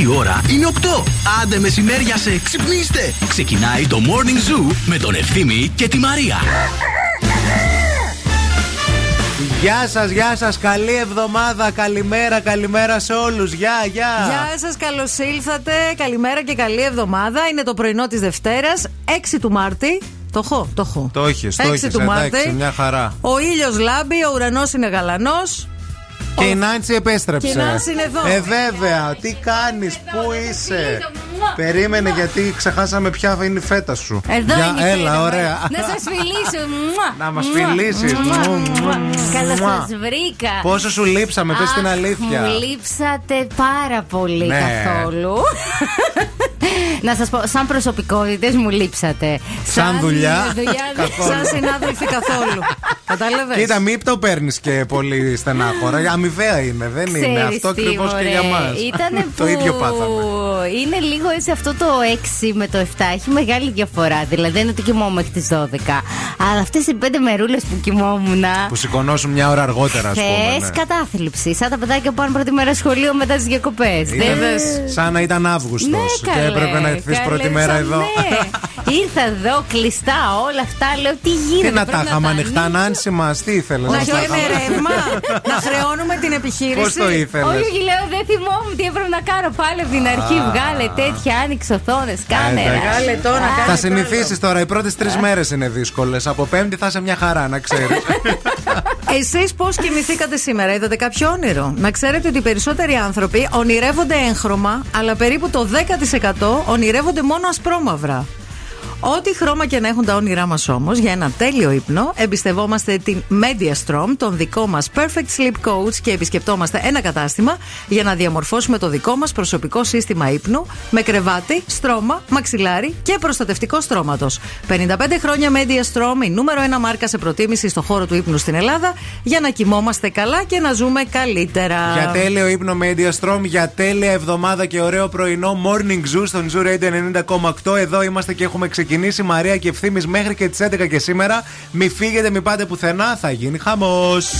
Η ώρα είναι 8. Άντε μεσημέρια σε ξυπνήστε. Ξεκινάει το Morning Zoo με τον Ευθύμη και τη Μαρία. Γεια σας, γεια σας. Καλή εβδομάδα. Καλημέρα, καλημέρα σε όλους. Γεια, γεια. Γεια σας, καλώς ήλθατε. Καλημέρα και καλή εβδομάδα. Είναι το πρωινό της Δευτέρας, 6 του Μάρτη. Το έχω, το έχω. Το έχει, το έχει. Εντάξει, μια χαρά. Ο ήλιος λάμπει, ο ουρανός είναι γαλανός. Και η Νάντσι επέστρεψε. Και η Νάντσι είναι εδώ. Ε, βέβαια. Τι κάνεις, πού είσαι; Περίμενε γιατί ξεχάσαμε ποια είναι η φέτα σου. Εδώ Για, είναι η έλα, φέτα. ωραία. Να σας φιλήσω. Μουα. Να μας Μουα. φιλήσει. Μουα. Καλώς σας βρήκα. Πόσο σου λείψαμε, πες την Αχ, αλήθεια. Μου λείψατε πάρα πολύ Ναι. καθόλου. Να σας πω, σαν προσωπικότητες μου λείψατε. Σαν δουλειά, καθόλου. Σαν συνάδελφοι καθόλου. Κατάλαβες; Κοίτα, μην το παίρνεις και πολύ στενάχωρα. Αμοιβαία είναι, δεν είναι. Ξέρεις Αυτό τι, ακριβώς και μωρέ. για μας. Ήτανε Το που ίδιο πάθαμε. Είναι λίγο έτσι αυτό το 6 με το 7 έχει μεγάλη διαφορά. Δηλαδή δεν είναι ότι κοιμόμαι μέχρι τι 12. Αλλά αυτές οι πέντε μερούλες που κοιμόμουν. Που σηκωνώσουν μια ώρα αργότερα, ας πούμε. Χθε ναι. κατάθλιψη. Σαν τα παιδάκια που πάνε πρώτη μέρα σχολείο μετά τι διακοπές. Είδες, σαν να ήταν Αύγουστος. Ναι, και καλέ, έπρεπε να έρθεις καλές, πρώτη μέρα σαν εδώ. ναι. Ήρθα εδώ κλειστά όλα αυτά. Λέω τι γίνεται. Τι να τα πρέπει είχαμε τα ανοιχτά, ανοίξω. Νάνση μας, τι ήθελες Να να τα έχουμε είχαμε. ρεύμα, να χρεώνουμε την επιχείρηση. Πώς το ήθελες; Όχι, όχι, λέω δεν θυμόμουν τι έπρεπε να κάνω πάλι από την αρχή. Βγάλε τέτοια, άνοιξε οθόνες, κάμερα. εντάξει. Βγάλε το να Θα κάνει συνηθίσεις τώρα. Οι πρώτες τρεις μέρες είναι δύσκολες. Από Πέμπτη θα είσαι μια χαρά, να ξέρεις. Εσείς πώς κοιμηθήκατε σήμερα, είδατε κάποιο όνειρο; Να ξέρετε ότι οι περισσότεροι άνθρωποι ονειρεύονται έγχρωμα, αλλά περίπου το 10% ονειρεύονται μόνο ασπρόμαυρα. Ό,τι χρώμα και να έχουν τα όνειρά μας όμως, για ένα τέλειο ύπνο, εμπιστευόμαστε την Mediastrom, τον δικό μας Perfect Sleep Coach και επισκεπτόμαστε ένα κατάστημα για να διαμορφώσουμε το δικό μας προσωπικό σύστημα ύπνου με κρεβάτι, στρώμα, μαξιλάρι και προστατευτικό στρώματος. 55 χρόνια Mediastrom, η νούμερο ένα μάρκα σε προτίμηση στο χώρο του ύπνου στην Ελλάδα, για να κοιμόμαστε καλά και να ζούμε καλύτερα. Για τέλειο ύπνο Media Strom, για τέλεια εβδομάδα και ωραίο πρωινό Morning Zoo στον Zoo Radio 90,8. Εδώ είμαστε και έχουμε ξεκινήσει Μαρία και ευθύνη μέχρι και τις 11 και σήμερα. Μη φύγετε, μη πάτε πουθενά, θα γίνει χαμός.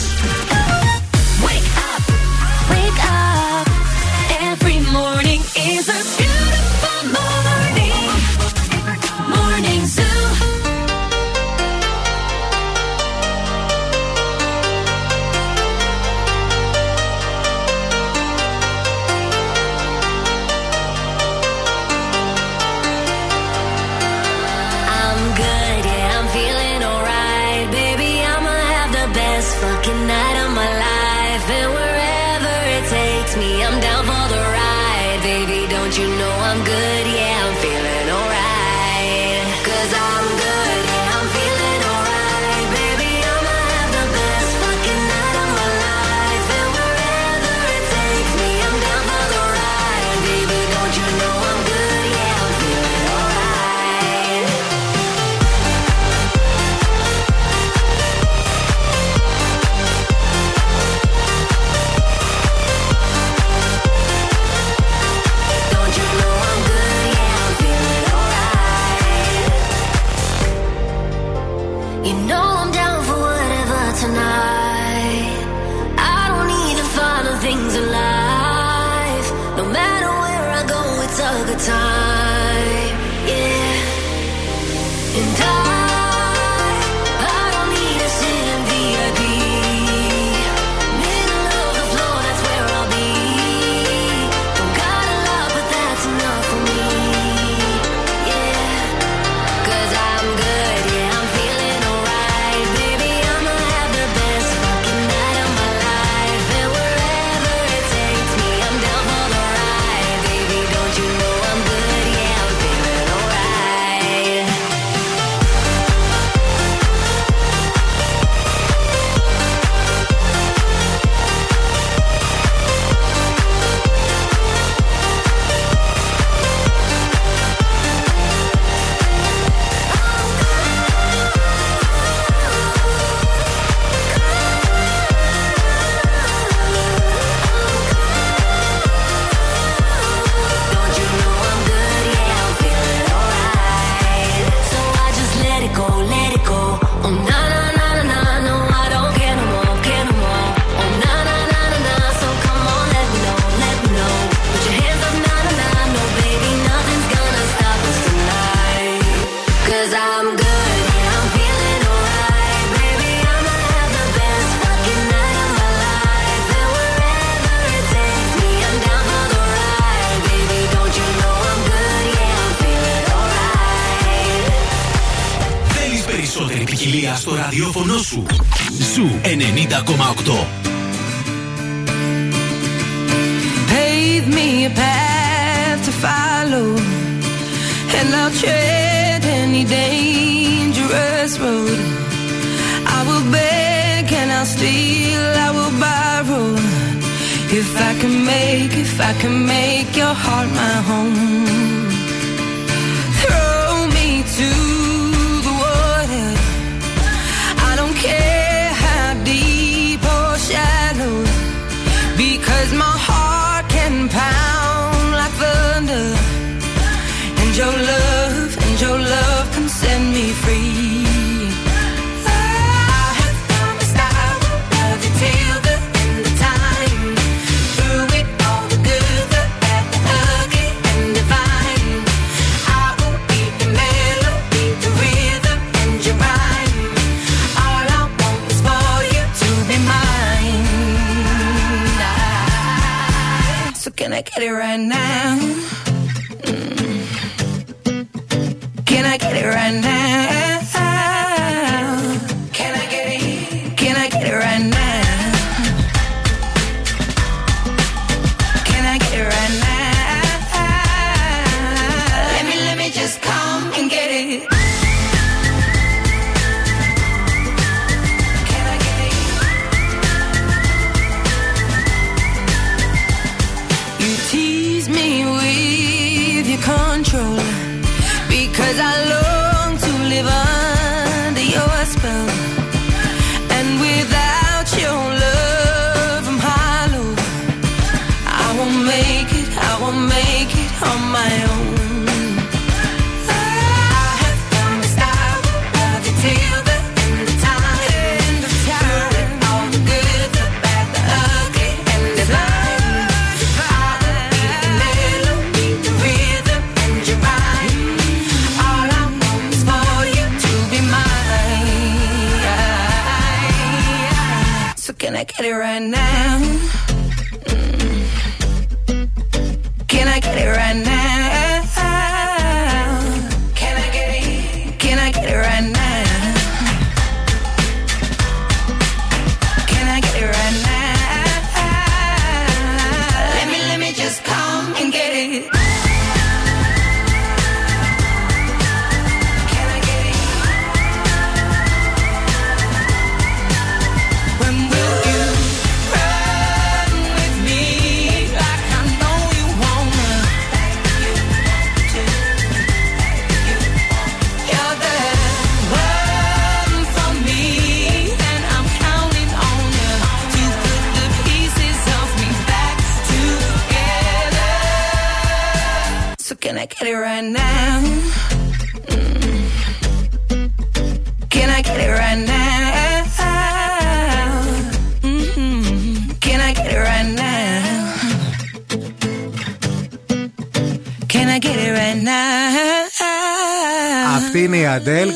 go oh, no. ραδιόφωνο σου. Ζου 90,8. Pave me a path to follow, and I'll tread any dangerous road. I will beg and I'll steal, I will borrow. If I can make, if I can make your heart my home.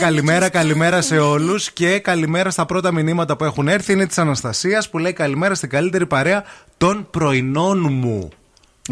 Καλημέρα, καλημέρα σε όλους. Και καλημέρα στα πρώτα μηνύματα που έχουν έρθει. Είναι της Αναστασίας που λέει καλημέρα στην καλύτερη παρέα των πρωινών μου.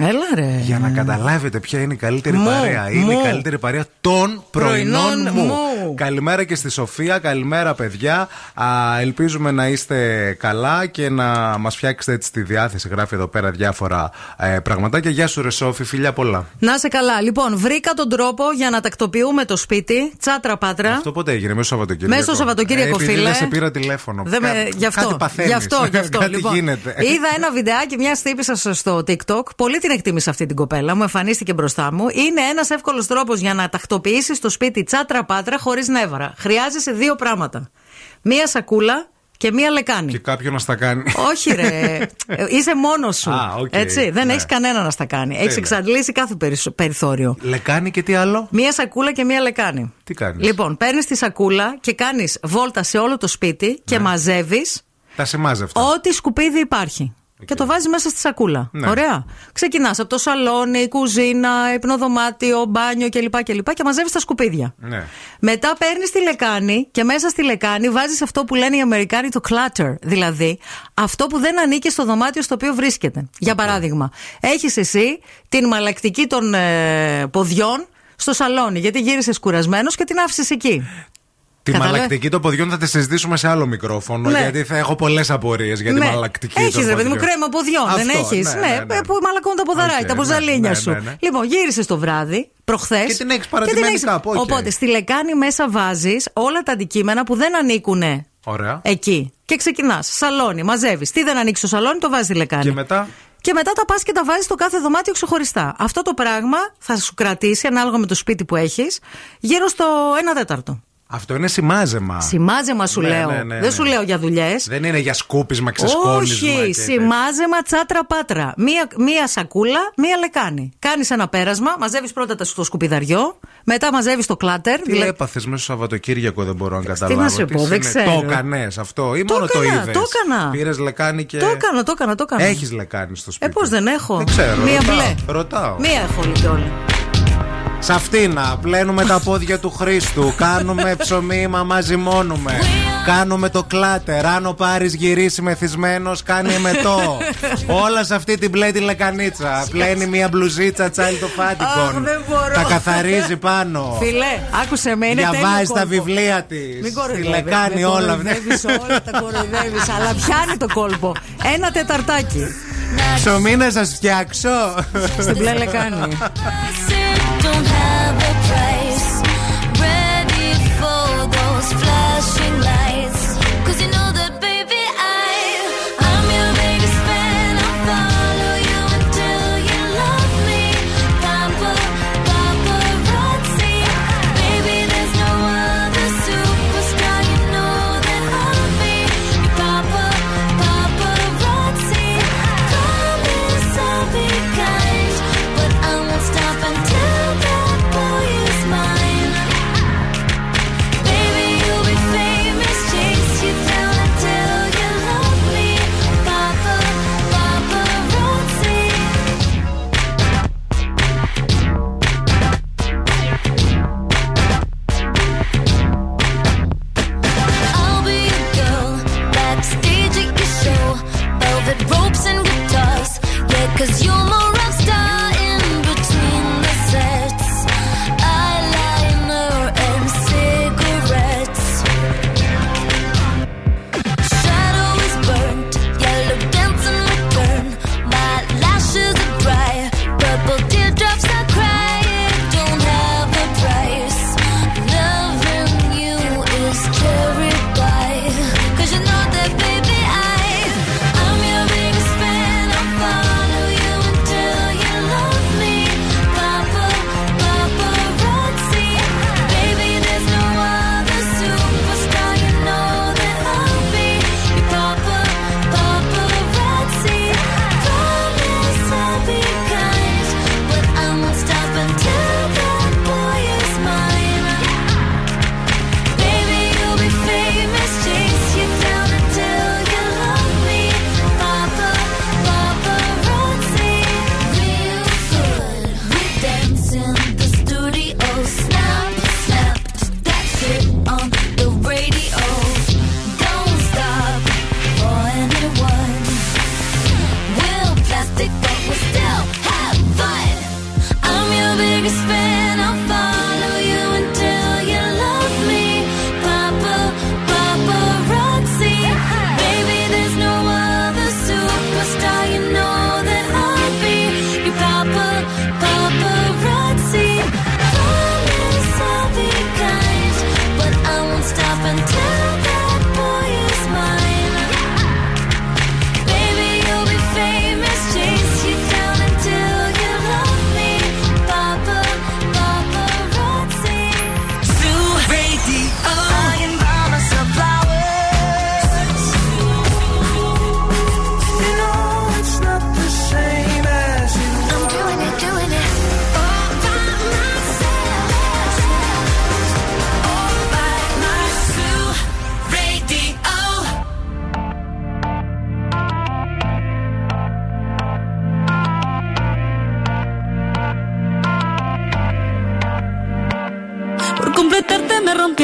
Έλα ρε. Για να καταλάβετε ποια είναι η καλύτερη Μου, παρέα. Είναι η μου. καλύτερη παρέα των πρωινών Πρωινών μου. μου. Καλημέρα και στη Σοφία. Καλημέρα, παιδιά. Α, ελπίζουμε να είστε καλά και να μας φτιάξετε έτσι τη διάθεση. Γράφει εδώ πέρα διάφορα ε, πραγματάκια. Γεια σου, Ρε Σόφη, φιλιά πολλά. Να σε καλά. Λοιπόν, βρήκα τον τρόπο για να τακτοποιούμε το σπίτι. Τσάτρα πάτρα. Αυτό πότε έγινε, μέσα στο Σαββατοκύριακο. Μέσα στο Σαββατοκύριακο, ε, επειδή φίλε. Δεν σε πήρα τηλέφωνο. Δεν με, Κά- γι' αυτό. Κάτι παθαίνεις. Γι' αυτό, γι' αυτό. κάτι λοιπόν, γίνεται. Είδα ένα βιντεάκι μια τύπησα στο TikTok. Πολύ την εκτίμησα αυτή την κοπέλα. Μου εμφανίστηκε μπροστά μου. Είναι ένας εύκολος τρόπος για να τακτοποιήσεις το σπίτι τσάτρα πάτρα χωρίς νεύρα. Χρειάζεσαι δύο πράγματα. Μία σακούλα και μία λεκάνη. Και κάποιον να στα κάνει. Όχι, ρε. Ε, Είσαι μόνος σου. Α, οκ. Έτσι. Δεν Ναι. έχεις κανένα να στα κάνει. Έχεις Τέλεια. εξαντλήσει κάθε περισ- περιθώριο. Λεκάνη και τι άλλο; Μία σακούλα και μία λεκάνη. Τι κάνεις; Λοιπόν, παίρνεις τη σακούλα και κάνεις βόλτα σε όλο το σπίτι και Ναι. μαζεύεις Τα ασυμμάζευτα. ό,τι σκουπίδι υπάρχει. Και το βάζει μέσα στη σακούλα. Ναι. Ωραία. Ξεκινάς από το σαλόνι, κουζίνα, υπνοδωμάτιο, μπάνιο κλπ. Και, και μαζεύεις τα σκουπίδια. Ναι. Μετά παίρνεις τη λεκάνη και μέσα στη λεκάνη βάζεις αυτό που λένε οι Αμερικάνοι το clutter. Δηλαδή αυτό που δεν ανήκει στο δωμάτιο στο οποίο βρίσκεται. Για παράδειγμα, έχεις εσύ την μαλακτική των ε, ποδιών στο σαλόνι γιατί γύρισες κουρασμένος και την άφησες εκεί. Τη Κατάλαβε. μαλακτική των ποδιών θα τη συζητήσουμε σε άλλο μικρόφωνο. Ναι. Γιατί θα έχω πολλές απορίες για τη Ναι. μαλακτική των Έχεις, ρε παιδί μου, ποδιών. κρέμα ποδιών, δεν Αυτό, έχεις; ναι, Ναι, ναι, ναι. που μαλακώνουν τα ποδαράκια, Οκ, τα ναι, μποζαλίνια ναι, σου. ναι, ναι. Λοιπόν, γύρισες το βράδυ, προχθές. Και την έχεις παρατημένη κάπου, οκ. Οπότε στη λεκάνη μέσα βάζεις όλα τα αντικείμενα που δεν ανήκουν Ωραία. εκεί. Και ξεκινάς. Σαλόνι, μαζεύεις. Τι δεν ανοίξεις στο σαλόνι, το βάζεις στη λεκάνη. Και μετά; Και μετά τα πας και τα βάζεις στο κάθε δωμάτιο ξεχωριστά. Αυτό το πράγμα θα σου κρατήσει, ανάλογα με το σπίτι που έχεις, γύρω στο 1 τέταρτο. Αυτό είναι σημάζεμα. Σημάζεμα σου Ναι, λέω. ναι, ναι, Δεν ναι. σου λέω για δουλειές. Δεν είναι για σκούπισμα, ξεσκόνισμα. Όχι, και- σημάζεμα τσάτρα πάτρα. Μία, μία σακούλα, μία λεκάνη. Κάνεις ένα πέρασμα, μαζεύεις πρώτα τα στο σκουπιδαριό, μετά μαζεύεις το κλάτερ. Τι δηλα- έπαθες μέσα στο Σαββατοκύριακο, δεν μπορώ να καταλάβω. να σε πω, δεν σημαίνει- ξέρω. Το έκανες αυτό ή Το μόνο το έκανα, είδες; το έκανα. Πήρες λεκάνη και. Το έκανα, το έκανα, το έκανα. Έχεις λεκάνη στο σπίτι. Ε, πώς δεν έχω; Δεν ξέρω. Μία ρωτάω, μπλε. Ρωτάω. Μία έχω λοιπόν. Σε αυτήνα πλένουμε τα πόδια του Χρήστου. Κάνουμε ψωμί, μαμαζιμώνουμε. Κάνουμε το κλάτερ. Αν ο Πάρης γυρίσει μεθυσμένος, κάνει εμετό. Όλα σε αυτή την μπλε τη λεκανίτσα. Πλένει μια μπλουζίτσα child of Αχ, Atticon. δεν μπορώ. Τα καθαρίζει πάνω. Φιλέ, άκουσε με, είναι Διαβάζει τέλειο τα κόλπο. βιβλία της. Μην Στη κοροϊδεύεις, λεκάνη με όλα αυτά. κοροϊδεύεις όλα, τα κοροϊδεύεις. αλλά πιάνει το κόλπο. Ένα τεταρτάκι. Ψωμί να σας φτιάξω. Στην μπλε λεκάνη. don't have a price.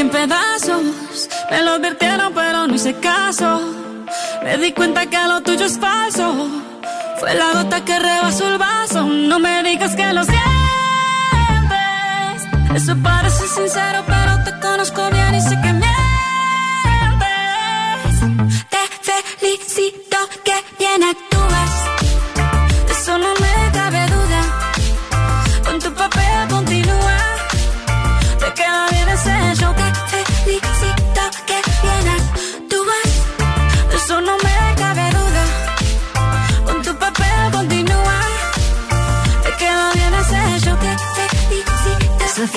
En pedazos. Me lo advirtieron, pero no hice caso. Me di cuenta que lo tuyo es falso. Fue la gota que rebasó el vaso. No me digas que lo sientes. Eso parece sincero, pero te conozco bien y sé que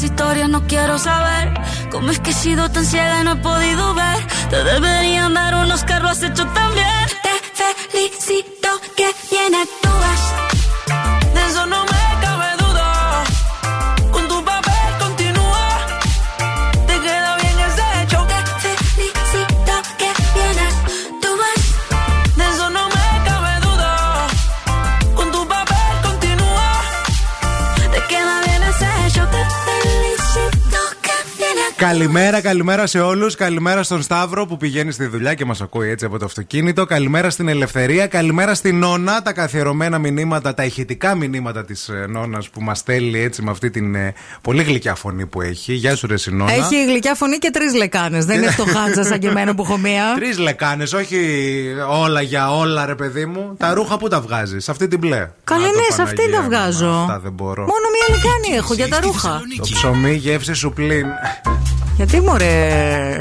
más historias, no quiero saber cómo es que he sido tan ciega y no he podido ver. Te deberían dar unos carros has hecho también. Καλημέρα, καλημέρα σε όλους. Καλημέρα στον Σταύρο που πηγαίνει στη δουλειά και μας ακούει έτσι από το αυτοκίνητο. Καλημέρα στην Ελευθερία. Καλημέρα στην Νόνα. Τα καθιερωμένα μηνύματα, τα ηχητικά μηνύματα της Νόνας που μας στέλνει έτσι με αυτή την ε, πολύ γλυκιά φωνή που έχει. Γεια σου, ρε Νόνα. Έχει γλυκιά φωνή και τρεις λεκάνες. Δεν είναι φτωχάτσα σαν και εμένα που έχω μία. Τρεις λεκάνες, όχι όλα για όλα, ρε παιδί μου. Τα ρούχα που τα βγάζεις, αυτή την μπλε. Καλά, Να το ναι, σε αυτή Παναγία τα μου, βγάζω. Αυτά δεν μπορώ. Μόνο μία λεκάνη έχω για τα ρούχα. Το ψωμί γεύση σου πλήν. Γιατί μωρέ;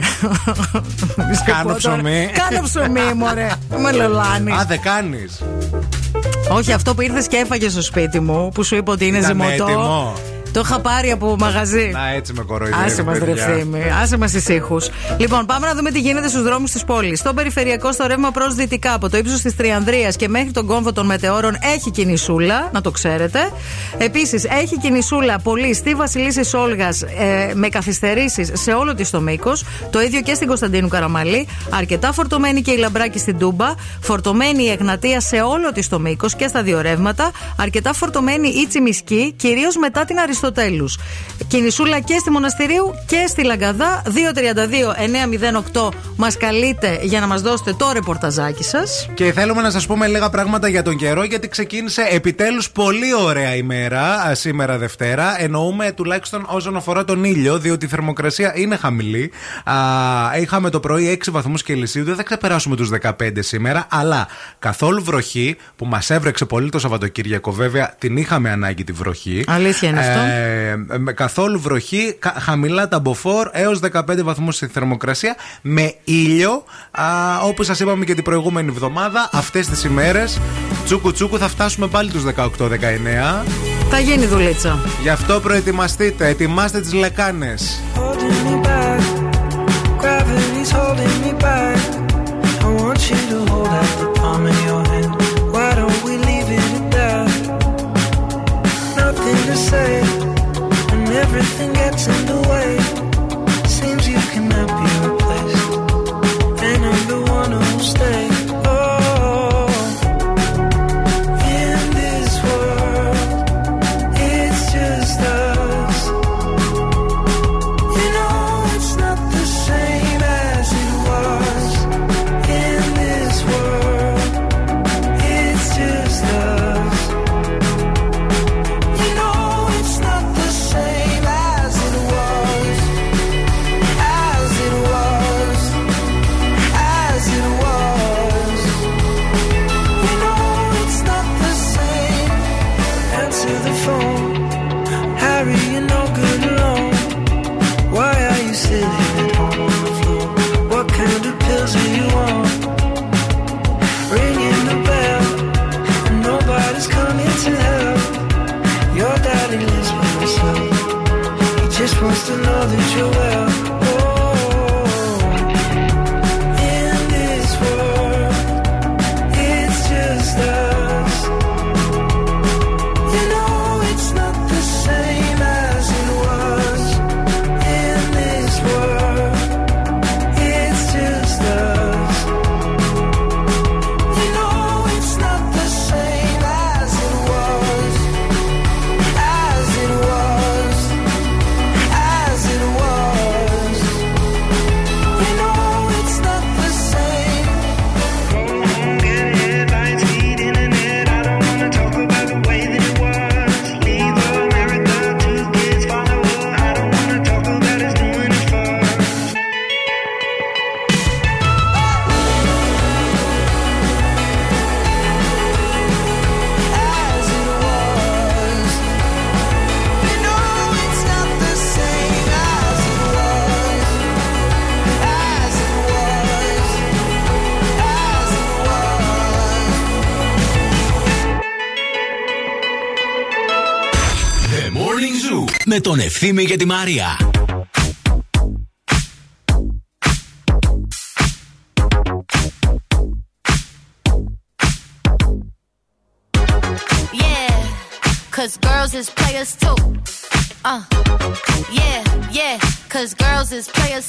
Κάνω ψωμί. Κάνω ψωμί, μωρέ. Με λολάνει. Α, δεν κάνεις. Όχι, αυτό που ήρθες και έφαγες στο σπίτι μου, που σου είπα ότι είναι Ήταν ζυμωτό. έτοιμο. Το είχα πάρει από μαγαζί. Να έτσι με κοροϊδεύει. Άσε μας, ρε παιδιά. ευθύμη. Άσε μας τις ήχους. Λοιπόν, πάμε να δούμε τι γίνεται στους δρόμους της πόλης. Στο περιφερειακό, στο ρεύμα προς δυτικά, από το ύψος της Τριανδρίας και μέχρι τον κόμβο των μετεώρων, έχει κινησούλα, να το ξέρετε. Επίσης, έχει κινησούλα πολύ στη Βασιλίση Όλγα ε, με καθυστερήσεις σε όλο της το μήκος. Το ίδιο και στην Κωνσταντίνου Καραμαλή. Αρκετά φορτωμένη και η Λαμπράκη στην Τούμπα. Φορτωμένη η Εγνατία σε όλο της το μήκος και στα δύο ρεύματα. Αρκετά φορτωμένη η Τσιμισκή, κυρίως μετά την Αριστοτέλους. Κινησούλα και στη Μοναστηρίου και στη Λαγκαδά. 232-908 μας καλείτε για να μας δώσετε το ρεπορταζάκι σας. Και θέλουμε να σας πούμε λίγα πράγματα για τον καιρό, γιατί ξεκίνησε επιτέλους πολύ ωραία ημέρα α, σήμερα Δευτέρα. Εννοούμε τουλάχιστον όσον αφορά τον ήλιο, διότι η θερμοκρασία είναι χαμηλή. Α, είχαμε το πρωί 6 βαθμούς Κελσίου, δεν θα ξεπεράσουμε τους 15 σήμερα, αλλά καθόλου βροχή που μας έβρεξε πολύ το Σαββατοκύριακο, βέβαια την είχαμε ανάγκη τη βροχή. Αλήθεια είναι αυτό. Ε, με καθόλου βροχή, κα- χαμηλά τα μποφόρ έως 15 βαθμούς στη θερμοκρασία, με ήλιο. Όπως σας είπαμε και την προηγούμενη εβδομάδα, αυτές τις ημέρες τσούκου τσούκου θα φτάσουμε πάλι τους 18-19. Θα γίνει δουλίτσα. Γι' αυτό προετοιμαστείτε, ετοιμάστε τις λεκάνες. holding me back. Gravity's holding me back. I want you to hold out the palm of your hand. Why don't we leave it at that? Nothing to say, and everything gets in the τον Ευθύμη και τη Μαρία. Yeah, cause girls is players too. Uh, yeah, yeah, cause girls is players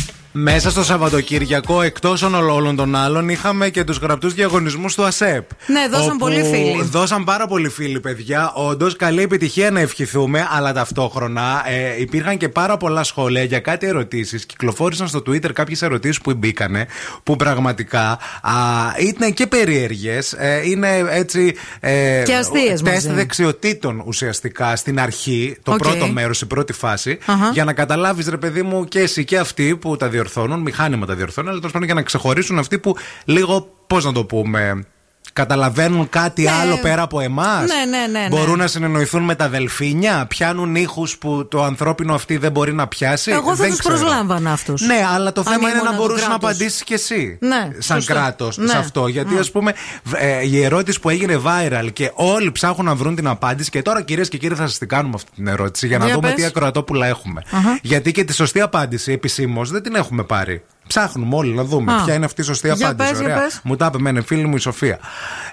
Μέσα στο Σαββατοκύριακο, εκτός όλων των άλλων, είχαμε και τους γραπτούς διαγωνισμούς του ΑΣΕΠ. Ναι, δώσαν όπου πολλοί φίλοι. Δώσαν πάρα πολλοί φίλοι, παιδιά. Όντως, καλή επιτυχία να ευχηθούμε, αλλά ταυτόχρονα ε, υπήρχαν και πάρα πολλά σχόλια για κάτι ερωτήσεις. Κυκλοφόρησαν στο Twitter κάποιες ερωτήσεις που μπήκανε, που πραγματικά α, ήταν και περίεργε. Ε, είναι έτσι. Ε, Και αστείες Τεστ μαζί. δεξιοτήτων ουσιαστικά στην αρχή, το Οκ. πρώτο μέρος, η πρώτη φάση, Αχα. για να καταλάβεις, ρε παιδί μου, και εσύ και αυτοί που τα διορθώνουν, μηχάνημα τα διορθώνουν, αλλά τέλος πάντων για να ξεχωρίσουν αυτοί που λίγο, πώς να το πούμε, καταλαβαίνουν κάτι άλλο πέρα από εμάς. Ναι, ναι, ναι, ναι. Μπορούν να συνεννοηθούν με τα δελφίνια, πιάνουν ήχους που το ανθρώπινο αυτή δεν μπορεί να πιάσει. Εγώ θα Δεν τους ξέρω. προσλάμβανα αυτούς. Ναι, αλλά το θέμα είναι να μπορούσες να απαντήσεις κι εσύ. Ναι, σαν σωστό. κράτος Ναι. σε αυτό. Γιατί, ας πούμε, ε, η ερώτηση που έγινε viral και όλοι ψάχνουν να βρουν την απάντηση. Και τώρα, κυρίες και κύριοι, θα σας την κάνουμε αυτή την ερώτηση για να Για δούμε πες. τι ακροατόπουλα έχουμε. Γιατί και τη σωστή απάντηση επισήμως δεν την έχουμε πάρει. Ψάχνουμε όλοι να δούμε Α. ποια είναι αυτή η σωστή Για απάντηση. πες, για Ωραία. πες. Μου τα είπε εμένα, φίλη μου η Σοφία.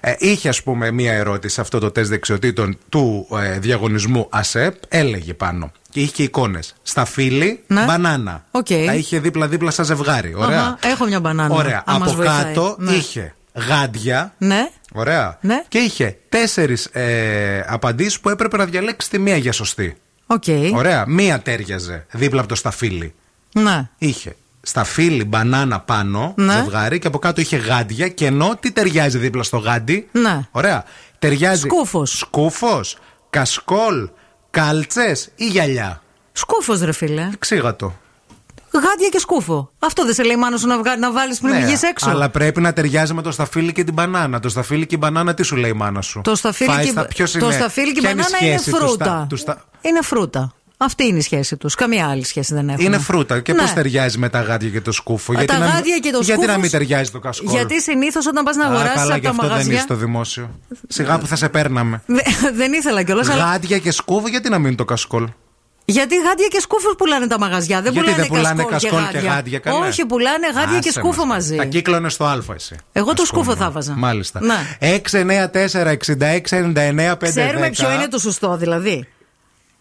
Ε, είχε, ας πούμε, μία ερώτηση σε αυτό το τεστ δεξιοτήτων του ε, διαγωνισμού ΑΣΕΠ. Έλεγε πάνω. Και είχε και εικόνες. Σταφύλι, Ναι. μπανάνα. Οκ. Τα είχε δίπλα-δίπλα σαν ζευγάρι. Ωραία. Αχα, έχω μια μπανάνα. Ωραία. αν μας Από βοηθάει. κάτω Ναι. είχε γάντια. Ναι. Ωραία. Ναι. Και είχε τέσσερις ε, απαντήσεις που έπρεπε να διαλέξει τη μία για σωστή. Οκ. Ωραία. Μία ταίριαζε δίπλα από το σταφύλι. Ναι. Είχε σταφύλι μπανάνα πάνω, Ναι. ζευγάρι, και από κάτω είχε γάντια. Και ενώ τι ταιριάζει δίπλα στο γάντι; Ναι. Ωραία. Ταιριάζει. Σκούφος. Σκούφος, κασκόλ, κάλτσε ή γυαλιά. Σκούφος, ρε φίλε. Ξήγατο. Γάντια και σκούφο. Αυτό δεν σε λέει μάνα σου να, βγα... να βάλεις πριν Ναι, βγεις έξω. Αλλά πρέπει να ταιριάζει με το σταφύλι και την μπανάνα. Το σταφύλι και η μπανάνα τι σου λέει η μάνα σου; Το σταφύλι Φάει και, στα- ποιος το είναι- σταφύλι και η ποια μπανάνα η είναι σχέση του φρούτα. στα- του στα- Είναι φρούτα. Αυτή είναι η σχέση τους. Καμία άλλη σχέση δεν έχουν. Είναι φρούτα. Και Ναι. πώς ταιριάζει με τα γάντια και το σκούφο; Τα να, μην- γάντια και το γιατί να σκούφος- μην ταιριάζει το κασκόλ; Γιατί συνήθως όταν πας να Α, αγοράσεις καλά, από γι' τα αυτό δεν μαγαζιά. είσαι στο δημόσιο. Σιγά που θα σε παίρναμε. Δε- δεν ήθελα κιόλας. Αλλά... Γάντια και σκούφο, γιατί να μείνει το κασκόλ; Γιατί γάντια και σκούφο πουλάνε τα μαγαζιά. Δεν γιατί πουλάνε, δεν πουλάνε κασκόλ, κασκόλ και γάντια, καλά. Όχι, πουλάνε γάντια και Άσε σκούφο μας. μαζί. Τα κύκλωνες στο Α, εσύ. Εγώ το Ας σκούφο πούμε. θα βάζα. Μάλιστα. Ναι. 694-6699-510. Ξέρουμε ποιο είναι το σωστό, δηλαδή.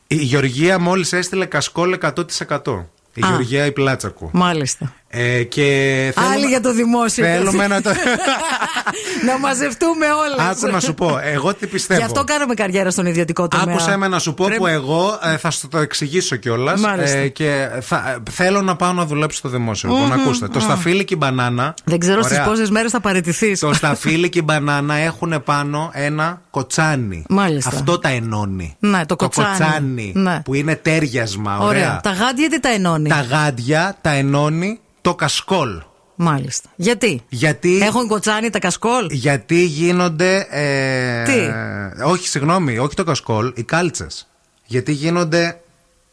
Η Γεωργία μόλις έστειλε κασκόλ 100%. Η Α. Γεωργία η Πλάτσακου. Μάλιστα. Ε, και Άλλοι για το δημόσιο. Θέλουμε να το. να μαζευτούμε όλες. Άκου να σου πω, εγώ τι πιστεύω. Γι' αυτό κάναμε καριέρα στον ιδιωτικό τομέα. Άκουσα με να σου πω Πρέπει- που εγώ ε, θα σου το εξηγήσω κιόλας. Μάλιστα. και θα, ε, θέλω να πάω να δουλέψω στο δημόσιο. Λοιπόν, ακούστε. Το σταφύλι και η μπανάνα. Δεν ξέρω στις Ωραία. πόσες μέρες θα παραιτηθείς. Το σταφύλι και η μπανάνα έχουν πάνω ένα κοτσάνι. Μάλιστα. Αυτό τα ενώνει. Ναι, το κοτσάνι. Ναι. Που είναι τέριασμα. Ωραία. Ωραία. Τα γάντια τι τα ενώνει; Τα γάντια τα ενώνει το κασκόλ. Μάλιστα. Γιατί; Γιατί, Έχουν κοτσάνι τα κασκόλ; γιατί γίνονται. Ε, Τι; όχι, συγγνώμη, όχι το κασκόλ, οι κάλτσες. Γιατί γίνονται.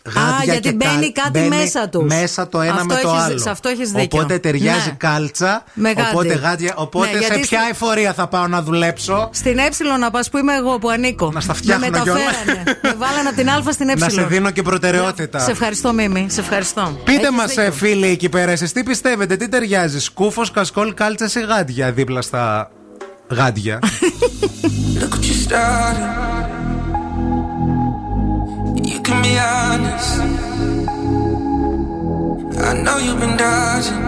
Γάντια γιατί και μπαίνει καλ- κάτι μπαίνει μέσα τους. Μέσα το ένα Αυτό με το έχεις- άλλο. σε αυτό έχεις δίκιο. Οπότε ταιριάζει Ναι. κάλτσα. Με γάντι. οπότε γάντια. Οπότε Ναι, σε γιατί ποια στη- εφορία θα πάω να δουλέψω; Στην Ε να πας που είμαι εγώ που ανήκω. Να στα φτιάχνω Με μεταφέρανε. κιόλας. με βάλανε από την Α στην Ε. Να σε δίνω και προτεραιότητα. Σε ευχαριστώ, Μίμη. Σε ευχαριστώ. Πείτε Έχεις μας, δίκιο. φίλοι εκεί πέρα, εσείς τι πιστεύετε, τι ταιριάζει, σκούφος, κασκόλ, κάλτσα ή γάντια δίπλα στα γάντια; Look what you started. Can be honest. I know you've been dodging.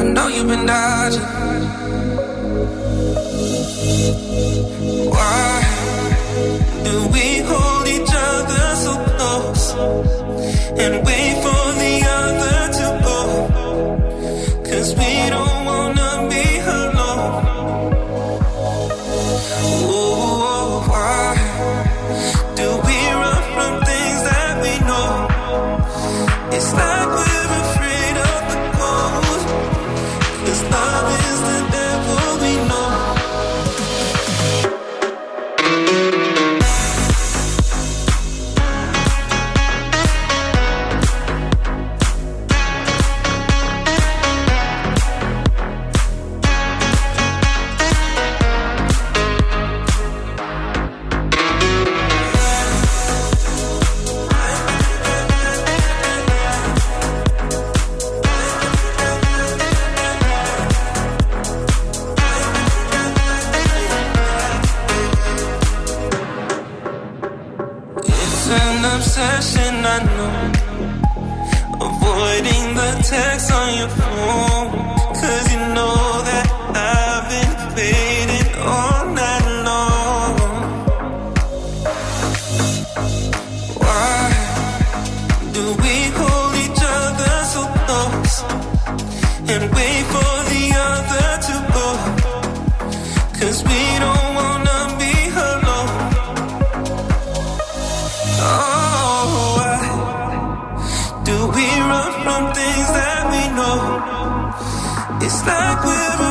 I know you've been dodging. Why do we hold each other so close and wait text on your phone. Cause you know that I've been waiting It's like we're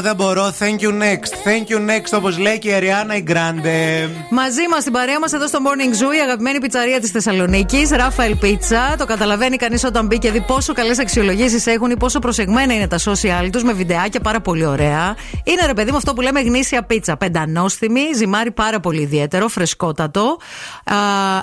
άλλο, δεν μπορώ. Thank you next. Thank you next, όπως λέει και η Αριάννα η Γκράντε. Μαζί μας στην παρέα μας εδώ στο Morning Zoo, η αγαπημένη πιτσαρία της Θεσσαλονίκης, Ράφαελ Πίτσα. Το καταλαβαίνει κανείς όταν μπει και δει πόσο καλές αξιολογήσεις έχουν ή πόσο προσεγμένα είναι τα social τους με βιντεάκια πάρα πολύ ωραία. Είναι ρε παιδί μου αυτό που λέμε γνήσια πίτσα. Πεντανόστιμη, ζυμάρι πάρα πολύ ιδιαίτερο, φρεσκότατο. Α,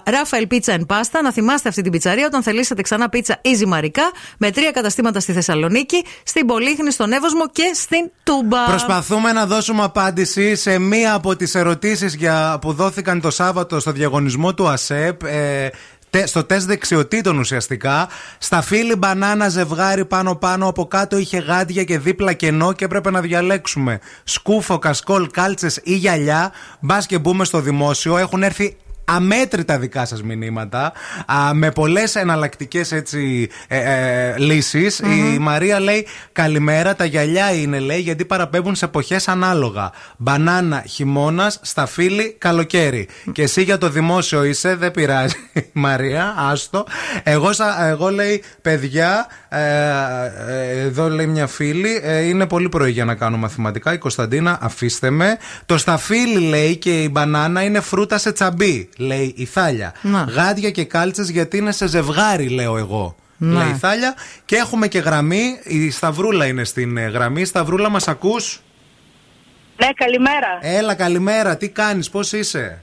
Ράφαελ Πίτσα εν πάστα. Να θυμάστε αυτή την πιτσαρία όταν θελήσετε ξανά πίτσα ή ζυμαρικά με τρία καταστήματα στη Θεσσαλονίκη, στην Πολύχνη, στον Εύωσμο και στην Τούμπα. Προσπαθούμε να δώσουμε απάντηση σε μία από τις ερωτήσεις για, που δόθηκαν το Σάββατο στο διαγωνισμό του ΑΣΕΠ. Ε, τε- στο τεστ δεξιοτήτων ουσιαστικά. Στα φύλλη μπανάνα ζευγάρι πάνω-πάνω, από κάτω είχε γάντια και δίπλα κενό και έπρεπε να διαλέξουμε σκούφο, κασκόλ, κάλτσες ή γυαλιά. Μπας και μπούμε στο δημόσιο. Έχουν έρθει αμέτρητα δικά σας μηνύματα α, με πολλές εναλλακτικές έτσι ε, ε, λύσεις. η Μαρία λέει καλημέρα τα γυαλιά είναι λέει γιατί παραπέμπουν σε εποχές ανάλογα. Μπανάνα χειμώνας σταφύλι καλοκαίρι και εσύ για το δημόσιο είσαι δεν πειράζει Μαρία άστο εγώ, σα- εγώ λέει παιδιά ε, ε, εδώ λέει μια φίλη ε, είναι πολύ πρωί για να κάνω μαθηματικά. Η Κωνσταντίνα αφήστε με το σταφύλι λέει και η μπανάνα είναι φρούτα σε τσαμπί λέει η Θάλια Να. γάντια και κάλτσες γιατί είναι σε ζευγάρι λέω εγώ Να. λέει η Θάλια και έχουμε και γραμμή η Σταυρούλα είναι στην ε, γραμμή Σταυρούλα μας ακούς; Ναι, καλημέρα. Έλα καλημέρα τι κάνεις πώς είσαι;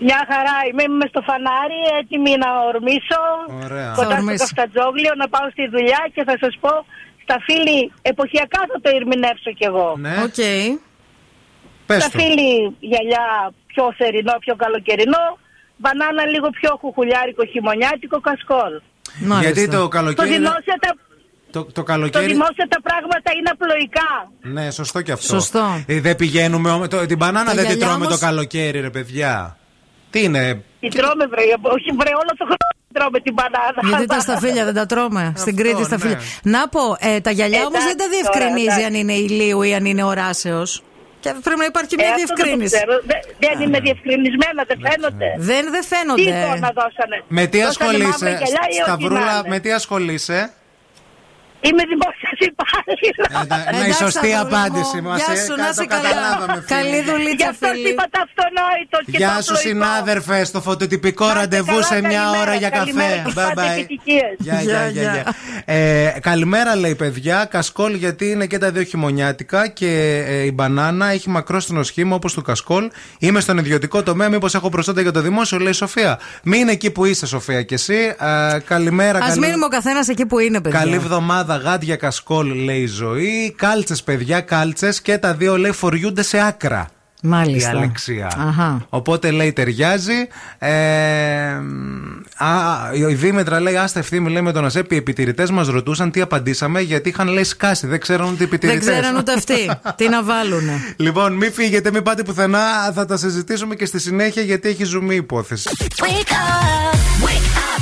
Μια χαρά. Είμαι, είμαι στο φανάρι, έτοιμη να ορμήσω. Ωραία. Θα Κοντά στο ορμήσεις. Καυτανζόγλειο να πάω στη δουλειά και θα σας πω σταφύλι εποχιακά θα το ερμηνεύσω κι εγώ. Ναι Οκ. Πες το Σταφύλι γυαλιά πιο θερινό, πιο καλοκαιρινό. Μπανάνα λίγο πιο χουχουλιάρικο, χειμωνιάτικο, κασκόλ. Μάλιστα. Γιατί το Στο καλοκαίρι είναι- δημόσια, τα, το, το στο καλοκαίρι δημόσια τα πράγματα είναι απλοϊκά. Ναι, σωστό και αυτό. Σωστό. Ε, δεν πηγαίνουμε. όμω- Το, την μπανάνα Τα δεν την γυαλιά τρώμε όμως- το καλοκαίρι, ρε παιδιά. Τι είναι; Τη τρώμε βρε, όχι βρε όλο το χρόνο τρώμε την μπανάνα. Γιατί τα σταφύλια δεν τα τρώμε. Στην Κρήτη ναι. σταφύλια. Να πω, ε, τα γυαλιά όμως δεν τα Εντάξει, διευκρινίζει τώρα, αν είναι ηλίου ή αν είναι οράσεω. Και πρέπει να υπάρχει μια Ε, αυτό δεν το διευκρίνηση. ξέρω. Δεν- Δεν είναι διευκρινισμένα, δεν φαίνονται. Δεν, δεν Τι φαίνονται. εικόνα δώσανε; Με τι Δώσανε ασχολείσαι, μαύρα γυαλιά ή ό,τι να Σταυρούλα, είναι. με τι ασχολείσαι; Είμαι δημόσια υπάλληλο. Ε, Ναι, η Εντάξει, σωστή Σταυρούλα μου. απάντηση μας. Γεια σου, να είσαι καλά. Καλή Γι' δουλίτσα, αυτό φίλη. είπα τα αυτονόητο και Γεια το σου, απλοϊκό. συνάδελφε, στο φωτοτυπικό Να είστε ραντεβού καλά, σε μια καλημέρα, ώρα για καλημέρα καφέ. και Bye πάντα bye. επιτυχίες. Γεια, γεια, Γεια, γεια, γεια. γεια. Ε, καλημέρα, λέει παιδιά. Κασκόλ, γιατί είναι και τα δύο χειμωνιάτικα και ε, η μπανάνα έχει μακρόστινο σχήμα όπως του κασκόλ. Είμαι στον ιδιωτικό τομέα, μήπως έχω προσόντα για το δημόσιο, λέει η Σοφία. Μην εκεί που είσαι, Σοφία, και εσύ. Ε, καλημέρα, Α καλή- μείνουμε ο καθένας εκεί που είναι, παιδιά. Καλή εβδομάδα, γάντια κασκόλ, λέει η ζωή. Κάλτσες, παιδιά, κάλτσες και τα δύο λέει φοριούνται σε άκρα. Μάλιστα. Η Αλεξία. Αχα. Οπότε λέει ταιριάζει. Ε, α, η Δήμετρα λέει: Άστα ευθύμη, λέει με τον Ασέπη. Οι επιτηρητές μας ρωτούσαν τι απαντήσαμε γιατί είχαν λέει σκάσει. Δεν ξέραν ούτε οι Δεν επιτηρητές. ξέραν ούτε αυτοί. Τι να βάλουνε. Λοιπόν, μην φύγετε, μην πάτε πουθενά. Θα τα συζητήσουμε και στη συνέχεια γιατί έχει ζουμί η υπόθεση.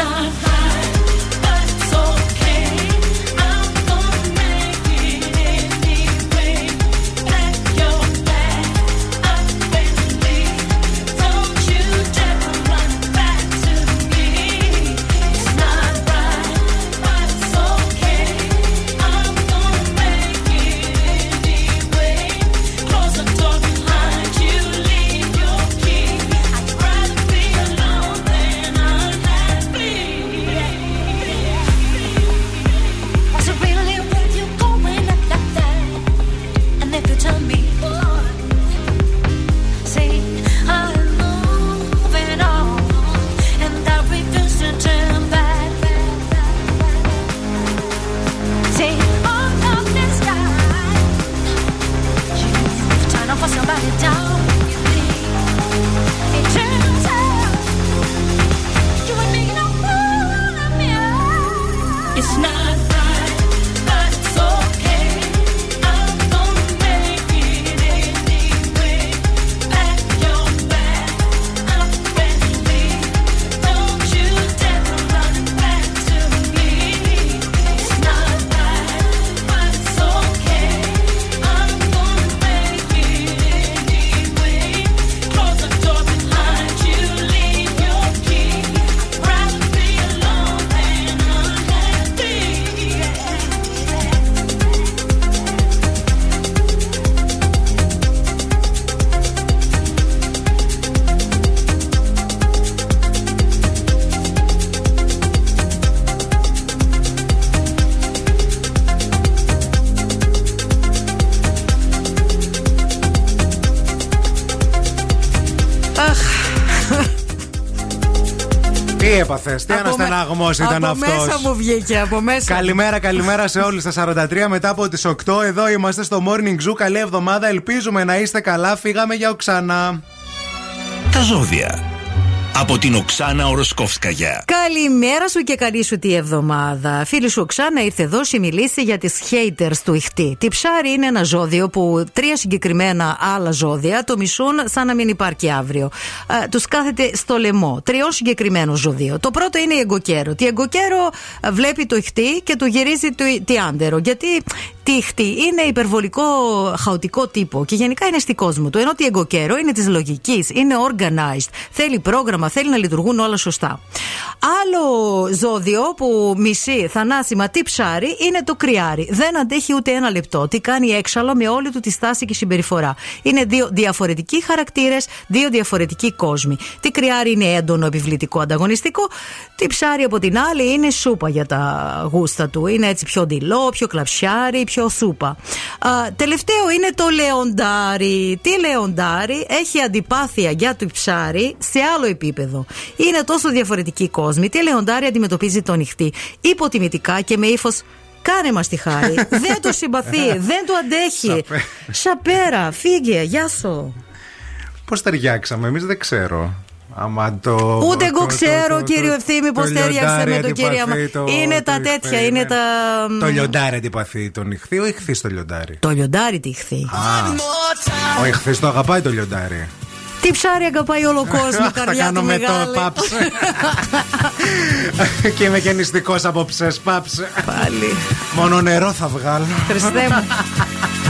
Not Τι έπαθες, τι από με- αναστεναγμό ήταν Από αυτός. μέσα μου βγήκε, από μέσα. Καλημέρα, καλημέρα σε όλους. Στα 43 μετά από τις 8, εδώ είμαστε στο Morning Zoo. Καλή εβδομάδα. Ελπίζουμε να είστε καλά. Φύγαμε για οξανά. Τα ζώδια. Από την Οξάνα Οροσκόφσκαγια. Καλημέρα σου και καλή σου τη εβδομάδα. Φίλη σου Οξάνα ήρθε εδώ σε μιλήσει για τις haters του ηχτή. Τι ψάρι είναι ένα ζώδιο που τρία συγκεκριμένα άλλα ζώδια το μισούν σαν να μην υπάρχει αύριο. Ε, τους κάθεται στο λαιμό. Τριών συγκεκριμένο ζώδιο. Το πρώτο είναι η εγκοκέρο. Τι εγκοκέρο ε, βλέπει το ηχτή και του γυρίζει το, τι άντερο. Γιατί τύχτη είναι υπερβολικό χαοτικό τύπο και γενικά είναι στη κόσμο του. Ενώ ότι εγκοκέρο είναι της λογικής, είναι organized, θέλει πρόγραμμα, θέλει να λειτουργούν όλα σωστά. Άλλο ζώδιο που μισεί θανάσιμα τι ψάρι είναι το κρυάρι. Δεν αντέχει ούτε ένα λεπτό. Τι κάνει έξαλλο με όλη του τη στάση και συμπεριφορά. Είναι δύο διαφορετικοί χαρακτήρες, δύο διαφορετικοί κόσμοι. Τι κρυάρι είναι έντονο, επιβλητικό, ανταγωνιστικό. Τι ψάρι από την άλλη είναι σούπα για τα γούστα του. Είναι έτσι πιο ντυλό, πιο κλαψιάρι, πιο σούπα. Α, τελευταίο είναι το λεοντάρι. Τι λεοντάρι έχει αντιπάθεια για το ψάρι σε άλλο επίπεδο. Είναι τόσο διαφορετικοί κόσμοι. Τι λεοντάρι αντιμετωπίζει το νυχτή. Υποτιμητικά και με ύφος. Κάνε μας τη χάρη. δεν το συμπαθεί, δεν το αντέχει. Σαπέ. Σαπέρα, φύγε, γεια σου. Πώς ταιριάξαμε, εμείς δεν ξέρω. Άμα το. Ούτε εγώ το- ξέρω, το- κύριο το- Ευθύμη, πώς το τέριαξε λιοντάρι με τον κύριο Αμα. αντιπαθεί το- Είναι το τα ηχθή, τέτοια, είναι ναι. τα. Το λιοντάρι αντιπαθεί τον ηχθή, ο ηχθής το λιοντάρι. Το λιοντάρι τι χθεί. Ο ηχθής το αγαπάει το λιοντάρι. Τι ψάρι αγαπάει όλο ο κόσμος, Θα καρδιά κάνω του με το μεγάλη. πάψε. και είμαι και νηστικός απόψε, πάψε. Πάλι. Μόνο νερό θα βγάλω. Χριστέ μου.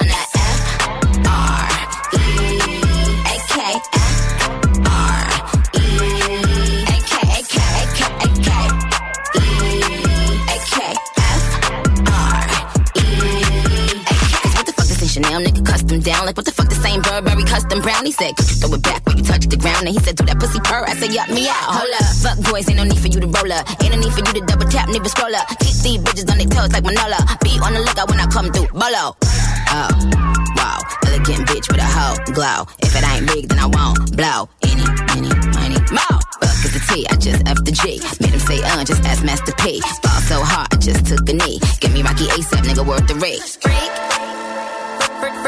down? Like what the fuck the same Burberry custom brown? He said, throw it back when you touch the ground. And he said, do that pussy purr. I said, yup me out. Hold up, fuck boys, ain't no need for you to roll up. Ain't no need for you to double tap, to scroll up. Keep these bitches on their toes like Manola. Be on the lookout when I come through. Bolo. Oh, wow. Elegant bitch with a hoe glow. If it ain't big, then I won't blow. Any, any, money, more. Fuck is the T, I just F the G. Made him say, uh, just ask Master P. Ball so hard, I just took a knee. Give me Rocky ASAP, nigga, worth the rate. Freak,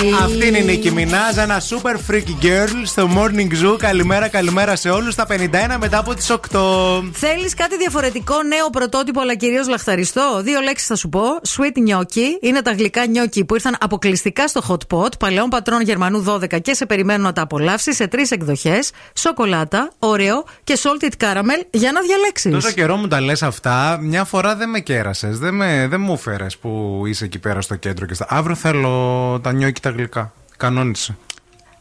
Αυτή είναι η Νίκη Μινάζ, ένα super freaky girl στο Morning Zoo. Καλημέρα, καλημέρα σε όλους. Στα 51 μετά από τις 8. Θέλεις κάτι διαφορετικό, νέο πρωτότυπο, αλλά κυρίως λαχταριστό; Δύο λέξεις θα σου πω. Sweet gnocchi είναι τα γλυκά gnocchi που ήρθαν αποκλειστικά στο hot pot, παλαιών πατρών Γερμανού 12 και σε περιμένουν να τα απολαύσεις σε τρεις εκδοχές. Σοκολάτα, ωραίο και salted caramel για να διαλέξεις. Τόσο καιρό μου τα λες αυτά, μια φορά δεν με κέρασες. Δεν, με, δεν μου έφερες που είσαι εκεί πέρα στο κέντρο και στα. Αύριο θέλω τα νιόκι τα γλυκά. Κανόνισε.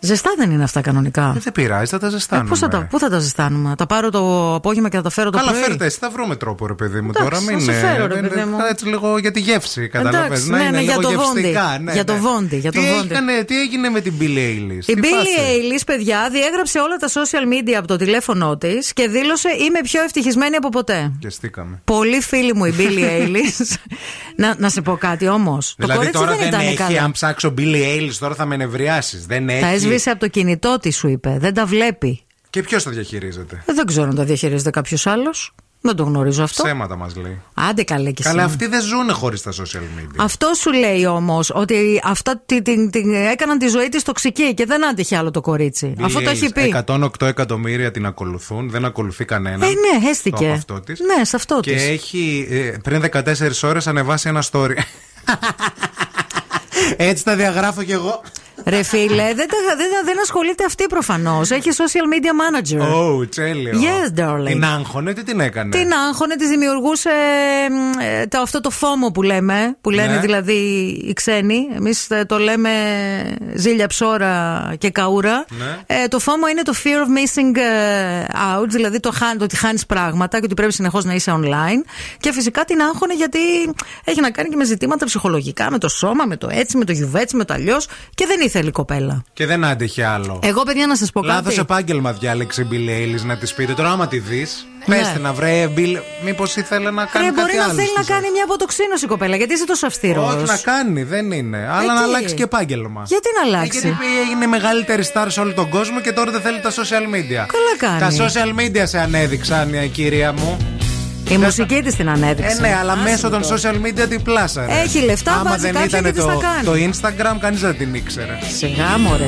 Ζεστά δεν είναι αυτά κανονικά. Ε, δεν πειράζει, θα τα Ε, ζεστάνουμε. πώς θα τα, πού θα τα ζεστάνουμε, τα πάρω το απόγευμα και θα τα φέρω το Καλά, πρωί; φέρτε εσύ, θα βρούμε τρόπο, ρε παιδί μου. Εντάξει, τώρα θα μην σου φέρω, ρε δεν- παιδί μου. Έτσι λίγο για τη γεύση, καταλαβαίνεις. Εντάξει, Να ναι, είναι ναι, για λίγο το βόντι. γευστικά. Ναι, Για το ναι. βόντι, για το τι, βόντι. Έκανε, τι έγινε με την Billie Eilish. Η τι Billie φάση; Eilish, παιδιά, διέγραψε όλα τα social media από το τηλέφωνό της και δήλωσε Είμαι πιο ευτυχισμένη από ποτέ. Και στήκαμε. Πολύ φίλη μου η Billie Eilish. να, να σε πω κάτι όμως. Το Δηλαδή κορίτσι τώρα δεν δεν, ήταν έχει, καλά. αν ψάξω Billie Eilish τώρα θα με νευριάσεις. Δεν έχει. Τα έσβησε από το κινητό της, σου είπε. Δεν τα βλέπει. Και ποιος το διαχειρίζεται; Ε, δεν ξέρω αν τα διαχειρίζεται κάποιος άλλος. Δεν το γνωρίζω αυτό. Ψέματα μας λέει. Άντε καλέ και Καλά, εσύ. αυτοί δεν ζουν χωρίς τα social media. Αυτό σου λέει όμως ότι αυτά την, την, την έκαναν τη ζωή της τοξική και δεν άντεχε άλλο το κορίτσι. Billie Αυτό το έχει πει. Eilish, 108 εκατομμύρια την ακολουθούν, δεν ακολουθεί κανένα. Ε, ναι, έστηκε. Το αυτό της. Ναι, σε αυτό Και της. έχει ε, πριν 14 ώρες ανεβάσει ένα story. Έτσι τα διαγράφω κι εγώ. Ρε φίλε, δεν, τα- δεν, δεν ασχολείται αυτή προφανώς. Έχει social media manager. Oh, τέλειο. Yes, darling. Την άγχωνε, τι την έκανε; Την άγχωνε, τη δημιουργούσε μ, ε, το, αυτό το φόμο που λέμε, που λένε Ναι. δηλαδή οι ξένοι. Εμείς το λέμε ζήλια ψώρα και καούρα. Ναι. Ε, το φόμο είναι το fear of missing ε, out, δηλαδή το, χάνει- το ότι χάνεις πράγματα και ότι πρέπει συνεχώς να είσαι online. Και φυσικά την άγχωνε γιατί έχει να κάνει και με ζητήματα ψυχολογικά, με το σώμα, με το έτσι, με το γιουβέτσι, με το αλλιώς. Και δεν ήθελε η κοπέλα. Και δεν άντεχε άλλο. Εγώ, παιδιά, να σας πω κάτι. Λάθο επάγγελμα διάλεξε η Billie Eilish να της πείτε. Τώρα, άμα τη δεις, Ναι. πέστε να βρει. Μήπως ήθελε να κάνει Ρε, κάτι μπορεί να άλλο θέλει στη να ζωή. κάνει μια αποτοξίνωση η κοπέλα, γιατί είσαι τόσο αυστηρός. Όχι να κάνει, δεν είναι. Αλλά να τι; αλλάξει και επάγγελμα. Γιατί να αλλάξει; Ε, γιατί είναι η μεγαλύτερη star σε όλο τον κόσμο και τώρα δεν θέλει τα social media. Καλά κάνει. Τα social media σε ανέδειξαν, ε, κυρία μου. Η μουσική της την. Ε, ναι, αλλά μέσω των social media την πλάσα. Έχει λεφτά, μα δεν ήταν το, θα κάνει. το Instagram, κανείς δεν την ήξερε. Σιγά μου, ρε.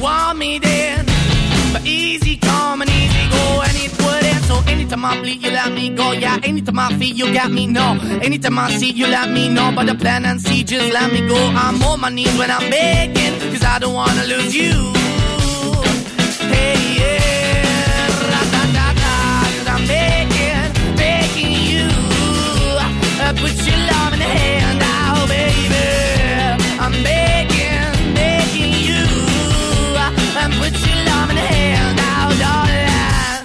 Want me then. But easy come and easy go, and it wouldn't. So anytime I bleed, you let me go. Yeah, anytime I feel, you got me, no. Anytime I see, you let me know. But the plan and see, just let me go. I'm on my knees when I'm begging, cause I don't wanna lose you. Hey, yeah,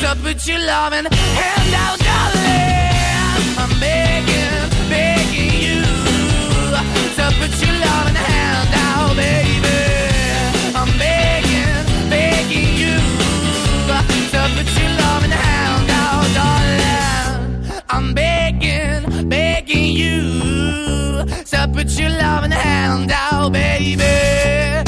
To put your loving hand out, darling. I'm begging, begging you. To put your loving hand out, baby. I'm begging, begging you. To put your loving hand out, darling. I'm begging, begging you. So put your loving hand out, baby.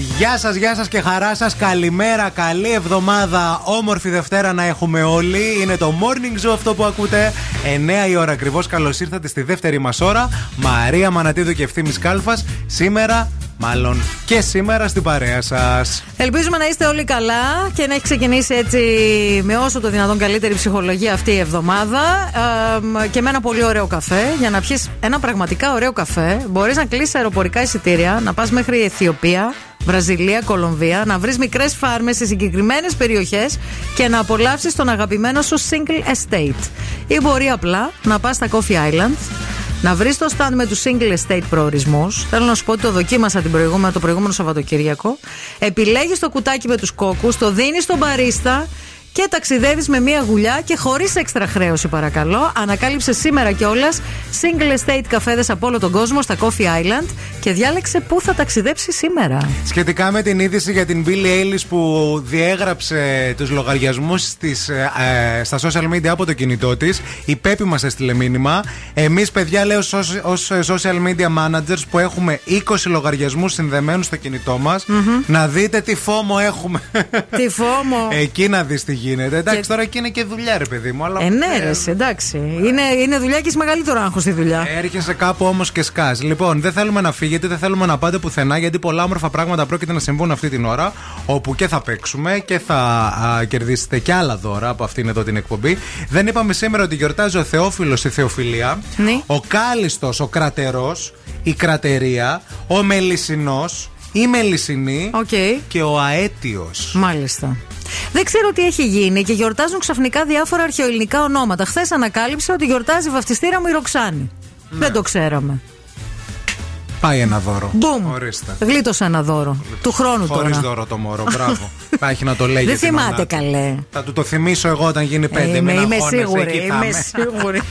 Γεια σας, γεια σας και χαρά σας. Καλημέρα, καλή εβδομάδα. Όμορφη Δευτέρα να έχουμε όλοι. Είναι το morning zoo αυτό που ακούτε. 9 η ώρα ακριβώς. Καλώς ήρθατε στη δεύτερη μας ώρα. Μαρία Μανατίδου και ευθύνη Κάλφας. Σήμερα, μάλλον και σήμερα στην παρέα σας. Ελπίζουμε να είστε όλοι καλά και να έχει ξεκινήσει έτσι με όσο το δυνατόν καλύτερη ψυχολογία αυτή η εβδομάδα ε, και με ένα πολύ ωραίο καφέ. Για να πιεις ένα πραγματικά ωραίο καφέ, μπορείς να κλείσεις αεροπορικά εισιτήρια, να πας μέχρι Αιθιοπία, Βραζιλία, Κολομβία, να βρεις μικρές φάρμες σε συγκεκριμένες περιοχές και να απολαύσεις τον αγαπημένο σου single estate. Ή μπορεί απλά να πας στα Coffee Island, να βρεις το stand με τους single estate προορισμούς. Θέλω να σου πω ότι το δοκίμασα την προηγούμενη, το προηγούμενο Σαββατοκύριακο. Επιλέγεις το κουτάκι με τους κόκκους, το δίνεις στον μπαρίστα και ταξιδεύεις με μία γουλιά και χωρίς έξτρα χρέωση, παρακαλώ. Ανακάλυψε σήμερα κιόλας single estate καφέδες από όλο τον κόσμο στα Coffee Island και διάλεξε πού θα ταξιδέψεις σήμερα. Σχετικά με την είδηση για την Billie Eilish που διέγραψε τους λογαριασμούς ε, στα social media από το κινητό της, η Πέπη μας έστειλε μήνυμα. Εμείς, παιδιά, λέω ως social media managers που έχουμε 20 λογαριασμούς συνδεμένους στο κινητό μας, να δείτε τι φόμο έχουμε. Τι φόμο. Εκεί να δεις τι γίνεται. Εντάξει, τώρα και είναι και δουλειά, ρε παιδί μου. Αλλά Ε, ναι, ρε, εσύ, εντάξει. Είναι, είναι δουλειά και έχει μεγαλύτερο άγχος στη δουλειά. Έρχεσαι κάπου όμως και σκάς. Λοιπόν, δεν θέλουμε να φύγετε, δεν θέλουμε να πάτε πουθενά, γιατί πολλά όμορφα πράγματα πρόκειται να συμβούν αυτή την ώρα. Όπου και θα παίξουμε και θα α, κερδίσετε και άλλα δώρα από αυτήν εδώ την εκπομπή. Δεν είπαμε σήμερα ότι γιορτάζει ο Θεόφιλος η Θεοφιλία, Ναι. ο Κάλιστο, ο Κρατερός, η Κρατερία, ο Μελισσινό, η Μελισσινή και ο Αέτιος. Μάλιστα. Δεν ξέρω τι έχει γίνει και γιορτάζουν ξαφνικά διάφορα αρχαιοελληνικά ονόματα. Χθες ανακάλυψα ότι γιορτάζει η βαφτιστήρα μου η Ροξάνη. Δεν το ξέραμε. Πάει ένα δώρο. Μπούμ. Ορίστε. Γλίτωσα ένα δώρο. Του χρόνου Χωρίς τώρα. δώρο το μωρό, μπράβο. Θα έχει να το λέει Δεν για την θυμάται μανά του. καλέ. Θα του το θυμίσω εγώ όταν γίνει πέντε. είμαι, μην είμαι αγχώνεσαι, σίγουρη. εκεί θα Είμαι είμαι. σίγουρη.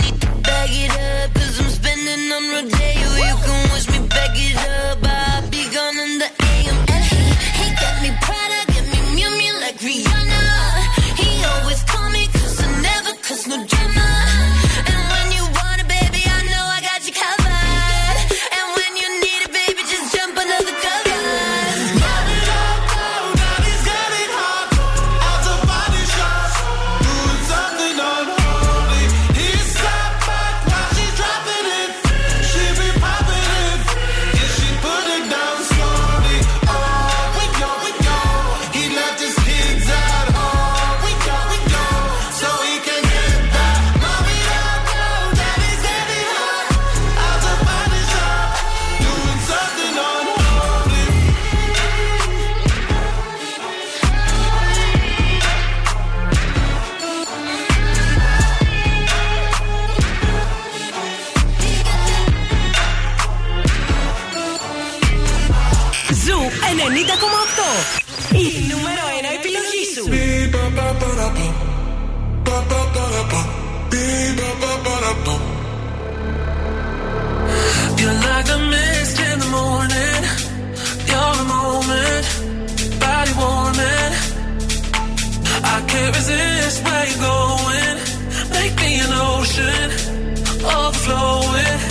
resist where you're going. Make me an ocean, overflowing.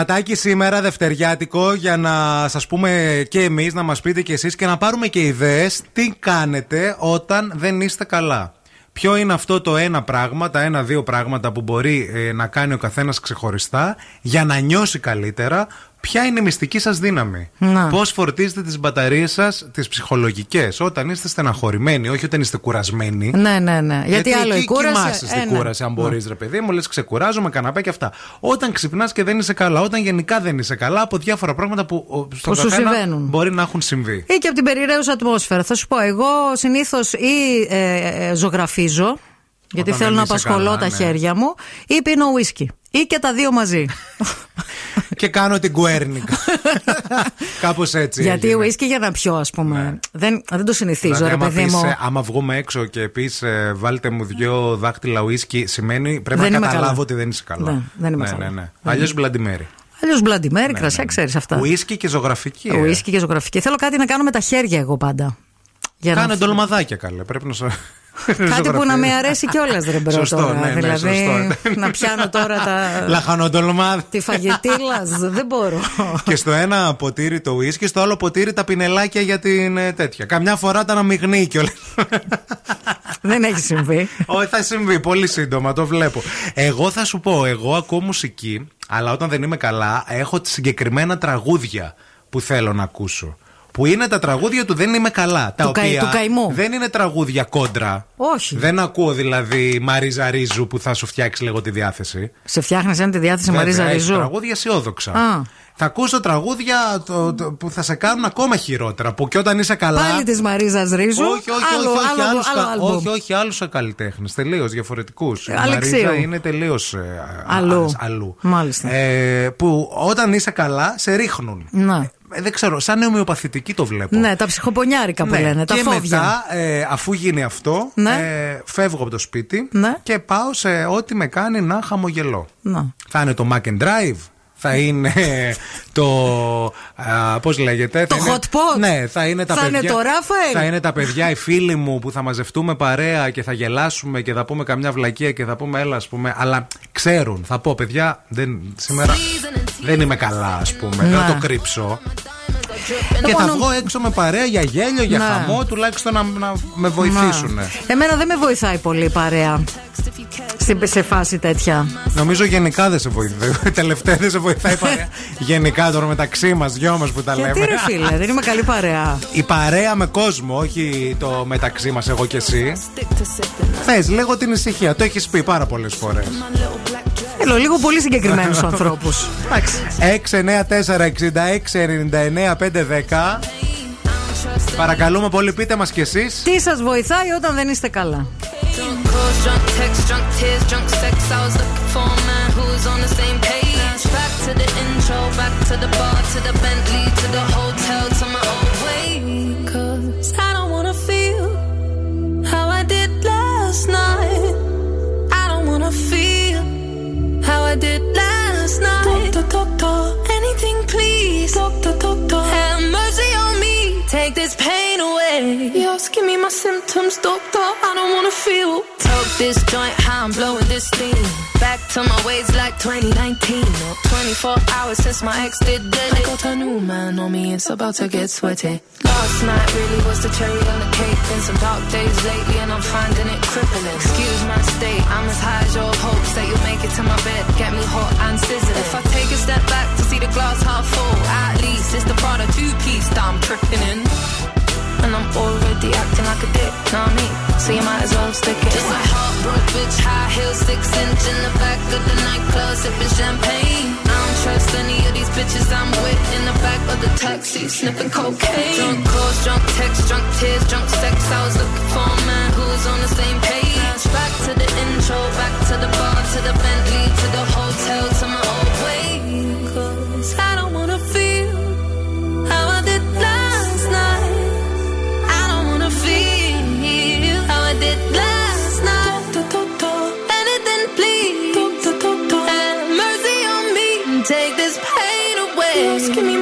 Θεματάκι σήμερα δευτεριάτικο για να σας πούμε και εμείς να μας πείτε και εσείς και να πάρουμε και ιδέες τι κάνετε όταν δεν είστε καλά. Ποιο είναι αυτό το ένα πράγμα, τα ένα-δύο πράγματα που μπορεί ε, να κάνει ο καθένας ξεχωριστά για να νιώσει καλύτερα. Ποια είναι η μυστική σας δύναμη; Να. Πώς φορτίζετε τις μπαταρίες σας, τις ψυχολογικές, όταν είστε στεναχωρημένοι, όχι όταν είστε κουρασμένοι; Ναι, ναι, ναι. Γιατί, άλλο εκεί η κούραση. κοιμάσαι ε, στην ναι. κούραση, αν μπορείς, ρε παιδί μου, λες ξεκουράζομαι, καναπέ και αυτά. Όταν ξυπνάς και δεν είσαι καλά, όταν γενικά δεν είσαι καλά, από διάφορα πράγματα που ο- στον Που σου καθένα συμβαίνουν. μπορεί να έχουν συμβεί. Ή και από την περιραίουσα ατμόσφαιρα. Θα σου πω, εγώ συνήθως ή ε, ε, ζωγραφίζω, γιατί Όταν θέλω δεν να είσαι απασχολώ καλά, τα ναι. χέρια μου, ή πίνω ουίσκι. Ή και τα δύο μαζί. και κάνω την κουέρνικα. Κάπως έτσι. γιατί έγινε. ουίσκι για να πιω, ας πούμε. Δεν, δεν το συνηθίζω, Δηλαδή, ρε άμα, παιδί πεις, μου. ε, άμα βγούμε έξω και πεις βάλτε μου δυο δάχτυλα ουίσκι, σημαίνει πρέπει Δεν να είμαι καταλάβω καλά. ότι δεν είσαι καλά. Ναι, δεν είμαι ναι, καλά. ναι, ναι. Αλλιώς Bloody Mary. Αλλιώς Bloody Mary, κρασιά, ξέρεις αυτά. Ουίσκι και ζωγραφική. ε. Ουίσκι και ζωγραφική. Θέλω κάτι να κάνω με τα χέρια εγώ πάντα. Για να Κάνε φ- ντολμαδάκια καλέ. Πρέπει να σου. Κάτι που να με αρέσει κιόλας, δεν μπορώ Σωστό, τώρα. ναι, ναι, δηλαδή, σωστό. να πιάνω τώρα τα. Λαχανοντολμάδι. τη φαγητήλας, δεν μπορώ. και στο ένα ποτήρι το ουίσκι, στο άλλο ποτήρι τα πινελάκια για την ε, τέτοια. Καμιά φορά τα αναμειγνύει κιόλα. δεν έχει συμβεί. Όχι, θα συμβεί πολύ σύντομα, το βλέπω. Εγώ θα σου πω, εγώ ακούω μουσική, αλλά όταν δεν είμαι καλά, έχω συγκεκριμένα τραγούδια που θέλω να ακούσω. Που είναι τα τραγούδια του Δεν είμαι καλά. Τα Του καη- οποία του καημού. δεν είναι τραγούδια κόντρα. Όχι. Δεν ακούω δηλαδή Μαρίζα Ρίζου που θα σου φτιάξει λίγο τη διάθεση. Σε φτιάχνεις ένα τη διάθεση Βέβαια, Μαρίζα έχει Ριζού. τραγούδια αισιόδοξα. Α. Θα ακούσω τραγούδια το- το- που θα σε κάνουν ακόμα χειρότερα. Που και όταν είσαι καλά. Πάλι της Μαρίζας Ρίζου; Όχι, όχι, άλλο, όχι, όχι, άλλο, άλλους άλλο κα- άλμπουμ. όχι, όχι, άλλους καλλιτέχνες. Τελείως διαφορετικούς. Η Αλεξίου. Μαρίζα είναι τελείως Αλλού. αλλού. Μάλιστα. Ε, που όταν είσαι καλά, σε ρίχνουν. Ναι. Ε, δεν ξέρω, σαν ομοιοπαθητική το βλέπω. ναι, τα ψυχοπονιάρικα που Ναι. λένε, τα και φόβια. μετά, ε, αφού γίνει αυτό, Ναι. ε, φεύγω από το σπίτι Ναι. και πάω σε ό,τι με κάνει να χαμογελώ. Να. Θα είναι το Mac and Drive. Θα είναι το. Πώς λέγεται. Το θα είναι, hot pot. Ναι, θα είναι τα Θα είναι παιδιά. το Rafael. Θα είναι τα παιδιά, οι φίλοι μου που θα μαζευτούμε παρέα και θα γελάσουμε και θα πούμε καμιά βλακεία και θα πούμε έλα, ας πούμε. Αλλά ξέρουν. Θα πω, παιδιά, δεν, σήμερα δεν είμαι καλά, ας πούμε. Ναι. Να το κρύψω. Και Λοιπόν, θα ο- βγω έξω με παρέα για γέλιο, για Ναι. χαμό, τουλάχιστον να, να με βοηθήσουν. Να. Εμένα δεν με βοηθάει πολύ η παρέα. Στη- Σε φάση τέτοια. Νομίζω γενικά δεν σε βοηθάει. Τελευταία δεν σε βοηθάει η παρέα. γενικά τώρα μεταξύ μας, δυο μας που τα Γιατί λέμε. ρε φίλε, δεν είμαι καλή παρέα. Η παρέα με κόσμο, όχι το μεταξύ μας, εγώ και εσύ. Θες λίγο την ησυχία. Το έχεις πει πάρα πολλές φορές. Θέλω λίγο πολύ συγκεκριμένους ανθρώπους. 694-6699-510. Παρακαλούμε πολύ, πείτε μας κι εσείς τι σας βοηθάει όταν δεν είστε καλά; Take this pain away. You're asking me my symptoms, doctor. I don't wanna feel. Toke this joint, how I'm blowing this steam. Back to my ways like 2019. Or 24 hours since my ex did dead. I got a new man on me, it's about to get sweaty. Last night really was the cherry on the cake. Been some dark days lately, and I'm finding it crippling. Excuse my state, I'm as high as your hopes that you'll make it to my bed. Get me hot and sizzling. If I take a step back to see the glass half full, at least it's the Prada two piece that I'm tripping in. And I'm already acting like a dick, know what I mean? So you might as well stick it. Just a heartbroken bitch, high heels, six inch in the back of the nightclub, sipping champagne. I don't trust any of these bitches I'm with in the back of the taxi, sniffing cocaine. Drunk calls, drunk texts, drunk tears, drunk sex. I was looking for a man who was on the same page. Back to the intro, back to the bar, to the Bentley, to the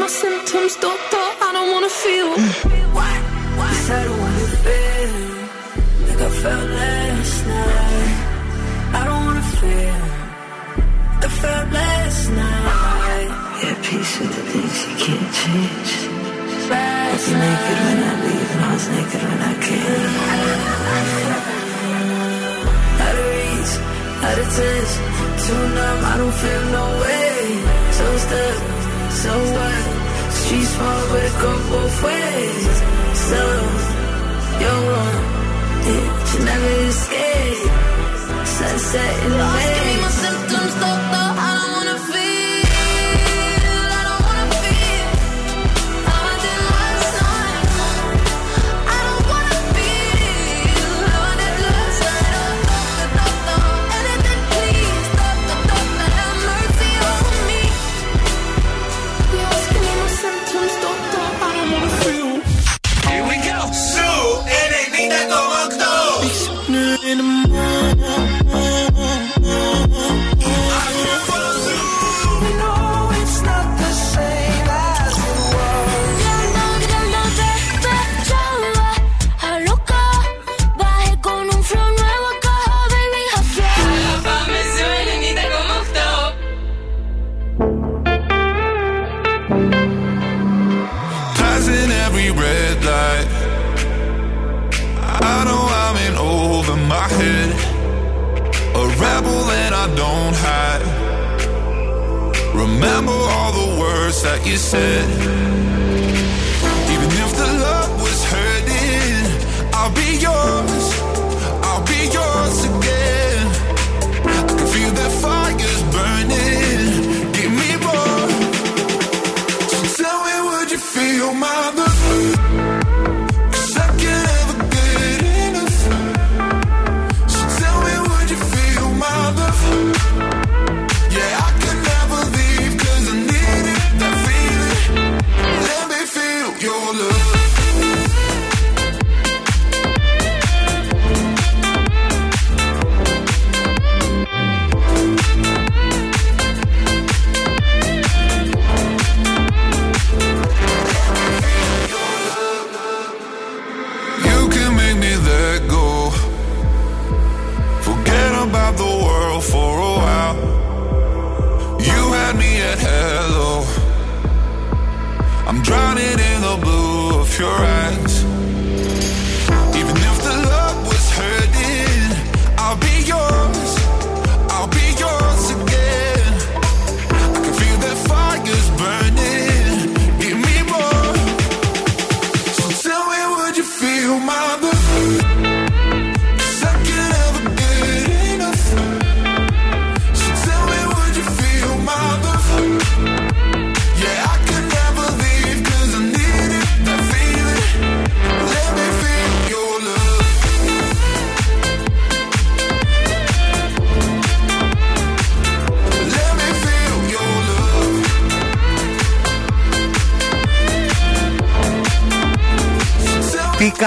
my symptoms, doctor. I don't wanna feel. Mm. What? What? Yes, I don't wanna feel like I felt last night. I don't wanna feel like I felt last night. Yeah, peace with the things you can't change. I Last was naked when I leave, and I was naked when I came. Out of reach, out of touch, too numb, I don't feel no way. So stuck, so what? Street small, but it go both ways. So, you're one, yeah, but you never escape. Sunset in the Lost, give me my symptoms, Don't hide. Remember all the words that you said. Even if the love was hurting, I'll be yours.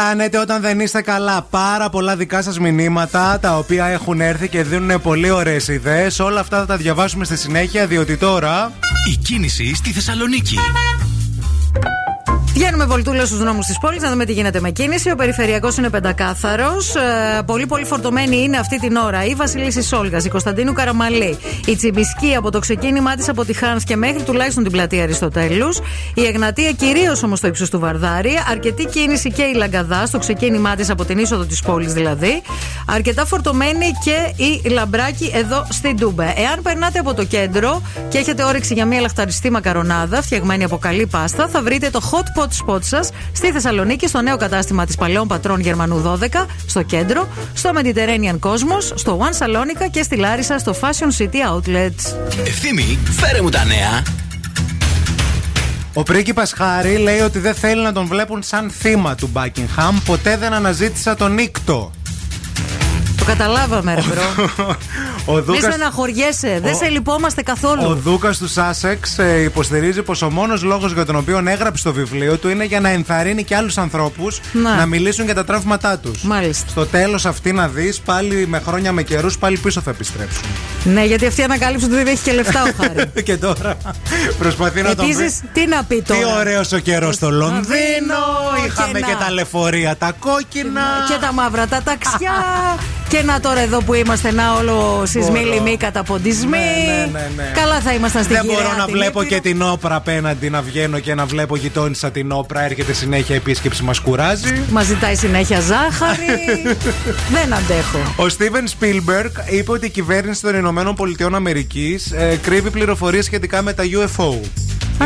Κάνετε όταν δεν είστε καλά; Πάρα πολλά δικά σας μηνύματα τα οποία έχουν έρθει και δίνουν πολύ ωραίες ιδέες. Όλα αυτά θα τα διαβάσουμε στη συνέχεια, διότι τώρα. Η κίνηση στη Θεσσαλονίκη. Βγαίνουμε βολτούλα στους δρόμους της πόλης να δούμε τι γίνεται με κίνηση. Ο περιφερειακός είναι πεντακάθαρος. Ε, πολύ πολύ φορτωμένη είναι αυτή την ώρα η Βασιλίση Σόλγας, η Κωνσταντίνου Καραμαλή, η Τσιμπισκή από το ξεκίνημά της από τη Χάνθ και μέχρι τουλάχιστον την πλατεία Αριστοτέλους. Η Εγνατία κυρίως όμως στο ύψος του Βαρδάρη. Αρκετή κίνηση και η Λαγκαδά στο ξεκίνημά της από την είσοδο της πόλης δηλαδή. Αρκετά φορτωμένη και η Λαμπράκη εδώ στην Τούμπε. Εάν περνάτε από το κέντρο και έχετε όρεξη για μια λαχταριστή μακαρονάδα φτιαγμένη από καλή πάστα, θα βρείτε το hot hot spot σας στη Θεσσαλονίκη, στο νέο κατάστημα της Παλαιών Πατρών Γερμανού 12, στο κέντρο, στο Mediterranean Cosmos, στο One Salonica και στη Λάρισα στο Fashion City Outlets. Ευθύμη, φέρε μου τα νέα. Ο πρίγκιπα Χάρη λέει ότι δεν θέλει να τον βλέπουν σαν θύμα του Buckingham. Ποτέ δεν αναζήτησα τον οίκτο. Το καταλάβαμε, ρε bro. Ο Μη Δούκας, στεναχωριέσαι, δεν Ο- σε λυπόμαστε καθόλου. ο Δούκας του Σάσεξ ε, υποστηρίζει πως ο μόνος λόγος για τον οποίο έγραψε το βιβλίο του είναι για να ενθαρρύνει και άλλους ανθρώπους Να. να μιλήσουν για τα τραύματά τους. Μάλιστα. Στο τέλος αυτή να δεις πάλι με χρόνια με καιρούς πάλι πίσω θα επιστρέψουν. Ναι, γιατί αυτή ανακάλυψε ότι δεν έχει και λεφτά ο Χάρη. και τώρα προσπαθεί να τον πει. Επίση, τι να πει τώρα; Τι ωραίος ο καιρός στο Λονδίνο. Είχαμε και και, να. τα λεωφορεία τα κόκκινα. Και τα μαύρα τα ταξιά. και να τώρα εδώ που είμαστε, να όλο σεισμοί, Μπορώ. λοιμοί, καταποντισμοί. Ναι, ναι, ναι, ναι. Καλά θα ήμασταν στην Δεν Κυριακή. μπορώ να βλέπω και την όπρα απέναντι να βγαίνω και να βλέπω γειτόνισσα την όπρα. Έρχεται συνέχεια επίσκεψη, μας κουράζει. Μας ζητάει συνέχεια ζάχαρη. Δεν αντέχω. Ο Στίβεν Σπίλμπεργκ είπε ότι η κυβέρνηση των Ηνωμένων Πολιτειών Αμερικής ε, κρύβει πληροφορίες σχετικά με τα UFO.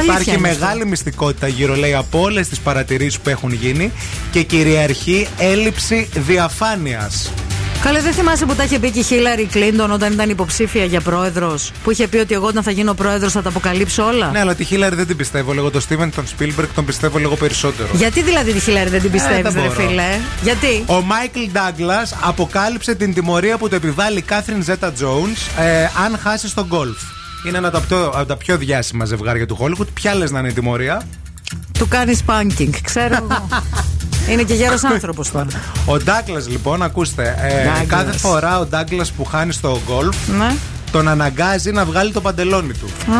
Υπάρχει είναι μεγάλη μυστικότητα γύρω, λέει, από όλες τις παρατηρήσεις που έχουν γίνει και κυριαρχεί έλλειψη διαφάνειας. Καλέ, δεν θυμάσαι που τα είχε πει και η Χίλαρη Κλίντον όταν ήταν υποψήφια για πρόεδρος. Που είχε πει ότι εγώ όταν θα γίνω πρόεδρος θα τα αποκαλύψω όλα; Ναι, αλλά τη Χίλαρη δεν την πιστεύω. Λίγο το Στίβεν τον Σπίλμπεργκ τον πιστεύω λίγο περισσότερο. Γιατί δηλαδή τη Χίλαρη δεν την πιστεύεις, δεν ρε μπορώ. φίλε; Γιατί; Ο Μάικλ Ντάγκλας αποκάλυψε την τιμωρία που το επιβάλλει η Κάθριν Ζέτα Τζόουνς αν χάσει στον γκολφ. Είναι ένα από τα, πιο, από τα πιο διάσημα ζευγάρια του Hollywood. Ποια λες να είναι η τιμωρία; Του κάνεις σπάνκινγκ, ξέρω εγώ. Είναι και γέρος άνθρωπος τώρα. Ο Ντάγκλας, λοιπόν, ακούστε. ε, Douglas. κάθε φορά ο Ντάγκλας που χάνει στο γκολφ Ναι. τον αναγκάζει να βγάλει το παντελόνι του. Α,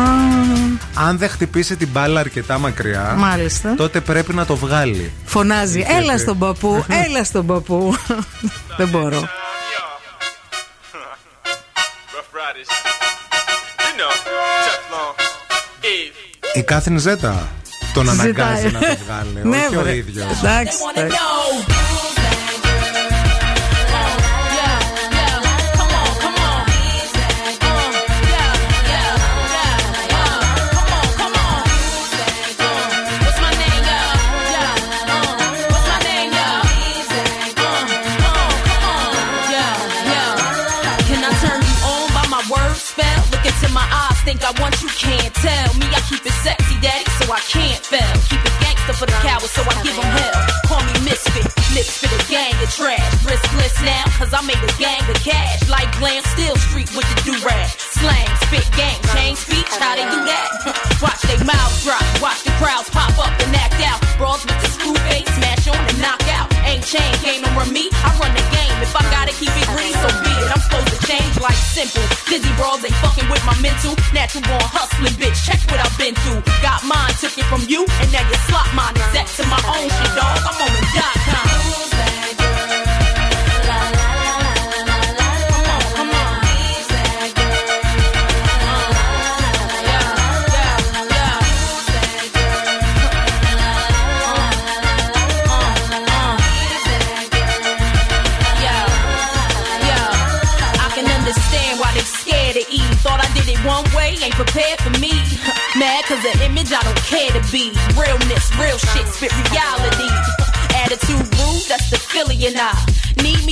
Αν δεν χτυπήσει την μπάλα αρκετά μακριά, Μάλιστα. τότε πρέπει να το βγάλει. Φωνάζει, Γιατί; έλα στον παππού, έλα στον παππού. Δεν μπορώ. Η Κάθριν Ζέτα τον αναγκάζει Ζητάει. να το βγάλει. Ναι, όχι ο βρε. ίδιο. Εντάξει. εντάξει. Can I turn you on by my word spell? Look into my eyes, think I want you, can't tell. Me, I keep it sexy, daddy, so I can't fail. Keep it gangster for the cowards, so I give them hell. Call me misfit, lips for the gang of trash. Riskless now, cause I made a gang of cash. Like glam, still street with the do-rag. Slang, spit gang, change speech, how they do that? Watch they mouths drop, watch the crowds pop up and act out. Brawls with the screw face, smash on and knock out. Ain't chain game over me, I run the game. If I gotta like simple. Dizzy brawls ain't fucking with my mental. Natural born hustling, bitch. Check what I've been through. Got mine, took it from you, and now you slot mine. Exact to my own shit, dog. I'm on the dot com. Ain't prepared for me. Mad cause the image I don't care to be. Realness, real shit, spit reality. Attitude rude, that's the Philly and I.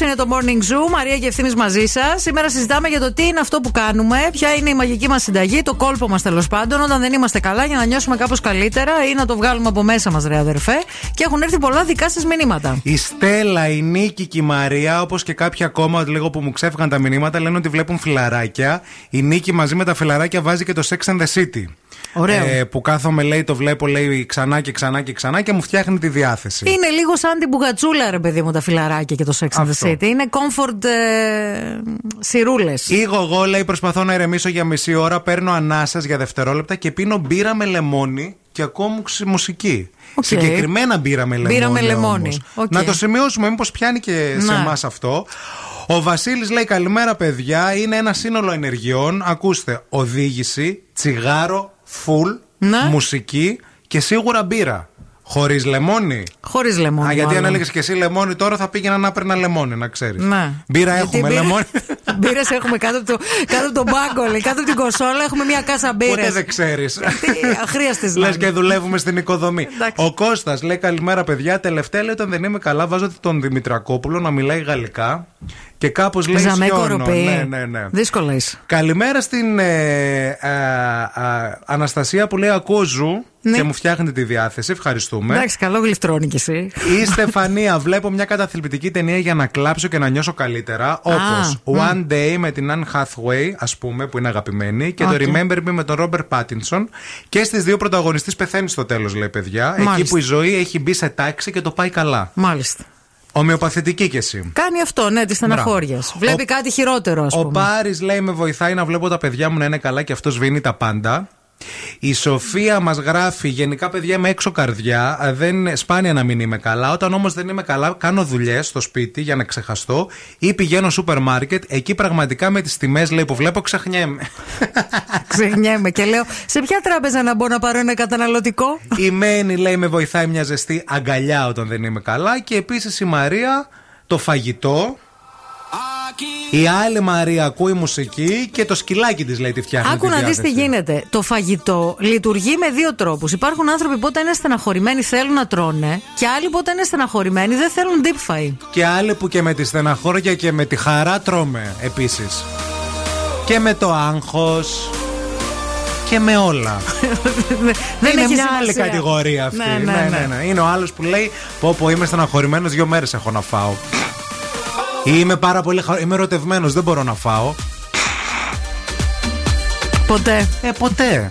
Είναι το Morning Zoo. Μαρία και ευθύνη μαζί σας. Σήμερα συζητάμε για το τι είναι αυτό που κάνουμε, ποια είναι η μαγική μας συνταγή, το κόλπο μας τέλος πάντων, όταν δεν είμαστε καλά για να νιώσουμε κάπως καλύτερα ή να το βγάλουμε από μέσα μας, ρε αδερφέ. Και έχουν έρθει πολλά δικά σας μηνύματα. Η Στέλλα, η Νίκη και η Μαρία, όπως και κάποια ακόμα λίγο που μου ξέφυγαν τα μηνύματα, λένε ότι βλέπουν φιλαράκια. Η Νίκη μαζί με τα φιλαράκια βάζει και το Sex and the City. Ωραίο. Ε, που κάθομαι, λέει, το βλέπω, λέει ξανά και ξανά και ξανά και μου φτιάχνει τη διάθεση. Είναι λίγο σαν την μπουγατσούλα, ρε παιδί μου, τα φιλαράκια και το Sex and the Αυτό. City. Είναι comfort ε, σειρούλες. Ή εγώ, λέει, προσπαθώ να ηρεμήσω για μισή ώρα, παίρνω ανάσα για δευτερόλεπτα και πίνω μπύρα με λεμόνι και ακούω μουξ- μουσική. Οκ. Συγκεκριμένα μπύρα με λεμόνι. Μπύρα με λεμόνι. όμως. Οκ. Να το σημειώσουμε, μήπως πιάνει και σε Ναι. εμάς αυτό. Ο Βασίλης λέει: Καλημέρα, παιδιά. Είναι ένα σύνολο ενεργειών. Ακούστε, οδήγηση, τσιγάρο, φουλ, Ναι. μουσική και σίγουρα μπύρα. Χωρίς λεμόνι. Χωρίς λεμόνι. Α, γιατί αν μάλλον. έλεγε και εσύ λεμόνι, τώρα θα πήγαινα να έπαιρνα λεμόνι, να ξέρεις. Ναι. Μπύρα Γιατί έχουμε, μπύρα- λεμόνι. Μπύρες έχουμε κάτω από, το, κάτω από τον πάγκο, λέει, κάτω από την κοσόλα έχουμε μια κάσα μπύρες. Ποτέ δεν ξέρεις. Αχρίαστες Λες και δουλεύουμε στην οικοδομή. Εντάξει. Ο Κώστας λέει καλημέρα, παιδιά. Τελευταία λέει όταν δεν είμαι καλά, βάζω τον Δημητρακόπουλο να μιλάει γαλλικά και κάπως λέει Ζαμέ σιώνω. κοροπή. Ναι, ναι, ναι. Δύσκολα είσαι. Καλημέρα στην ε, α, α, Αναστασία που λέει Ακούω Zoo Ναι. και μου φτιάχνει τη διάθεση. Ευχαριστούμε. Εντάξει, καλό γλειφτρόνι κι εσύ. Η Στεφανία, βλέπω μια καταθλιπτική ταινία για να κλάψω και να νιώσω καλύτερα. Όπως One Day με την Anne Hathaway, ας πούμε, που είναι αγαπημένη, και το OK. Remember Me με τον Robert Pattinson. Και στις δύο πρωταγωνιστές πεθαίνει στο τέλος, λέει παιδιά. Εκεί Μάλιστα. που η ζωή έχει μπει σε τάξη και το πάει καλά. Μάλιστα. Ομοιοπαθητική κι εσύ. Κάνει αυτό, ναι, τη στεναχώρια. Μπράβο. Βλέπει Ο- κάτι χειρότερο, ας Ο πούμε. Πάρης λέει: Με βοηθάει να βλέπω τα παιδιά μου να είναι καλά και αυτός σβήνει τα πάντα. Η Σοφία μας γράφει: Γενικά, παιδιά, είμαι έξω καρδιά. Ε, Δεν, σπάνια να μην είμαι καλά. Όταν όμως δεν είμαι καλά, κάνω δουλειές στο σπίτι για να ξεχαστώ ή πηγαίνω σούπερ μάρκετ. Εκεί πραγματικά με τις τιμές λέει που βλέπω ξεχνιέμαι. Ξεχνιέμαι και λέω, σε ποια τράπεζα να μπω να πάρω ένα καταναλωτικό; η Μένη λέει: Με βοηθάει μια ζεστή αγκαλιά όταν δεν είμαι καλά. Και επίσης η Μαρία το φαγητό. Η άλλη Μαρία ακούει μουσική και το σκυλάκι της λέει τη φτιάχνει. Άκου να δεις τι γίνεται. Το φαγητό λειτουργεί με δύο τρόπους. Υπάρχουν άνθρωποι που όταν είναι στεναχωρημένοι θέλουν να τρώνε, και άλλοι που όταν είναι στεναχωρημένοι δεν θέλουν deep fry. Και άλλοι που και με τη στεναχώρια και με τη χαρά τρώμε επίσης. Και με το άγχος. Και με όλα. δεν είναι μια άλλη κατηγορία αυτή. Ναι ναι ναι, ναι, ναι, ναι. Είναι ο άλλος που λέει: Πω, πω είμαι στεναχωρημένος, δύο μέρες έχω να φάω. Είμαι πάρα πολύ χαρούμενο. Είμαι ερωτευμένος, δεν μπορώ να φάω. Ποτέ. Ε, ποτέ.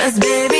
Cause baby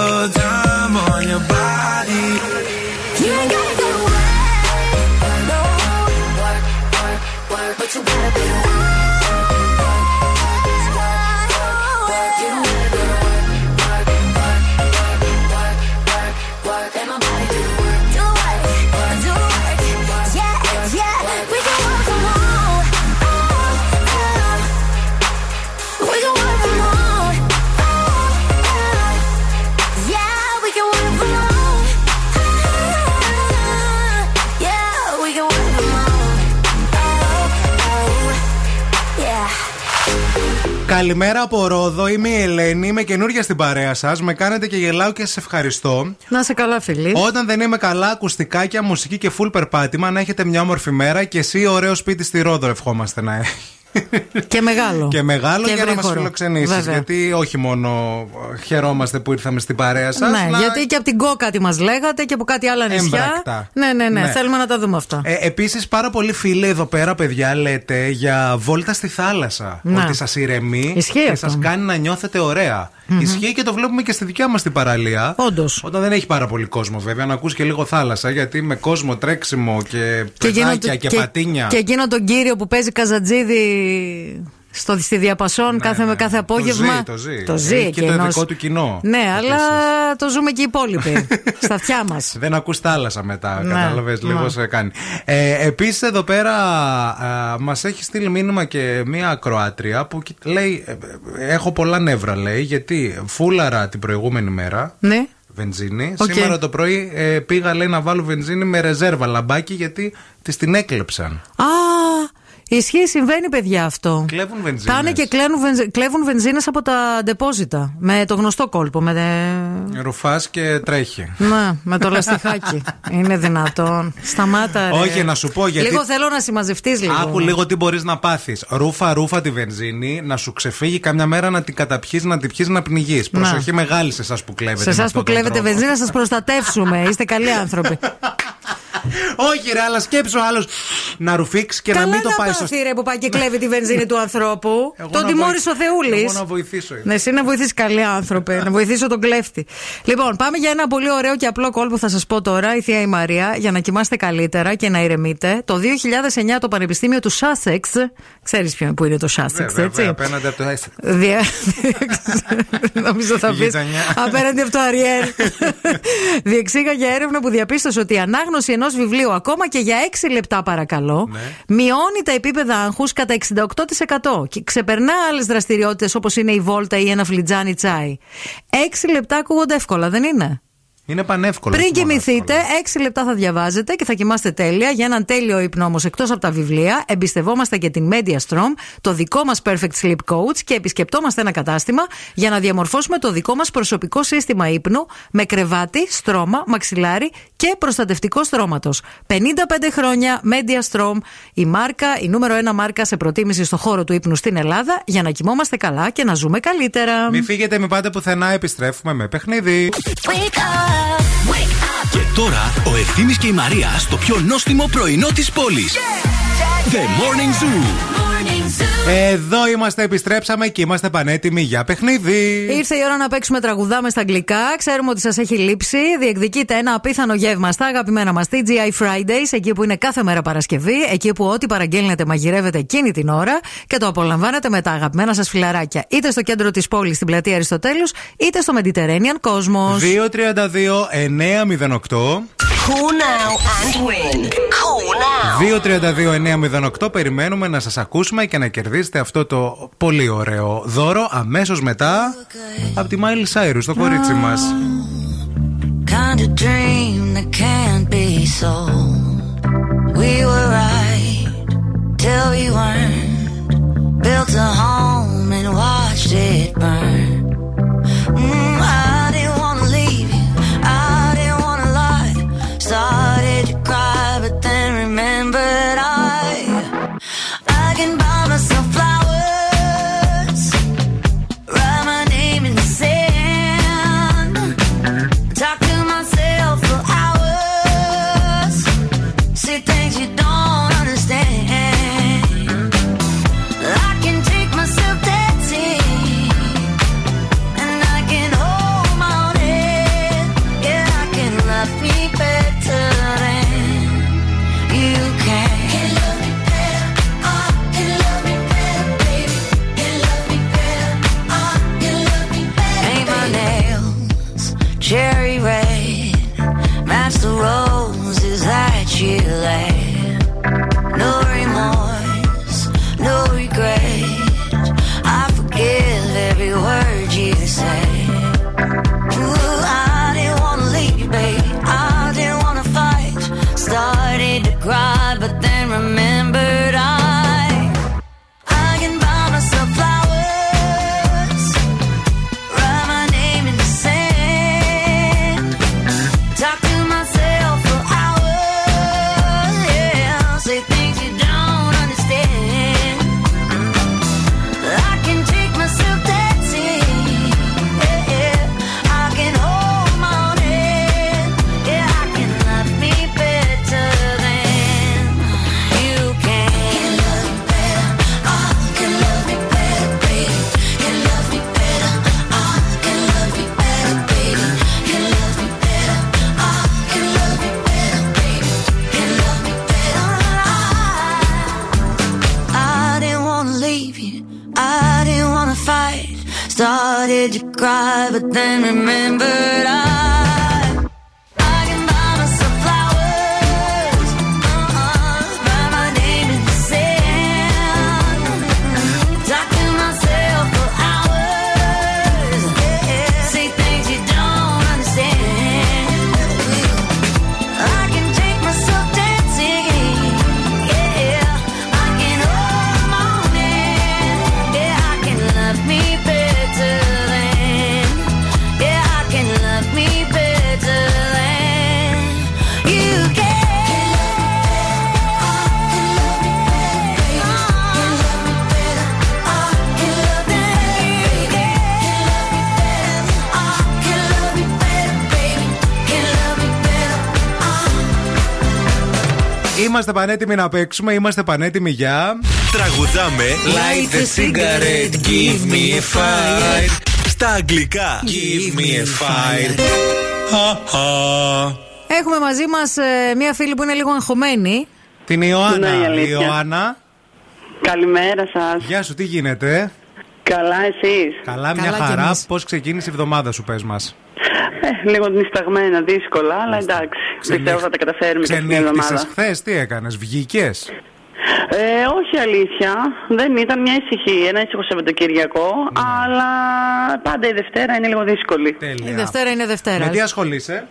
on your body. Καλημέρα από Ρόδο. Είμαι η Ελένη. Είμαι καινούργια στην παρέα σας. Με κάνετε και γελάω και σας ευχαριστώ. Να είσαι καλά, φίλοι. Όταν δεν είμαι καλά, ακουστικάκια, μουσική και full περπάτημα, να έχετε μια όμορφη μέρα και εσύ ωραίο σπίτι στη Ρόδο, ευχόμαστε να έχεις. Και μεγάλο. Και μεγάλο Και για να μας γρήγορο. φιλοξενήσεις. Βέβαια. Γιατί όχι μόνο χαιρόμαστε που ήρθαμε στην παρέα σας. Ναι, γιατί και από την Κόκα τι μας λέγατε και από κάτι άλλα νησιά. Έμπρακτα. Ναι, ναι, ναι, Ναι. Θέλουμε να τα δούμε αυτά. Ε, Επίσης, πάρα πολλοί φίλοι εδώ πέρα, παιδιά, λέτε για βόλτα στη θάλασσα. Να. Ότι σας ηρεμεί Ισχύει και αυτό. σας κάνει να νιώθετε ωραία. Ισχύει και το βλέπουμε και στη δικιά μας την παραλία. Όντως. Όταν δεν έχει πάρα πολύ κόσμο, βέβαια, να ακούς και λίγο θάλασσα. Γιατί με κόσμο, τρέξιμο και παιδάκια και, πατίνια. και εκείνο τον κύριο που παίζει καζατζίδι στο, στη διαπασόν κάθε, με κάθε απόγευμα. ζει, το ζει. Το ζει Έχει και το εκείνος. δικό του κοινό. Ναι, αλλά το ζούμε και οι υπόλοιποι. στα αυτιά μας. Δεν ακούς θάλασσα μετά, Ναι, κατάλαβες, λίγο ναι. σε κάνει. Ε, επίσης εδώ πέρα α, μας έχει στείλει μήνυμα και μία ακροάτρια που κι- λέει, ε, ε, έχω πολλά νεύρα λέει, γιατί φούλαρα την προηγούμενη μέρα, Ναι. βενζίνη, Οκ. σήμερα το πρωί ε, πήγα λέει να βάλω βενζίνη με ρεζέρβα λαμπάκι γιατί της την έκλεψαν. Α, ισχύει, συμβαίνει παιδιά αυτό. Κλέβουν βενζίνες. Πάνε και κλέβουν, βενζ... κλέβουν βενζίνες από τα ντεπόζιτα. Με το γνωστό κόλπο. Με... τε- Ρουφάς και τρέχει. Ναι, με το λαστιχάκι. Είναι δυνατόν. Σταμάτα, ρε. Όχι, να σου πω γιατί- Λίγο θέλω να συμμαζευτείς λίγο. Άκου λίγο τι μπορείς να πάθεις. Ρούφα, ρούφα τη βενζίνη, να σου ξεφύγει καμιά μέρα να την καταπιείς, να την πιει, να πνιγείς. Να. Προσοχή μεγάλη σε εσάς που κλέβετε. Σε με εσάς αυτόν που τον κλέβετε τρόπο. βενζίνα, σας προστατεύσουμε. Είστε καλοί άνθρωποι. Όχι, ρε, αλλά σκέψω άλλος να ρουφήξει και Καλά να μην το να πάει στο πάθει, ρε που πάει και κλέβει τη βενζίνη του ανθρώπου. Εγώ Τον να τιμώρησε ο βοηθ- Θεούλης. εγώ να βοηθήσω. Ναι, εσύ να βοηθήσεις καλοί άνθρωπε, να βοηθήσω τον κλέφτη. Λοιπόν, πάμε για ένα πολύ ωραίο και απλό κόλπο που θα σας πω τώρα, η Θεία η Μαρία, για να κοιμάστε καλύτερα και να ηρεμείτε. Το 2009 το Πανεπιστήμιο του Σάσεξ, ξέρεις ποιο που είναι το Σάσεξ, Βέβαια, έτσι; απέναντι από το Essex. Δια... Νομίζω θα Η πει γειτονιά. απέναντι από το Αριέλ. Διεξήγαγε έρευνα που διαπίστωσε ότι η ανάγνωση ενός βιβλίου, ακόμα και για 6 λεπτά παρακαλώ, Ναι. μειώνει τα επίπεδα άγχους κατά 68% και ξεπερνά άλλες δραστηριότητες όπως είναι η βόλτα ή ένα φλιτζάνι τσάι. 6 λεπτά ακούγονται εύκολα, δεν είναι; Είναι πανεύκολο. Πριν όχι μόνο κοιμηθείτε, 6 λεπτά θα διαβάζετε και θα κοιμάστε τέλεια. Για έναν τέλειο ύπνο όμως, εκτός από τα βιβλία, εμπιστευόμαστε και την MediaStrom, το δικό μας Perfect Sleep Coach και επισκεπτόμαστε ένα κατάστημα για να διαμορφώσουμε το δικό μας προσωπικό σύστημα ύπνου με κρεβάτι, στρώμα, μαξιλάρι και προστατευτικός στρώματο. 55 χρόνια MediaStrom, η μάρκα, η νούμερο ένα μάρκα σε προτίμηση στο χώρο του ύπνου στην Ελλάδα, για να κοιμόμαστε καλά και να ζούμε καλύτερα. Μην φύγετε, μην πάτε πουθενά, επιστρέφουμε με παιχνίδι. Και τώρα ο Ευθύμης και η Μαρία στο πιο νόστιμο πρωινό της πόλης. The Morning Zoo. Εδώ είμαστε, επιστρέψαμε και είμαστε πανέτοιμοι για παιχνίδι. Ήρθε η ώρα να παίξουμε τραγουδάμε στα αγγλικά. Ξέρουμε ότι σας έχει λείψει. Διεκδικείτε ένα απίθανο γεύμα στα αγαπημένα μας TGI Fridays, εκεί που είναι κάθε μέρα Παρασκευή, εκεί που ό,τι παραγγέλνετε μαγειρεύετε εκείνη την ώρα και το απολαμβάνετε με τα αγαπημένα σας φιλαράκια. Είτε στο κέντρο της πόλης, στην πλατεία Αριστοτέλους, είτε στο Mediterranean Cosmos. 232-908. 2, 32 ενέα μηδεν αυτό περιμένουμε να σας ακούσουμε και να κερδίσετε αυτό το πολύ ωραίο δώρο, αμέσως μετά από τη Μάλι Σάιρου στο κορίτσι μας. Then remembered Είμαστε πανέτοιμοι να παίξουμε, είμαστε πανέτοιμοι για. Τραγουδάμε Light the cigarette, give me a fire. Στα αγγλικά Give me a fire Έχουμε μαζί μας μία φίλη που είναι λίγο αγχωμένη. Την Ιωάννα. Ναι, η η αλήθεια. Ιωάννα. Καλημέρα σας. Γεια σου, τι γίνεται; Καλά, εσείς; Καλά, μια Καλά κι χαρά. εμείς. Πώς ξεκίνησε η εβδομάδα σου, πες μας; Ε, λίγο νησταγμένα, δύσκολα, αλλά εντάξει. Πιστεύω θα τα καταφέρουμε και στην εβδομάδα. Ξενύχτησες χθες, τι έκανες, βγήκες; Ε, όχι αλήθεια. Δεν ήταν μια ησυχή, ένα ήσυχο Σαββατοκυριακό, αλλά πάντα η Δευτέρα είναι λίγο δύσκολη. Η Δευτέρα είναι Δευτέρας. Με τι ασχολείσαι;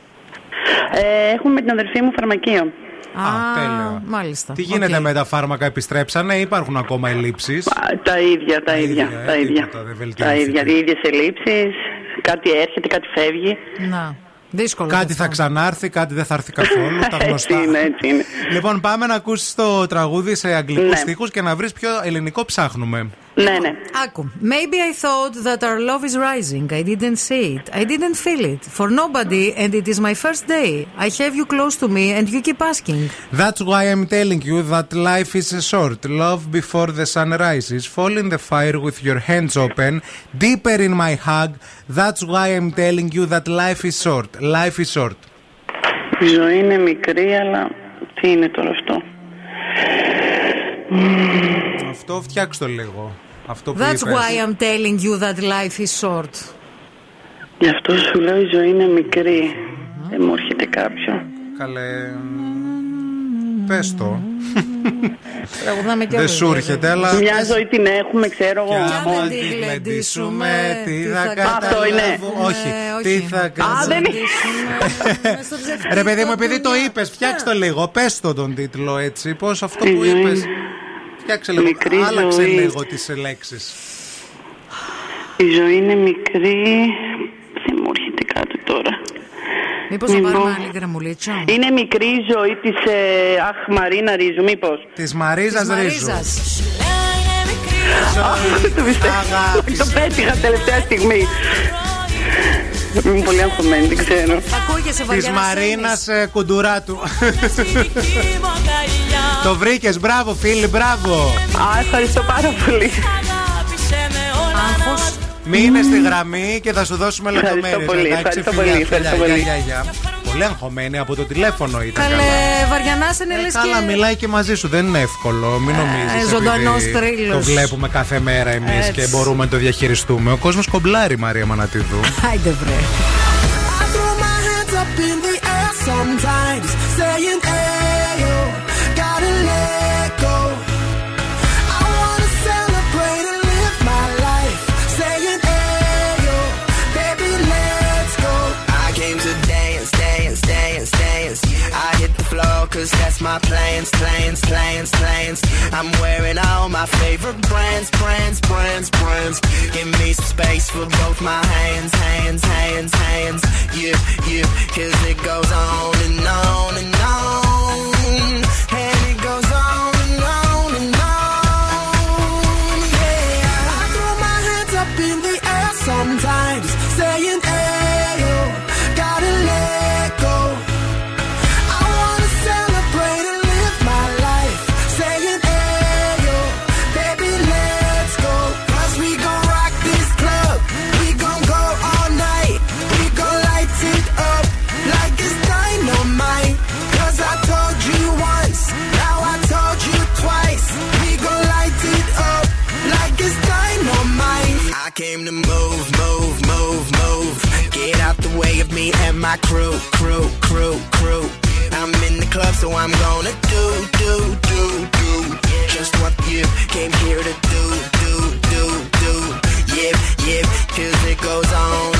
Ε, έχουμε με την αδερφή μου φαρμακείο. Α, τέλειο. μάλιστα. Τι γίνεται Οκ. με τα φάρμακα, επιστρέψανε, υπάρχουν ακόμα ελλείψεις; Τα ίδια, τα ίδια. ίδια, Τα ε, ίδια. τίποτα, δεν Τα βελτιώθηκε. ίδια, οι ίδιες ελλείψεις. Κάτι έρχεται, κάτι φεύγει. Να. Δύσκολο. Κάτι θα ξανάρθει, κάτι δεν θα έρθει καθόλου. τα γνωστά. Έτσι είναι, έτσι είναι. Λοιπόν, πάμε να ακούσεις το τραγούδι σε αγγλικούς Ναι. στίχους και να βρεις ποιο ελληνικό ψάχνουμε. Ναι, ναι. Άκου. Maybe I thought that our love is rising. I didn't see it. I didn't feel it. For nobody, and it is my first day. I have you close to me, and you keep asking. That's why I'm telling you that life is short. Love before the sun rises. Fall in the fire with your hands open. Deeper in my hug. That's why I'm telling you that life is short. Life is short. Η ζωή είναι μικρή, αλλά τι είναι τώρα αυτό. Αυτό φτιάξτε το λίγο. Αυτό που That's είπες. why I'm telling you that life is short. Γι' αυτό σου λέω η ζωή είναι μικρή. Δεν μου έρχεται κάποιο. Καλέ. Πες το. Τραγουδάμε κι Δεν όλοι, σου βέβαια. έρχεται, αλλά. Μια ζωή την έχουμε, ξέρω εγώ. Κι άμα μόνο. τη γλεντήσουμε, τι θα Αυτό είναι. καταλάβω. Όχι, τι θα Α, δεν είναι. Ρε παιδί μου, επειδή το είπες, φτιάξτε το λίγο. Πες το τον τίτλο έτσι. Πώς αυτό Η που ζωή είπες. Είναι Φτιάξε λίγο. μικρή Άλλαξε ζωή. λίγο τις λέξεις. Η ζωή είναι μικρή. Δεν μου έρχεται κάτι τώρα. Μήπως να Λοιπόν. πάρουμε άλλη γραμμουλίτσα. Είναι μικρή η ζωή της ε, Αχ Μαρίνα Ρίζου, μήπως. Της Μαρίζας Της Ρίζου. Μαρίζας. Το πιστεύω. Το πέτυχα τελευταία στιγμή. Είμαι πολύ αγχωμένη, δεν ξέρω. Ακούγεσαι Της βαριά Μαρίνας Κουντουράτου. Το βρήκες, μπράβο φίλοι, μπράβο. Α, ευχαριστώ πάρα πολύ. Άγχος. Μείνε στη γραμμή και θα σου δώσουμε Ευχαριστώ λεπτομέρειες. πολύ, ευχαριστώ πολύ, ευχαριστώ πολύ. Πολύ αγχωμένη από το τηλέφωνο ήταν. Καλέ, καλά. βαριανά είναι λες Καλά, και. μιλάει και μαζί σου. Δεν είναι εύκολο. Μην νομίζεις. ζωντανός θρύλος. Το βλέπουμε κάθε μέρα εμείς Έτσι. και μπορούμε να το διαχειριστούμε. Ο κόσμος κομπλάρει, Μαρία Μανατίδου. Άιντε βρε. My plans, plans, plans, plans. I'm wearing all my favorite brands, brands, brands, brands. Give me some space for both my hands, hands, hands, hands. Yeah, yeah, cause it goes on and on and on. And it goes my crew, crew, crew, crew. I'm in the club, so I'm gonna do, do, do, do. Just what you came here to do, do, do, do. Yep, yep, music goes on.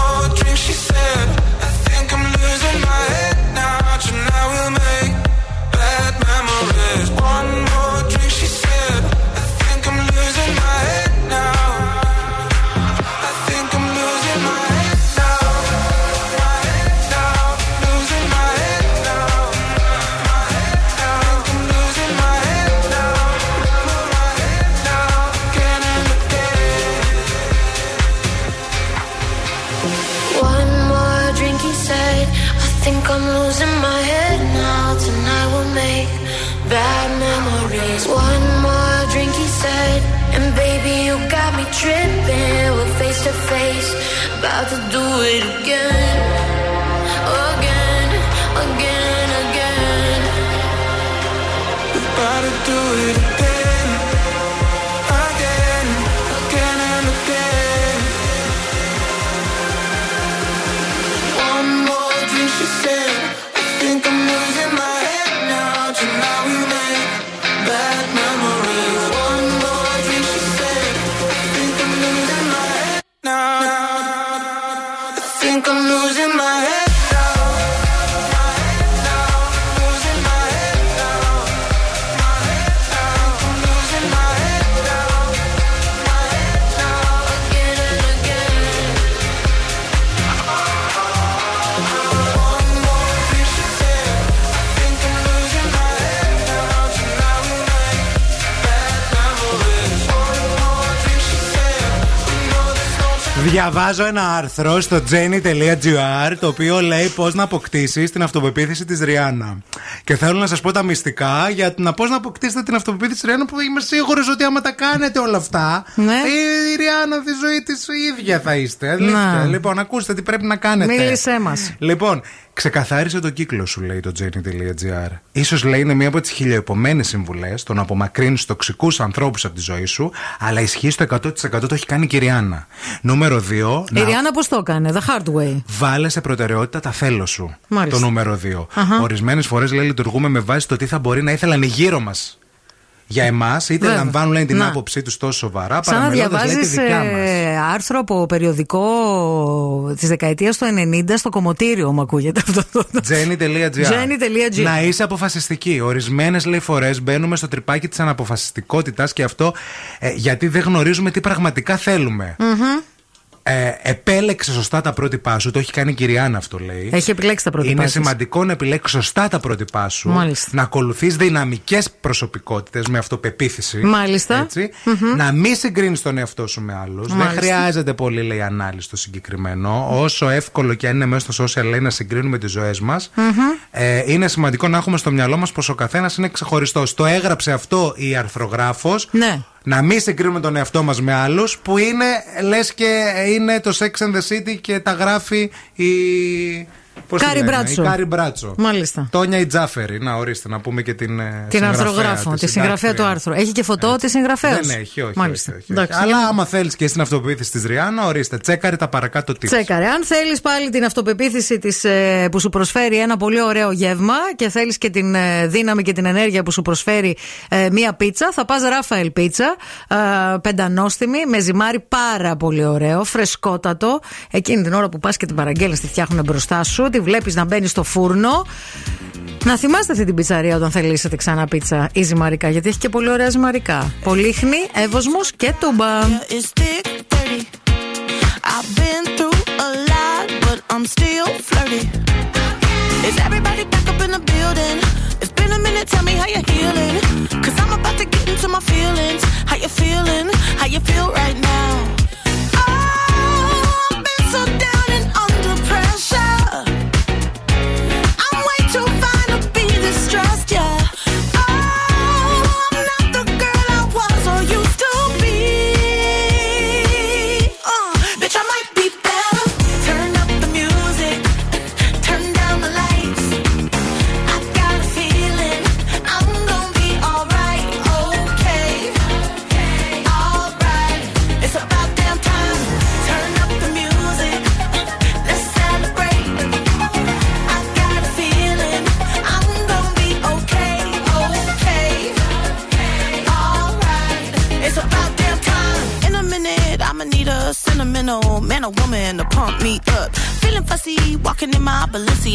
about to do it again. Διαβάζω ένα άρθρο στο jenny.gr το οποίο λέει πώς να αποκτήσεις την αυτοπεποίθηση της Ριάννα. Και θέλω να σας πω τα μυστικά για να πώς να αποκτήσετε την αυτοπεποίθηση της Ριάννα που είμαι σίγουρος ότι άμα τα κάνετε όλα αυτά, ναι. η, Ριάννα τη ζωή της ίδια θα είστε. Ναι. Λοιπόν, ακούστε τι πρέπει να κάνετε. Μίλησέ μας. Λοιπόν, Ξεκαθάρισε το κύκλο σου, λέει το jenny.gr. σω λέει είναι μία από τις χιλιοεπωμένε συμβουλές το να απομακρύνεις τοξικούς ανθρώπους από τη ζωή σου, αλλά ισχύει στο 100% το έχει κάνει η Κυριάννα. Νούμερο 2. Η Ριάννα πώς το έκανε, the hard way. Βάλε σε προτεραιότητα τα θέλω σου. Μάλιστα. Το νούμερο 2. Ορισμένες φορές λέει λειτουργούμε με βάση το τι θα μπορεί να ήθελαν γύρω μας. Για εμάς, είτε Βέβαια. λαμβάνουν λέει, την Να. άποψή τους τόσο σοβαρά, Σαν να παραμελώντας, λέει, τη διαβάζεις δικιά μας. άρθρο από περιοδικό της δεκαετίας του 90 στο κομμωτήριο, μου ακούγεται αυτό. Jenny.gr. Jenny.gr. Να είσαι αποφασιστική. Ορισμένες λέει φορές μπαίνουμε στο τρυπάκι της αναποφασιστικότητας και αυτό ε, γιατί δεν γνωρίζουμε τι πραγματικά θέλουμε. Μμμ. Ε, επέλεξε σωστά τα πρότυπά σου. Το έχει κάνει η Κυριάννα αυτό λέει. Έχει επιλέξει τα πρότυπά Είναι της. σημαντικό να επιλέξεις σωστά τα πρότυπά σου. Μάλιστα. Να ακολουθείς δυναμικές προσωπικότητες με αυτοπεποίθηση. Μάλιστα. Έτσι. Μμμ. Να μην συγκρίνεις τον εαυτό σου με άλλους. Δεν Μάλιστα. χρειάζεται πολύ λέει ανάλυση στο συγκεκριμένο. Όσο εύκολο και αν είναι μέσα στο social λέει να συγκρίνουμε τις ζωές μας. Ε, είναι σημαντικό να έχουμε στο μυαλό μας πως ο καθένας είναι ξεχωριστός. Το έγραψε αυτό η αρθρογράφος. Ναι. Να μην συγκρίνουμε τον εαυτό μας με άλλους που είναι λες και είναι το Sex and the City και τα γράφει η. Πώς τη Κάρι λένε, Μπράντσο. Η Κάρι Μπράντσο. Μάλιστα. Τόνια η Τζάφερη. Να ορίστε, να πούμε και την. ε, Την συγγραφέα, αρθρογράφο, τη συγγραφέα του συντάκτρια. άρθρου. Έχει και φωτό της συγγραφέα. Δεν έχει, όχι. Μάλιστα. όχι, όχι, Εντάξει, Αλλά για- άμα θέλεις και την αυτοπεποίθηση της Rihanna, ορίστε, τσέκαρε τα παρακάτω tips. Τσέκαρε. Αν θέλεις πάλι την αυτοπεποίθηση της, ε, που σου προσφέρει ένα πολύ ωραίο γεύμα και θέλεις και την ε, δύναμη και την ενέργεια που σου προσφέρει ε, μία πίτσα, θα πας Ράφαελ Πίτσα. Ε, πεντανόστιμη, με ζυμάρι πάρα πολύ ωραίο, φρεσκότατο. Εκείνη την ώρα που πας και την παραγγέλνεις, τη φτιάχνουν μπροστά σου, ότι βλέπεις να μπαίνει στο φούρνο, να θυμάστε αυτή την πιτσαρία όταν θελήσετε ξανά πίτσα ή ζυμαρικά. Γιατί έχει και πολύ ωραία ζυμαρικά. Πολύχνη, εύοσμο και τομπαν.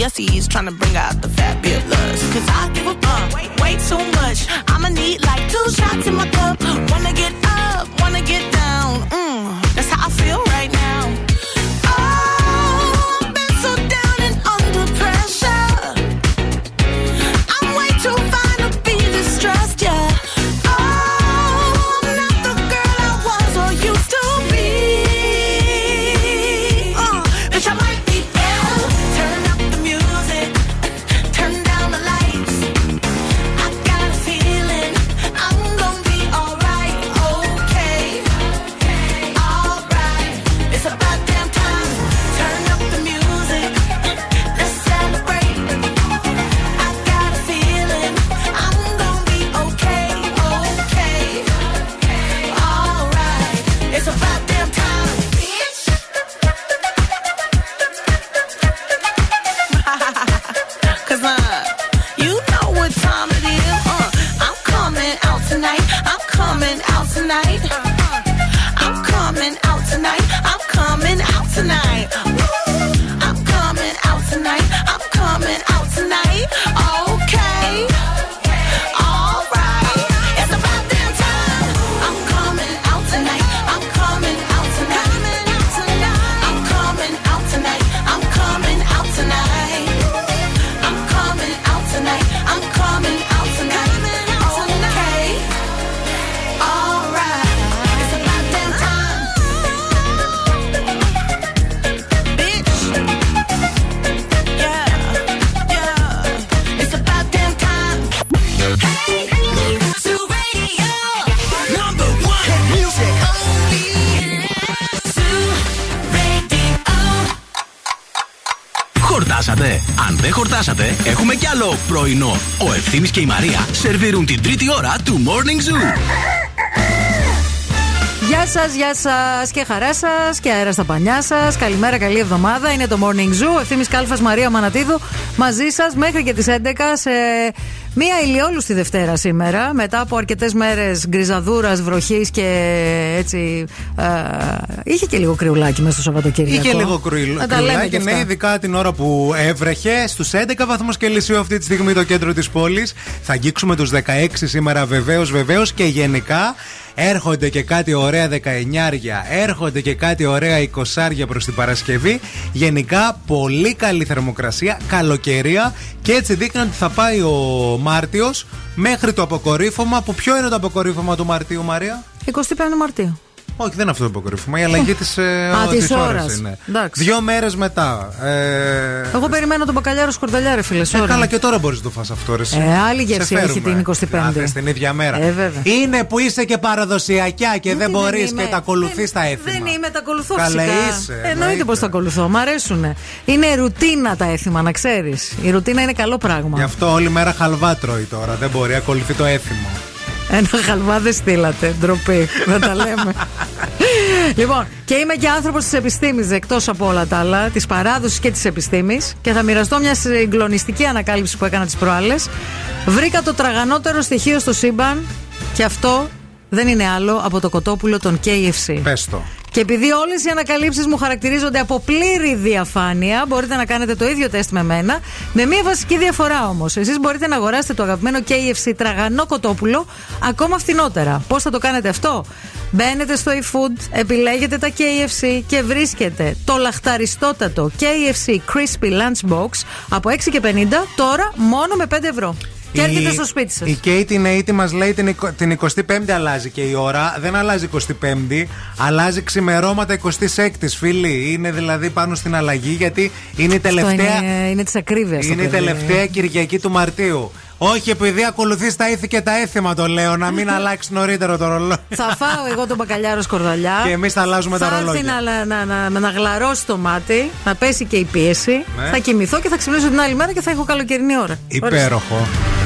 My Balenciennes, trying to bring out the σερβίρουν την τρίτη ώρα του Morning Zoo. Γεια σας, γεια σας και χαρά σας και αέρα στα πανιά σας. Καλημέρα, καλή εβδομάδα. Είναι το Morning Zoo. Ευθύνη Κάλφας Μαρία Μανατίδου μαζί σας μέχρι και τις 11 σε μία ηλιόλουστη Δευτέρα σήμερα. Μετά από αρκετές μέρες γκριζαδούρας, βροχής και έτσι. Ε, είχε και λίγο κρυουλάκι μέσα στο Σαββατοκύριακο. Είχε λίγο κρυουλ- Να τα λέμε κρυουλάκι, και ναι, αυτά. ειδικά την ώρα που έβρεχε. Στους 11 βαθμούς Κελσίου αυτή τη στιγμή το κέντρο της πόλης. Θα αγγίξουμε τους 16 σήμερα βεβαίως, βεβαίως και γενικά. Έρχονται και κάτι ωραία 19 έρχονται και κάτι ωραία 20 προς την Παρασκευή. Γενικά πολύ καλή θερμοκρασία, καλοκαιρία και έτσι δείχνει ότι θα πάει ο Μάρτιος μέχρι το αποκορύφωμα. Που ποιο είναι το αποκορύφωμα του Μαρτίου, Μαρία; 25 Μαρτίου. Όχι, δεν είναι αυτό το αποκορύφωμα. Η αλλαγή της Α, της ώρας. είναι. Εντάξει. Δύο μέρες μετά. Ε, Εγώ περιμένω τον μπακαλιάρο σκορδαλιά, ρε φίλε. ε, sorry. καλά, και τώρα μπορείς να το φας αυτό, ρε. εσύ. Ε, άλλη Σε γεύση έχει φέρουμε. την 25η. Α, θες την ίδια μέρα. Ε, βέβαια. Είναι που είσαι και παραδοσιακιά και δεν δεν μπορείς είμαι. και τα ακολουθείς τα έθιμα. Δεν είμαι, τα ακολουθώ Καλά φυσικά. είσαι, Εννοείται εννοείται. πως τα ακολουθώ. Μ' αρέσουν. Είναι ρουτίνα τα έθιμα, να ξέρεις. Η ρουτίνα είναι καλό πράγμα. Γι' αυτό όλη μέρα χαλβά τρώει τώρα. Δεν μπορεί, ακολουθεί το έθιμο. Ένα χαλβά δεν στείλατε. Ντροπή. Δεν τα λέμε. λοιπόν, και είμαι και άνθρωπος της επιστήμης, εκτός από όλα τα άλλα, της παράδοσης και της επιστήμης. Και θα μοιραστώ μια συγκλονιστική ανακάλυψη που έκανα τις προάλλες. Βρήκα το τραγανότερο στοιχείο στο σύμπαν και αυτό δεν είναι άλλο από το κοτόπουλο των KFC. Πες το. Και επειδή όλες οι ανακαλύψεις μου χαρακτηρίζονται από πλήρη διαφάνεια, μπορείτε να κάνετε το ίδιο τεστ με μένα. Με μία βασική διαφορά όμως. Εσείς μπορείτε να αγοράσετε το αγαπημένο KFC τραγανό κοτόπουλο ακόμα φθηνότερα. Πώς θα το κάνετε αυτό, Μπαίνετε στο eFood, επιλέγετε τα KFC και βρίσκετε το λαχταριστότατο KFC Crispy Lunch Box από 6 και 50 τώρα μόνο με 5 ευρώ. Και έρχεται στο σπίτι σας. Η Kate είναι έτοιμη, μας λέει την, εικο- την 25η αλλάζει και η ώρα. Δεν αλλάζει 25η, αλλάζει ξημερώματα 26η, φίλοι. Είναι δηλαδή πάνω στην αλλαγή γιατί είναι η τελευταία. είναι, είναι τη ακρίβεια. Είναι η τελευταία Κυριακή του Μαρτίου. Όχι, επειδή ακολουθείς τα ήθη και τα έθιμα, το λέω, να μην αλλάξει νωρίτερο το ρολόι. Θα φάω εγώ τον μπακαλιάρο σκορδαλιά. Και εμείς θα αλλάζουμε τα Θα ρολόγια. έρθει να, να, να, να, να γλαρώσει το μάτι, να πέσει και η πίεση. Ναι. Θα κοιμηθώ και θα ξυπνήσω την άλλη μέρα και θα έχω καλοκαιρινή ώρα. Υπέροχο. Wake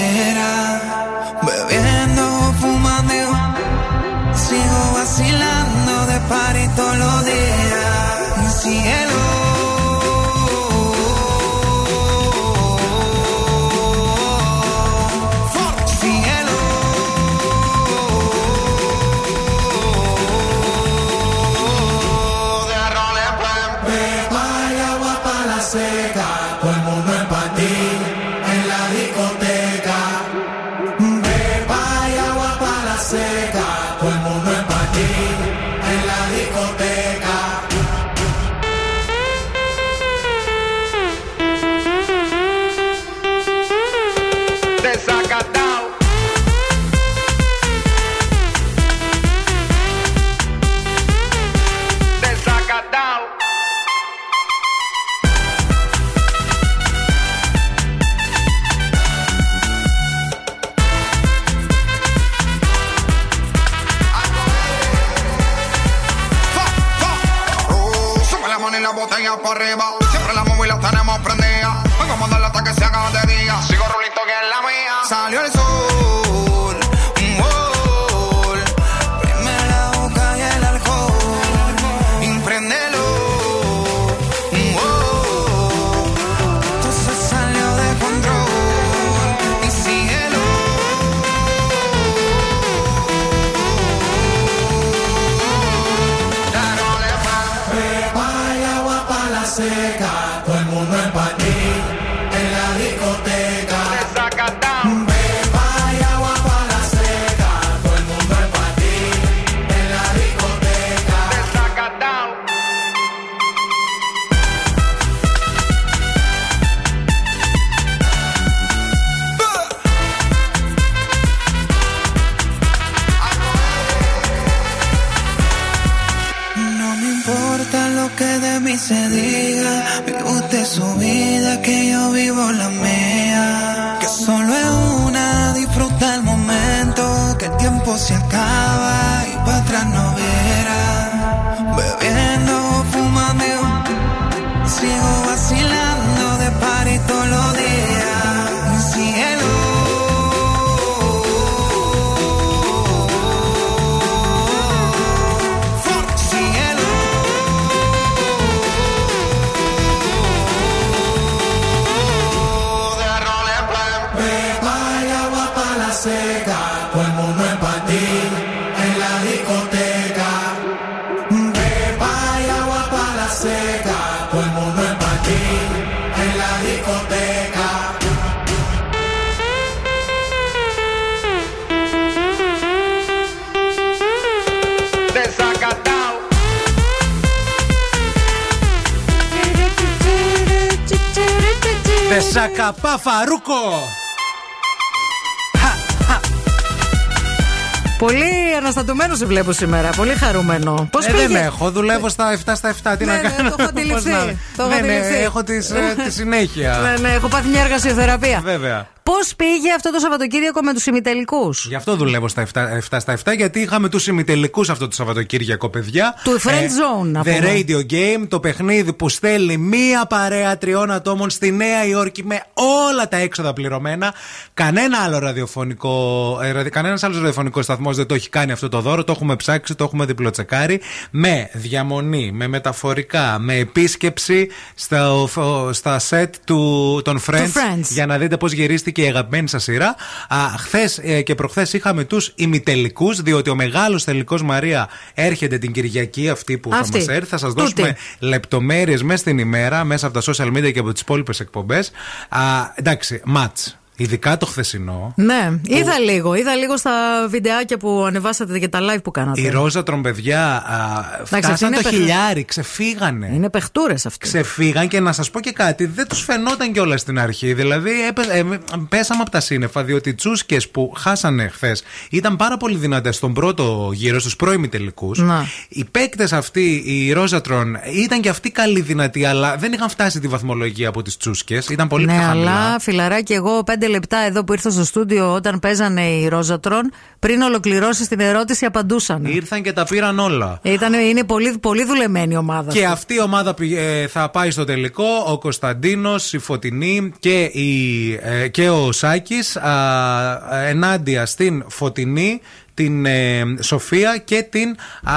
botella para arriba. Siempre la móvil la tenemos prendida. Vengo a mandarla hasta que se haga de día. Sigo rulito que es la mía. Παπαφαρούκο. Πολύ αναστατωμένο σε βλέπω σήμερα. Πολύ χαρούμενο. Ε, πώς ε, Δεν έχω. Δουλεύω στα 7 στα 7. Τι ναι, να ναι, κάνω. Το έχω αντιληφθεί. Να... Το ναι. Ναι, έχω τη, ε, τη συνέχεια. ναι, ναι, έχω πάθει μια εργασιοθεραπεία. Βέβαια. Πώς πήγε αυτό το Σαββατοκύριακο με τους ημιτελικούς; Γι' αυτό δουλεύω στα 7, 7 στα 7, γιατί είχαμε τους ημιτελικούς αυτό το Σαββατοκύριακο, παιδιά. Του Friend Zone, να The πούμε. Radio Game, το παιχνίδι που στέλνει μία παρέα τριών ατόμων στη Νέα Υόρκη με όλα τα έξοδα πληρωμένα. Κανένα άλλο ραδιοφωνικό, ε, ραδι- κανένας άλλος ραδιοφωνικός σταθμός δεν το έχει κάνει αυτό το δώρο. Το έχουμε ψάξει, το έχουμε διπλοτσεκάρει. Με διαμονή, με μεταφορικά, με επίσκεψη στα, στα σετ του, των Friends, Friends. για να δείτε πώς γυρίστηκε η αγαπημένη σας σειρά. Χθες και προχθές είχαμε τους ημιτελικούς, διότι ο μεγάλος τελικός Μαρία έρχεται την Κυριακή, αυτή που Αυτή. θα μας έρθει. Θα σας Τούτη. δώσουμε λεπτομέρειες μέσα στην ημέρα, μέσα από τα social media και από τις υπόλοιπες εκπομπές. Εντάξει, ματ. Ειδικά το χθεσινό. Ναι, είδα λίγο. Είδα λίγο στα βιντεάκια που ανεβάσατε και τα live που κάνατε. Οι ρόζα παιδιά α, αυτή φτάσαν είναι το παιχ- χιλιάρι, ξεφύγανε. Είναι παιχτούρες αυτοί. Ξεφύγαν και να σας πω και κάτι, δεν τους φαινόταν κιόλας στην αρχή. Δηλαδή, έπε- ε, πέσαμε από τα σύννεφα, διότι οι τσούσκες που χάσανε χθες ήταν πάρα πολύ δυνατές στον πρώτο γύρο, στους πρώιμοι τελικούς. Να. Οι παίκτες αυτοί, οι Ρόζατρον, ήταν και αυτοί καλοί δυνατοί, αλλά δεν είχαν φτάσει τη βαθμολογία από τις τσούσκες. Ήταν πολύ ναι, πιο χαμηλά. αλλά φιλαράκι, εγώ πέντε λεπτά εδώ που ήρθα στο στούντιο όταν παίζανε οι Ρόζατρον, πριν ολοκληρώσει την ερώτηση, απαντούσαν. Ήρθαν και τα πήραν όλα. Ήταν, είναι πολύ, πολύ δουλεμένη η ομάδα. Και αυτή. αυτή η ομάδα πη- ε, θα πάει στο τελικό. Ο Κωνσταντίνος, η Φωτεινή και, η, ε, και ο Σάκης ενάντια στην Φωτεινή, την ε, Σοφία και την α,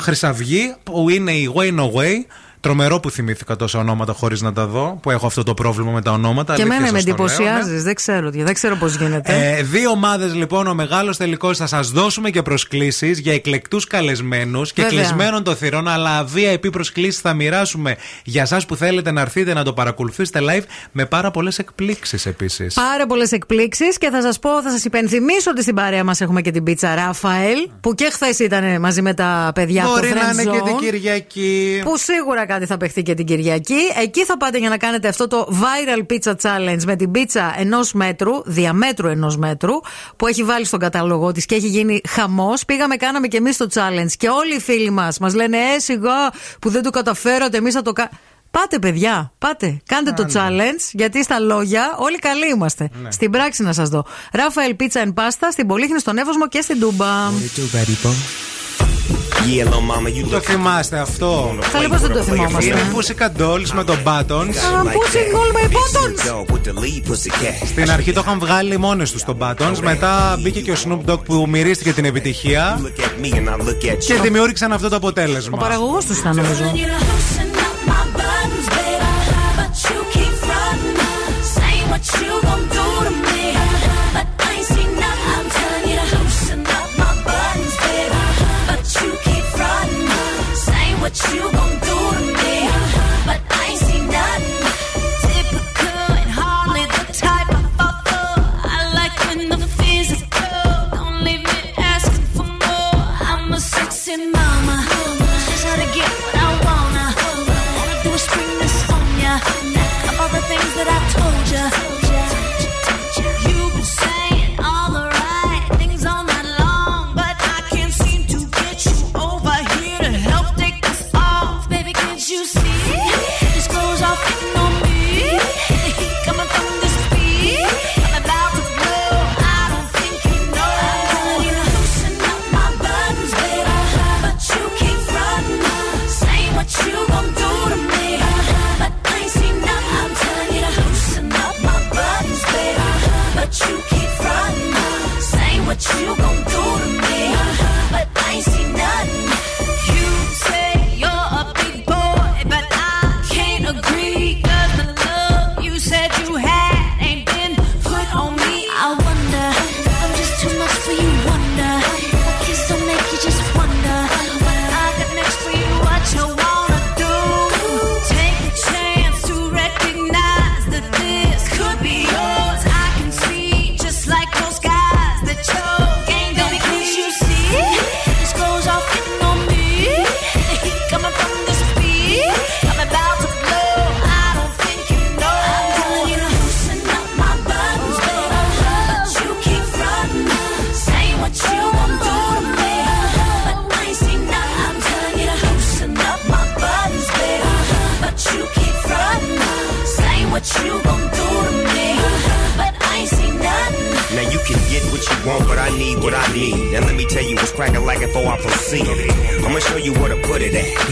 Χρυσαυγή που είναι η Way No Way. Τρομερό που θυμήθηκα τόσα ονόματα χωρίς να τα δω, που έχω αυτό το πρόβλημα με τα ονόματα. Και αλήθεια εμένα με σας το λέω, ναι. εντυπωσιάζει. Δεν ξέρω, δεν ξέρω πώς γίνεται. Ε, δύο ομάδες λοιπόν, ο μεγάλος τελικός θα σας δώσουμε και προσκλήσεις για εκλεκτούς καλεσμένους και Βέβαια. κλεισμένων των θυρών, αλλά VIP προσκλήσεις θα μοιράσουμε για εσά που θέλετε να έρθετε να το παρακολουθήσετε live με πάρα πολλές εκπλήξεις επίσης. Πάρα πολλές εκπλήξεις και θα σας πω, θα σας υπενθυμίσω ότι στην παρέα μας έχουμε και την πίτσα Ράφαελ, που και χθες ήταν μαζί με τα παιδιά από Μπορεί το να Friend είναι και Zone, την Κυριακή. Που σίγουρα κάτι θα παιχτεί και την Κυριακή. Εκεί θα πάτε για να κάνετε αυτό το viral pizza challenge με την πίτσα ενός μέτρου, διαμέτρου ενός μέτρου, που έχει βάλει στον κατάλογο της και έχει γίνει χαμός. Πήγαμε, κάναμε και εμείς το challenge και όλοι οι φίλοι μας μας λένε Ε, σιγά που δεν το καταφέρατε, εμείς θα το κάνουμε. Πάτε, παιδιά, πάτε. Κάντε το challenge, γιατί στα λόγια όλοι καλοί είμαστε. Ναι. Στην πράξη να σας δω. Ράφαελ Pizza and Pasta στην Πολύχνη, στον Εύωσμο και στην Τούμπα. Το θυμάστε αυτό. Καλή, πώς δεν το θυμόμαστε. Είναι Pussycat Dolls με τον Buttons. Α, pushing all my buttons. Στην αρχή το είχαν βγάλει μόνοι τους τον Buttons. Μετά μπήκε και ο Snoop Dogg που μυρίστηκε την επιτυχία. Και δημιούργησαν αυτό το Ο αποτέλεσμα. παραγωγός τους ήταν, νομίζω. What you gon' do She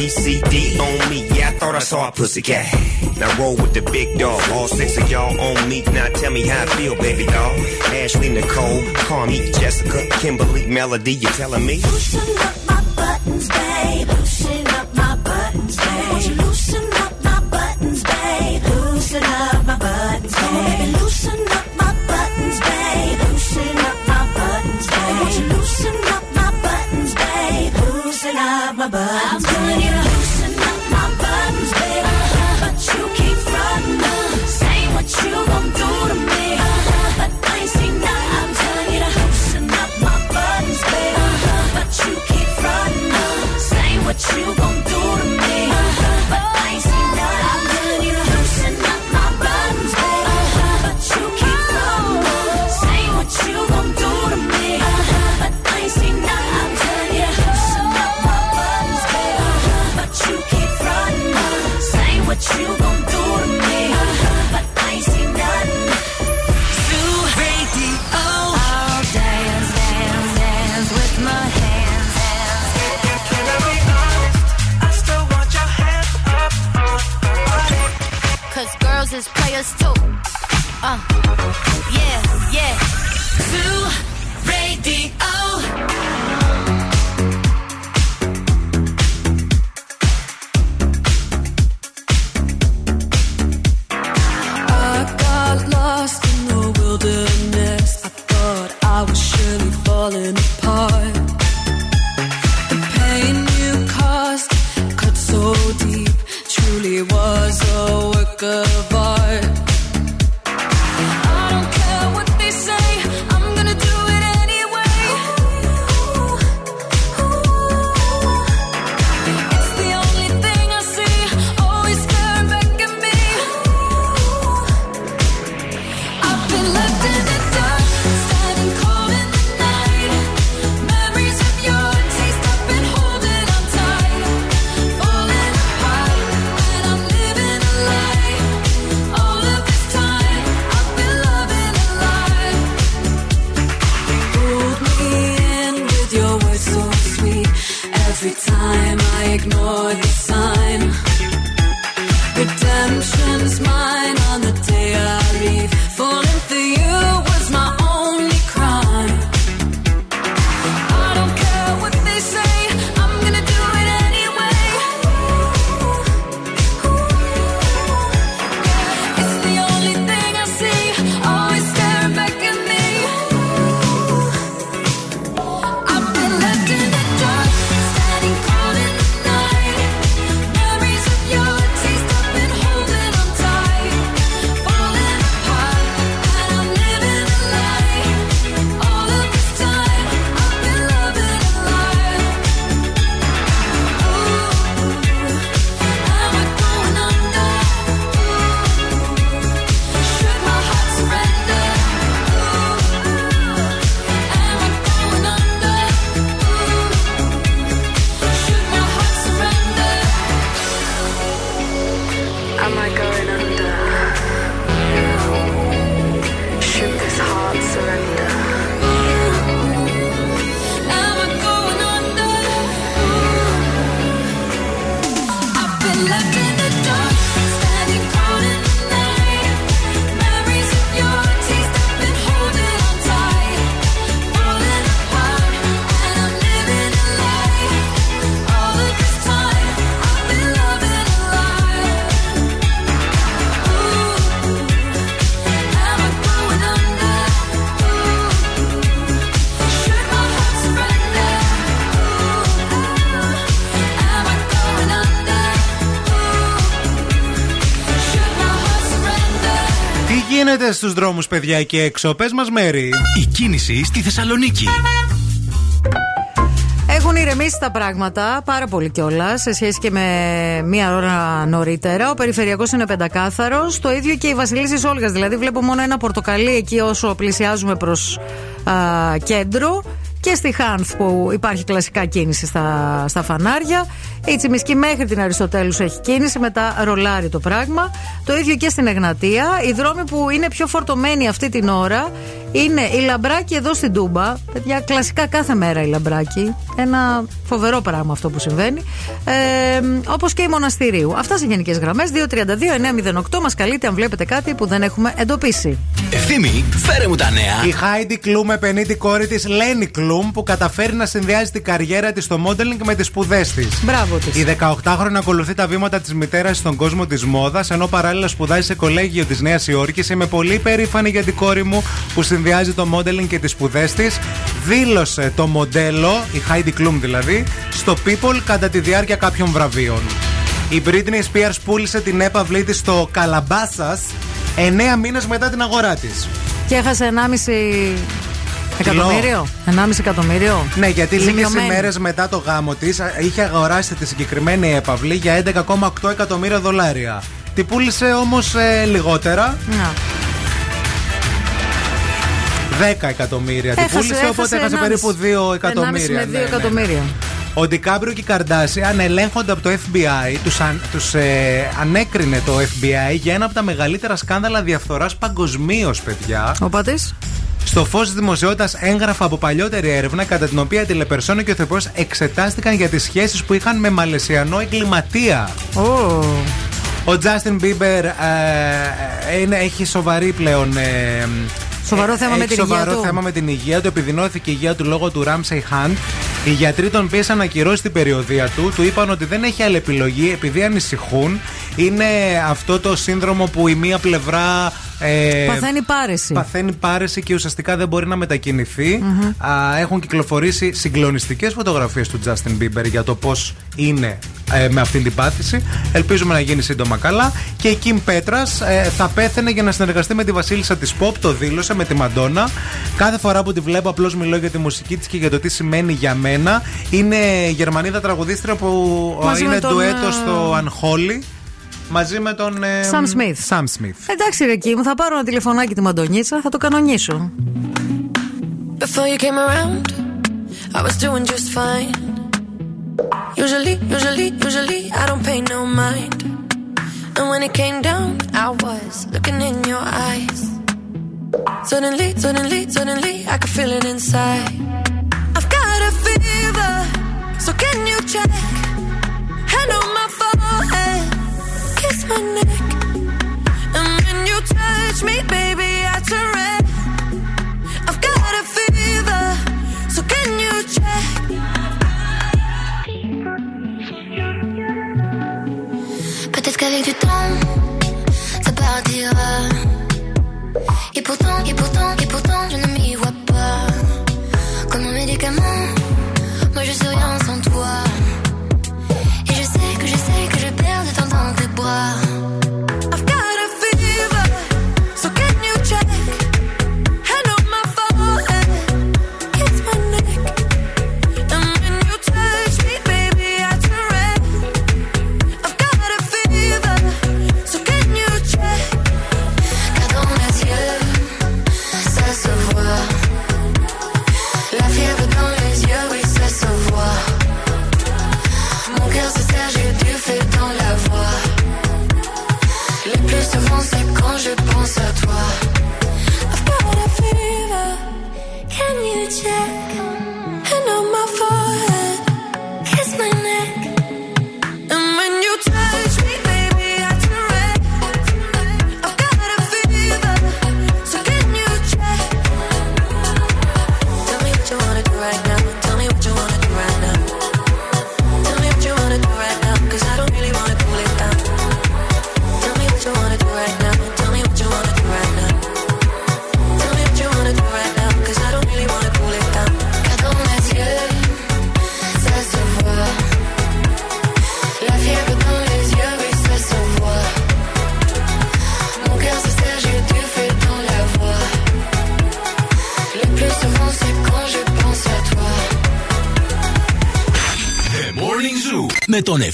PCD on me. Yeah, I thought I saw a pussy cat. Now roll with the big dog. All six of y'all on me. Now tell me how I feel, baby doll. Ashley, Nicole, Carmi, Jessica, Kimberly, Melody. You telling me? στους δρόμους, παιδιά, και έξω. Πες μας, μέρι Η κίνηση στη Θεσσαλονίκη. Έχουν ηρεμήσει τα πράγματα πάρα πολύ κιόλα σε σχέση και με μία ώρα νωρίτερα. Ο περιφερειακός είναι πεντακάθαρος. Το ίδιο και η Βασιλίση Όλγας. Δηλαδή, βλέπω μόνο ένα πορτοκαλί εκεί όσο πλησιάζουμε προς κέντρο. Και στη Χάνθ που υπάρχει κλασικά κίνηση στα φανάρια. Η Τσιμισκή μέχρι την Αριστοτέλους έχει κίνηση, μετά ρολάρει το πράγμα. Το ίδιο και στην Εγνατία. Οι δρόμοι που είναι πιο φορτωμένοι αυτή την ώρα είναι η Λαμπράκη εδώ στην Τούμπα. Παιδιά, κλασικά κάθε μέρα η Λαμπράκη. Ένα φοβερό πράγμα αυτό που συμβαίνει. Ε, Όπως και η Μοναστηρίου. Αυτά σε γενικές γραμμές. 232-908 μας καλείτε αν βλέπετε κάτι που δεν έχουμε εντοπίσει. Ευθύμη, φέρε μου τα νέα. Η Χάιντι Κλουμ επενεί κόρη της Λένι Κλουμ που καταφέρει να συνδυάζει την καριέρα της στο modeling με τις σπουδές της. Μπράβο της. Η 18χρονη ακολουθεί τα βήματα της μητέρας στον κόσμο της μόδας, ενώ παράλληλα σπουδάζει σε κολέγιο της Νέας Υόρκης. Είμαι πολύ περήφανη για την κόρη μου που συνδυάζει το modeling και τις σπουδές της. Δήλωσε το μοντέλο, η Heidi Klum δηλαδή, στο People κατά τη διάρκεια κάποιων βραβείων. Η Britney Spears πούλησε την έπαυλή της στο Calabasas 9 μήνες μετά την αγορά της. Και έχασε 1,5 εκατομμύριο; 1,5 εκατομμύριο; Ναι, γιατί λίγες Ζημιωμένη. ημέρες μετά το γάμο της είχε αγοράσει τη συγκεκριμένη έπαυλη για 11,8 εκατομμύρια δολάρια. Τη πούλησε όμως λιγότερα. Να. 10 εκατομμύρια τη Έχασε, πούλησε, οπότε έχασε 1,5 περίπου 2 εκατομμύρια. 1,5 με 2 Ναι, ναι, ναι. Εκατομμύρια. Ο Ντικάμπριο και η Καρντάσιαν ελέγχονται από το FBI. Τους, αν, τους ε, ανέκρινε το FBI για ένα από τα μεγαλύτερα σκάνδαλα διαφθοράς παγκοσμίως, παιδιά. Ο πατής. Στο φως της δημοσιότητας έγγραφα από παλιότερη έρευνα κατά την οποία τηλεπερσόνα και ο Θεός εξετάστηκαν για τις σχέσεις που είχαν με μαλαισιανό εγκληματία. Ο Justin Bieber ε, είναι, έχει σοβαρή πλέον. ε, Σοβαρό θέμα με έχει την υγεία σοβαρό του. θέμα με την υγεία του. Επιδεινώθηκε η υγεία του λόγω του Ramsey Hunt. Οι γιατροί τον πίεσαν να ακυρώσει την περιοδία του. Του είπαν ότι δεν έχει άλλη επιλογή επειδή ανησυχούν. Είναι αυτό το σύνδρομο που η μία πλευρά. Ε, Παθαίνει πάρεση. Παθαίνει πάρεση και ουσιαστικά δεν μπορεί να μετακινηθει Α, έχουν κυκλοφορήσει συγκλονιστικές φωτογραφίες του Justin Bieber για το πώς είναι ε, με αυτήν την πάθηση. Ελπίζουμε να γίνει σύντομα καλά. Και η Kim Petras ε, θα πέθαινε για να συνεργαστεί με τη βασίλισσα της Pop. Το δήλωσε με τη Μαντόνα. Κάθε φορά που τη βλέπω, απλώς μιλώ για τη μουσική της και για το τι σημαίνει για μένα. Είναι Γερμανίδα τραγουδίστρια που ε, Μαζί με είναι τον, ντουέτο ε, στο Unholy. Μαζί με τον. ε, Sam Smith. Sam Smith. Εντάξει, ρε Κίμ, θα πάρω ένα τηλεφωνάκι τη Μαντονίτσα, θα το κανονίσω. Before you came around, I was doing just fine. Usually, usually, usually, I don't pay no mind. And when it came down, I was looking in your eyes. Suddenly, suddenly, suddenly, I could feel it inside. I've got a fever, so can you check? Toi. Et je sais que je sais que je perds de temps dans tes bras.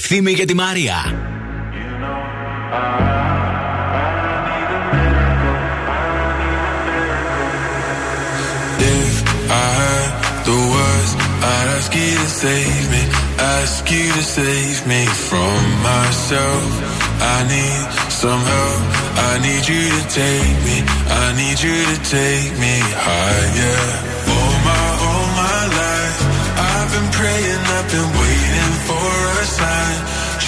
Ευθύμη και τη Μαρία. If I had the world save me, ask you to save me from myself. I need some help. I need you to take me. I need you to take me higher.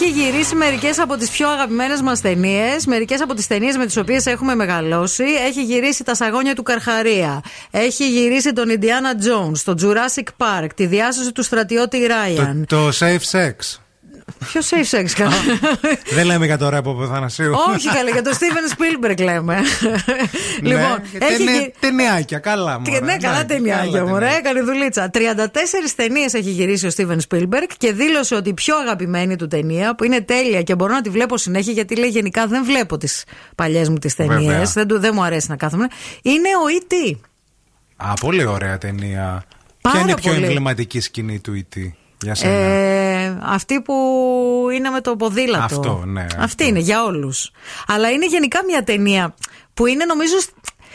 Έχει γυρίσει μερικές από τις πιο αγαπημένες μας ταινίες, μερικές από τις ταινίες με τις οποίες έχουμε μεγαλώσει. Έχει γυρίσει τα σαγόνια του Καρχαρία. Έχει γυρίσει τον Ιντιάνα Jones, το Jurassic Park, τη διάσωση του στρατιώτη Ράιαν. Το, το safe sex. Ποιο safe sex καλά. Δεν λέμε για το ρέπο από Θανασίου. Όχι καλέ, για τον Steven Spielberg λέμε. λοιπόν, ναι, έχει ταινε- γυ- ταινιάκια, καλά. Και μωρέ. ναι, καλά ταινιάκια, μωρέ, έκανε δουλίτσα. 34 ταινίες έχει γυρίσει ο Στίβεν Σπίλμπεργκ και δήλωσε ότι η πιο αγαπημένη του ταινία, που είναι τέλεια και μπορώ να τη βλέπω συνέχεια, γιατί λέει γενικά δεν βλέπω τις παλιές μου τις ταινίες, Βέβαια. δεν, του- δεν μου αρέσει να κάθομαι. Είναι ο E E.T. Α, πολύ ωραία ταινία. Πάρα Ποια είναι η πιο πολύ. εμβληματική σκηνή του E.T. για σένα. Ε, αυτή που είναι με το ποδήλατο. Αυτό, ναι, Αυτή είναι για όλους. Αλλά είναι γενικά μια ταινία που είναι νομίζω σ-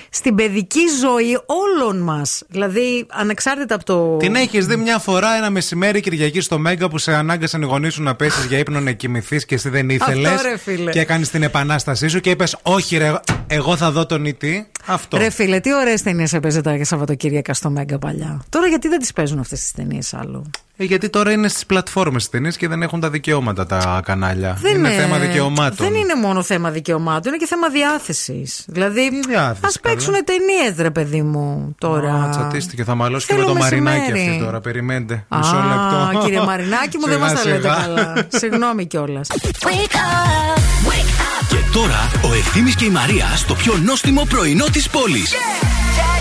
στην παιδική ζωή όλων μας. Δηλαδή, ανεξάρτητα από το. Την έχεις δει μια φορά ένα μεσημέρι Κυριακή στο Μέγκα που σε ανάγκασαν οι γονείς σου να πέσεις για ύπνο να κοιμηθείς και εσύ δεν ήθελες. Αυτό, ρε, φίλε. Και έκανες την επανάστασή σου και είπες: Όχι, ρε, εγώ θα δω τον E.T. Αυτό. Ρε φίλε, τι ωραίες ταινίες έπαιζε τα Σαββατοκύριακα στο Μέγκα παλιά. Τώρα γιατί δεν τις παίζουν αυτές τις ταινίες άλλο; Ε, γιατί τώρα είναι στις πλατφόρμες ταινίες και δεν έχουν τα δικαιώματα τα κανάλια. είναι θέμα δικαιωμάτων. Δεν είναι μόνο θέμα δικαιωμάτων, είναι και θέμα διάθεσης. Δηλαδή, διάθεση, ας παίξουν ταινίες, ρε παιδί μου, τώρα. Α, τσατίστηκε, θα μαλώσει και με Θέλω το μαρινάκι μεσημέρι. αυτή τώρα. Περιμένετε. Α, Μισό λεπτό. κύριε Μαρινάκη μου, δεν Σιγά, μα τα λέτε σιγά. καλά. Συγγνώμη κιόλας. Και τώρα ο Ευθύμης και η Μαρία στο πιο νόστιμο πρωινό της πόλης.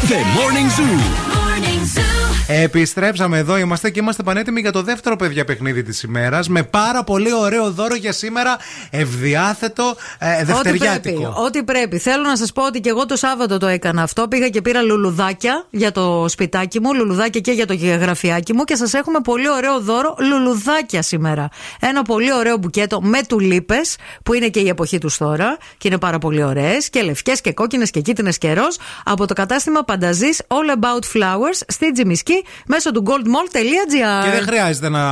The Morning Zoo. Επιστρέψαμε εδώ, είμαστε και είμαστε πανέτοιμοι για το δεύτερο παιδιά παιχνίδι της ημέρας. Με πάρα πολύ ωραίο δώρο για σήμερα. Ευδιάθετο, ε, Ό,τι δευτεριάτικο. πρέπει, ό,τι πρέπει. Θέλω να σας πω ότι και εγώ το Σάββατο το έκανα αυτό. Πήγα και πήρα λουλουδάκια για το σπιτάκι μου, λουλουδάκια και για το γραφιάκι μου και σας έχουμε πολύ ωραίο δώρο λουλουδάκια σήμερα. Ένα πολύ ωραίο μπουκέτο με τουλίπες που είναι και η εποχή τους τώρα και είναι πάρα πολύ ωραίες και λευκές και κόκκινες και κίτρινες και ροζ από το κατάστημα Πανταζής All About Flowers στη Τζιμισκή μέσω του goldmall.gr. Και δεν χρειάζεται να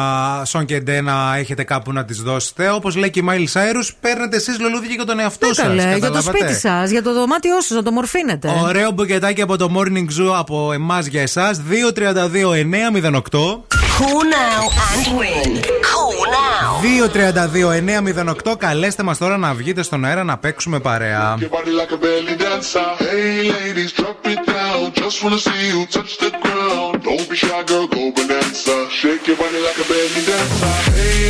σον και ντε να έχετε κάπου να τις δώσετε. Όπως λέει και η Μάιλ Σάιρου, παίρνετε εσείς λουλούδια για τον εαυτό Ναι, σας. καλέ, για το σπίτι σας, για το δωμάτιό σας, να το μορφύνετε. Ωραίο μπουκετάκι από το Morning Zoo από εμάς για εσάς. 232-908. Cool now and win. Cool now. 232-908. Καλέστε μα τώρα να βγείτε στον αέρα να παίξουμε παρέα. Your body like a belly dancer. Hey ladies, drop it down. Just wanna see you touch the ground. Don't be shy, girl, go bonanza. Shake your body like a belly dancer. Hey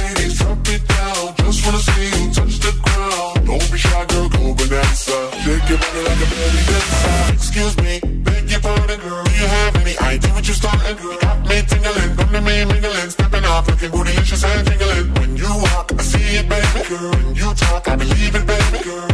ladies, drop it down. Just wanna see you touch the ground. Don't be shy, girl, go bonanza. Shake your body like a belly dancer. You. Excuse me, beg your pardon, girl. Do you have any idea what you're starting, girl? Got me tingling, come to me mingling, stepping off, looking bootylicious and tingling. When you walk, I see it, baby, girl. When you talk, I believe it, baby, girl.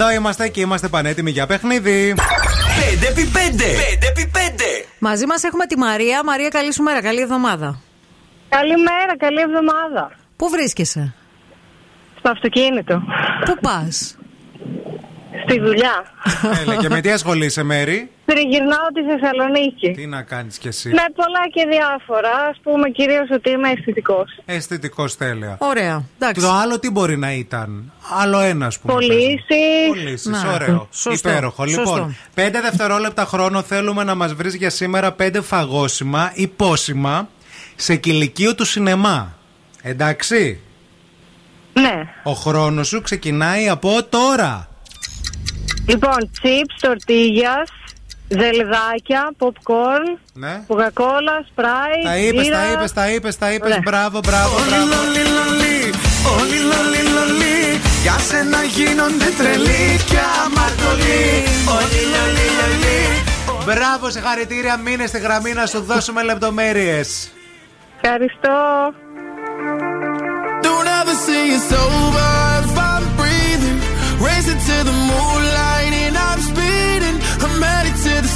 Εδώ είμαστε και είμαστε πανέτοιμοι για παιχνίδι. 5x5. 5x5. Μαζί μας έχουμε τη Μαρία. Μαρία, καλή σου μέρα, καλή εβδομάδα. Καλημέρα, καλή εβδομάδα. Πού βρίσκεσαι, Στο αυτοκίνητο. Πού πας, Στη δουλειά. Έλα, και με τι ασχολείσαι, Μέρη; Τριγυρνάω τη Θεσσαλονίκη. Τι να κάνεις κι εσύ. Με πολλά και διάφορα. Α πούμε κυρίως ότι είμαι αισθητικός. Αισθητικός τέλεια. Ωραία. Εντάξει. Το άλλο τι μπορεί να ήταν; Άλλο ένα, ας πούμε. Πωλήσεις. Πωλήσεις. Να, Ωραίο. σωστό, Υπέροχο. σωστό. Λοιπόν, πέντε δευτερόλεπτα χρόνο θέλουμε να μας βρεις για σήμερα πέντε φαγόσιμα ή πόσιμα σε κηλικείο του σινεμά. Εντάξει; Ναι. Ο χρόνος σου ξεκινάει από τώρα. Λοιπόν, chips, τορτίγιας, ζελεδάκια, popcorn, Ναι. κοκακόλα, σπράι. Τα είπες, μπύρα. τα είπες, τα είπες, τα είπες. Ωραία. Μπράβο, μπράβο, μπράβο. Όλοι λολί λολί Για σένα γίνονται τρελοί και αμαρτωλοί Όλοι λολί λολί Μπράβο, συγχαρητήρια. Μείνε στη γραμμή να σου δώσουμε λεπτομέρειες. Ευχαριστώ. Don't ever say it's over if I'm breathing Racing to the moonlight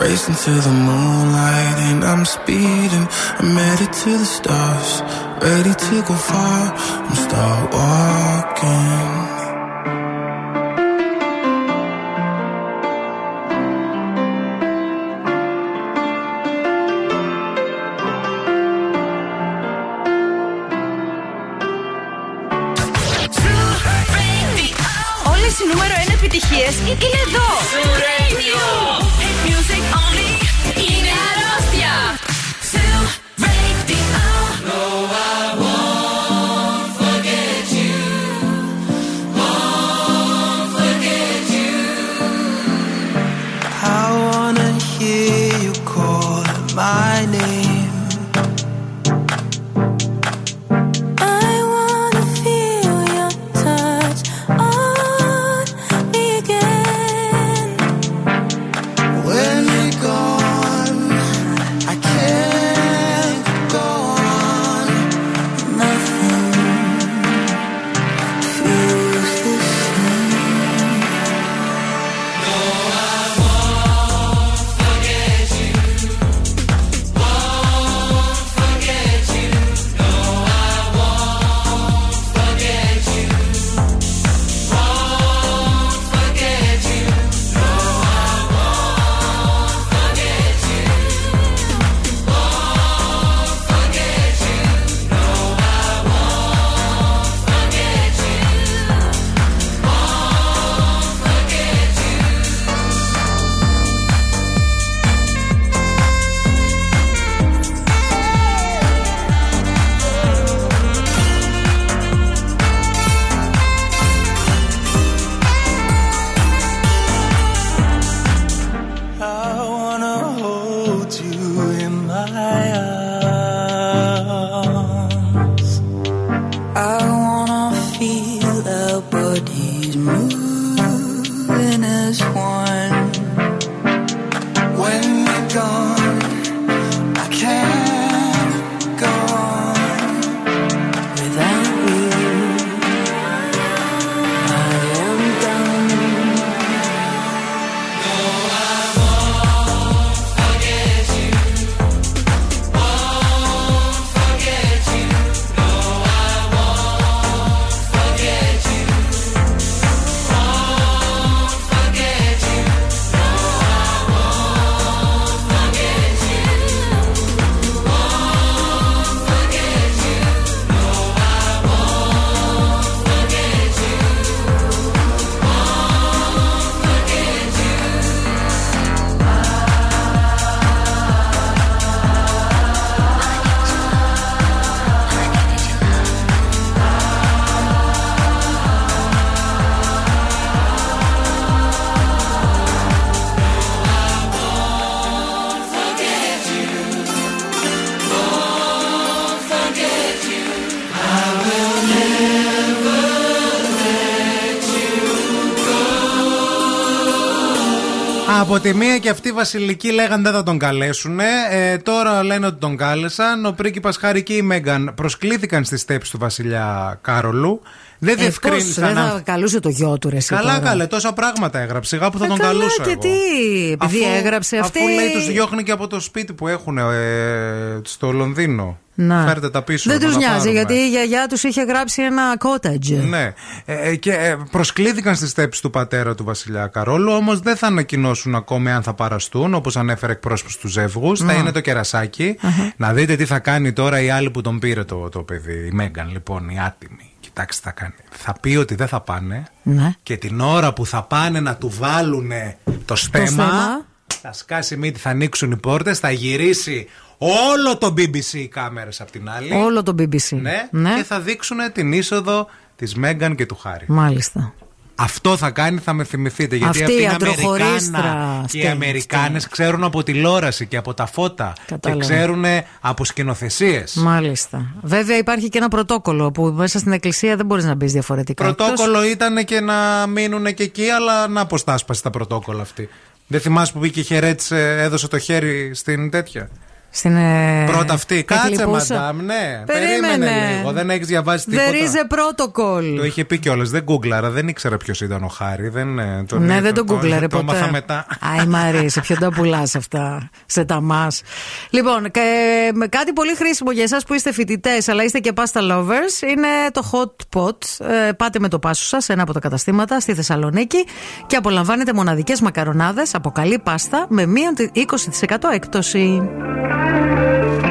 Racing to the moonlight and I'm speeding. I'm headed to the stars, ready to go far. I'm start walking. Όλες οι νούμερο 1 επιτυχίες είναι εδώ. Hit music Από τη μία και αυτή η Βασιλική λέγανε δεν θα τον καλέσουν. Ε, τώρα λένε ότι τον κάλεσαν. Ο πρίγκιπας Χάρη και η Μέγαν προσκλήθηκαν στη στέψη του βασιλιά Κάρολου. Δεν Ε, πώς, διευκρίνησαν. δεν αν- θα καλούσε το γιο του ρε εσύ Καλά, τώρα. καλέ, τόσα πράγματα έγραψε. Σιγά που θα Ε, τον καλά, καλούσα. και εγώ. τι, επειδή έγραψε αυτή. Αφού λέει τους διώχνει και από το σπίτι που έχουν ε, στο Λονδίνο. Να. Φέρτε τα πίσω. Δεν να τους τα νοιάζει πάρουμε. γιατί η γιαγιά τους είχε γράψει ένα cottage. Ναι. Ε, ε, και ε, προσκλήθηκαν στη στέψη του πατέρα του Βασιλιά Καρόλου, όμως δεν θα ανακοινώσουν ακόμη αν θα παραστούν, όπως ανέφερε εκπρόσωπος του ζεύγους. Θα Να. είναι το κερασάκι. Να δείτε τι θα κάνει τώρα η άλλη που τον πήρε το, το παιδί, η Μέγαν, λοιπόν, η άτιμη. Κοιτάξτε, τι θα κάνει. Θα πει ότι δεν θα πάνε Ναι. και την ώρα που θα πάνε να του βάλουν το στέμα, στέμα. θα σκάσει μύτη, θα ανοίξουν οι πόρτες, θα γυρίσει όλο το BBC οι κάμερες απ' την άλλη. Όλο το BBC. Ναι, και θα δείξουν την είσοδο της Μέγαν και του Χάρη. Μάλιστα. Αυτό θα κάνει, θα με θυμηθείτε. Γιατί Αυτή αυτή η είναι αντροχωρίστρα. Αμερικάνα. Και Αυτή, οι Αμερικάνες ξέρουν από τηλεόραση και από τα φώτα. Κατάλαβα. Και ξέρουν από σκηνοθεσίες. Μάλιστα. Βέβαια υπάρχει και ένα πρωτόκολλο που μέσα στην εκκλησία δεν μπορείς να μπεις διαφορετικά. Πρωτόκολλο ήταν και να μείνουν και εκεί, αλλά να αποστάσπασε τα πρωτόκολλα αυτή. Δεν θυμάσαι που μπήκε και χαιρέτησε, έδωσε το χέρι στην τέτοια; Στην, ε, Πρώτα αυτή, κάτσε μαντάμ, ναι. Περίμενε, λίγο. Δεν έχεις διαβάσει τίποτα. There is a protocol. Το είχε πει κιόλας. Δεν γκούγκλαρα, δεν ήξερα ποιος ήταν ο Χάρη. Δεν, ε, τον ναι, ε, δεν τον γκούγκλαρε ποτέ. Το έμαθα μετά. Άι Μαρή, σε ποιον τα πουλάς αυτά, σε τα μας. Λοιπόν, κάτι πολύ χρήσιμο για εσάς που είστε φοιτητές, αλλά είστε και pasta lovers, είναι το hot pot. πάτε με το πάσο σας σε ένα από τα καταστήματα στη Θεσσαλονίκη και απολαμβάνετε μοναδικές μακαρονάδες από καλή πάστα με μείον 20% έκπτωση. Thank you.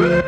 Yeah.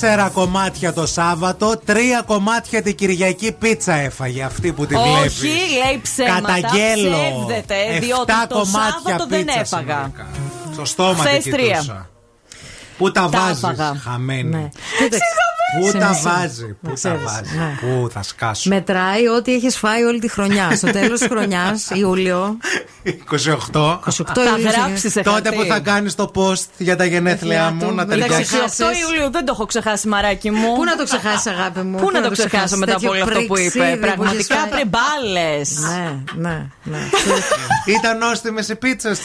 Τέσσερα κομμάτια το Σάββατο, τρία κομμάτια την Κυριακή πίτσα έφαγε αυτή που τη βλέπεις. Όχι, λέει ψέματα. Καταγγέλω. Ψεύδεται, διότι Εφτά το κομμάτια Σάββατο δεν πίτσα έφαγα. συνολικά. Στο στόμα Χθες την τρία. κοιτούσα. Πού τα Τα βάζεις, έφαγα. χαμένη. Ναι. Κοίταξε. Πού Σε τα μισή. βάζει, Να πού τα ξέρεις, βάζει. ναι. Πού θα σκάσω. Μετράει ό,τι έχεις φάει όλη τη χρονιά. Στο τέλος της χρονιάς, Ιούλιο. 28. 28 Θα Ιούλιο. γράψεις σε Τότε χαρτί. που θα κάνεις το post για τα γενέθλιά μου να Εντάξει, ταιριάξει. 8 Ιουλίου δεν το έχω ξεχάσει, μαράκι μου. Πού να το ξεχάσεις, αγάπη μου. Πού να το ξεχάσω μετά από όλο αυτό που είπε. Πραγματικά πρεμπάλε. Ναι, ναι, ναι. Ήταν νόστιμε οι πίτσες.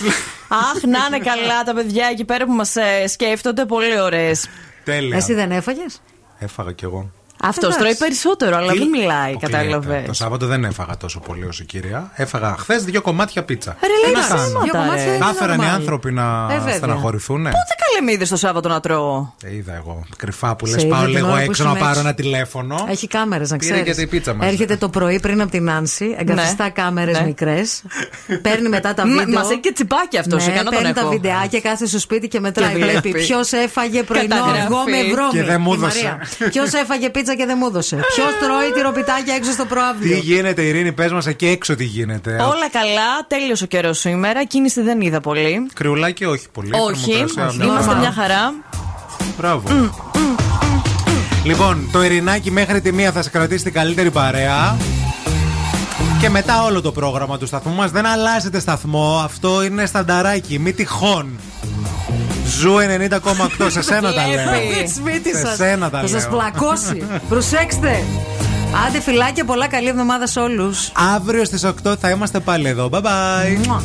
Αχ, να είναι καλά τα παιδιά εκεί πέρα που μας σκέφτονται. Πολύ ωραίες. Τέλεια. Εσύ δεν έφαγες; Έφαγα κι εγώ. Αυτός Εντάξει. τρώει περισσότερο, αλλά Τι- δεν μιλάει, Αποκλείεται. κατάλαβες. Το Σάββατο δεν έφαγα τόσο πολύ όσο η κυρία. Έφαγα χθες δύο κομμάτια πίτσα. Ρε, Τι λέει να κάνω. ψέματα, Δύο κομμάτια ρε. είναι Θα έφεραν οι normal. άνθρωποι να Ε, βέβαια. στεναχωρηθούν. Πότε καλέ με είδε το Σάββατο να τρώω; Ε, είδα εγώ. Κρυφά που Σε λες, είδε πάω την λίγο ώρα που έξω να ήσουν πάρω έξω. ένα τηλέφωνο. Έχει κάμερες, να Πήρε ξέρεις. και την πίτσα μαζί. Έρχεται το πρωί πριν από την Άνση, εγκαθιστά Ναι. κάμερες Ναι. μικρές. Παίρνει μετά τα Μ- βίντεο. μας έχει και τσιπάκι αυτός, ικανό τον παίρνει τα έχω. βιντεάκια, κάθε στο σπίτι και μετράει. Και βλέπει βλέπει. ποιος έφαγε πρωινό Καταγραφή. αυγό με βρώμη. Και δεν μου Η έδωσε. Μαρία. Ποιος έφαγε πίτσα και δεν μου έδωσε. Ποιος τρώει τυροπιτάκια έξω στο Τι προάβλιο. γίνεται, Ειρήνη, πες μας εκεί έξω τι γίνεται. Όλα καλά, τέλειωσε ο καιρός σήμερα. Κίνηση δεν είδα πολύ. Κρυουλάκι όχι πολύ. Όχι, θερμοκρασία, μια είμαστε χαρά. μια χαρά. Μπράβο. Λοιπόν, το Ειρηνάκι μέχρι τη μία θα σε κρατήσει την καλύτερη παρέα. Και μετά όλο το πρόγραμμα του σταθμού μας δεν αλλάζετε σταθμό. Αυτό είναι στανταράκι, μη τυχόν. Zoo 90,8 σε σένα τα λέω. Βλέπει σπίτι Σε σας. σένα τα Θα σας λέω. πλακώσει. Προσέξτε. Άντε φιλάκια, πολλά καλή εβδομάδα σε όλους. Αύριο στις 8 θα είμαστε πάλι εδώ. Bye bye.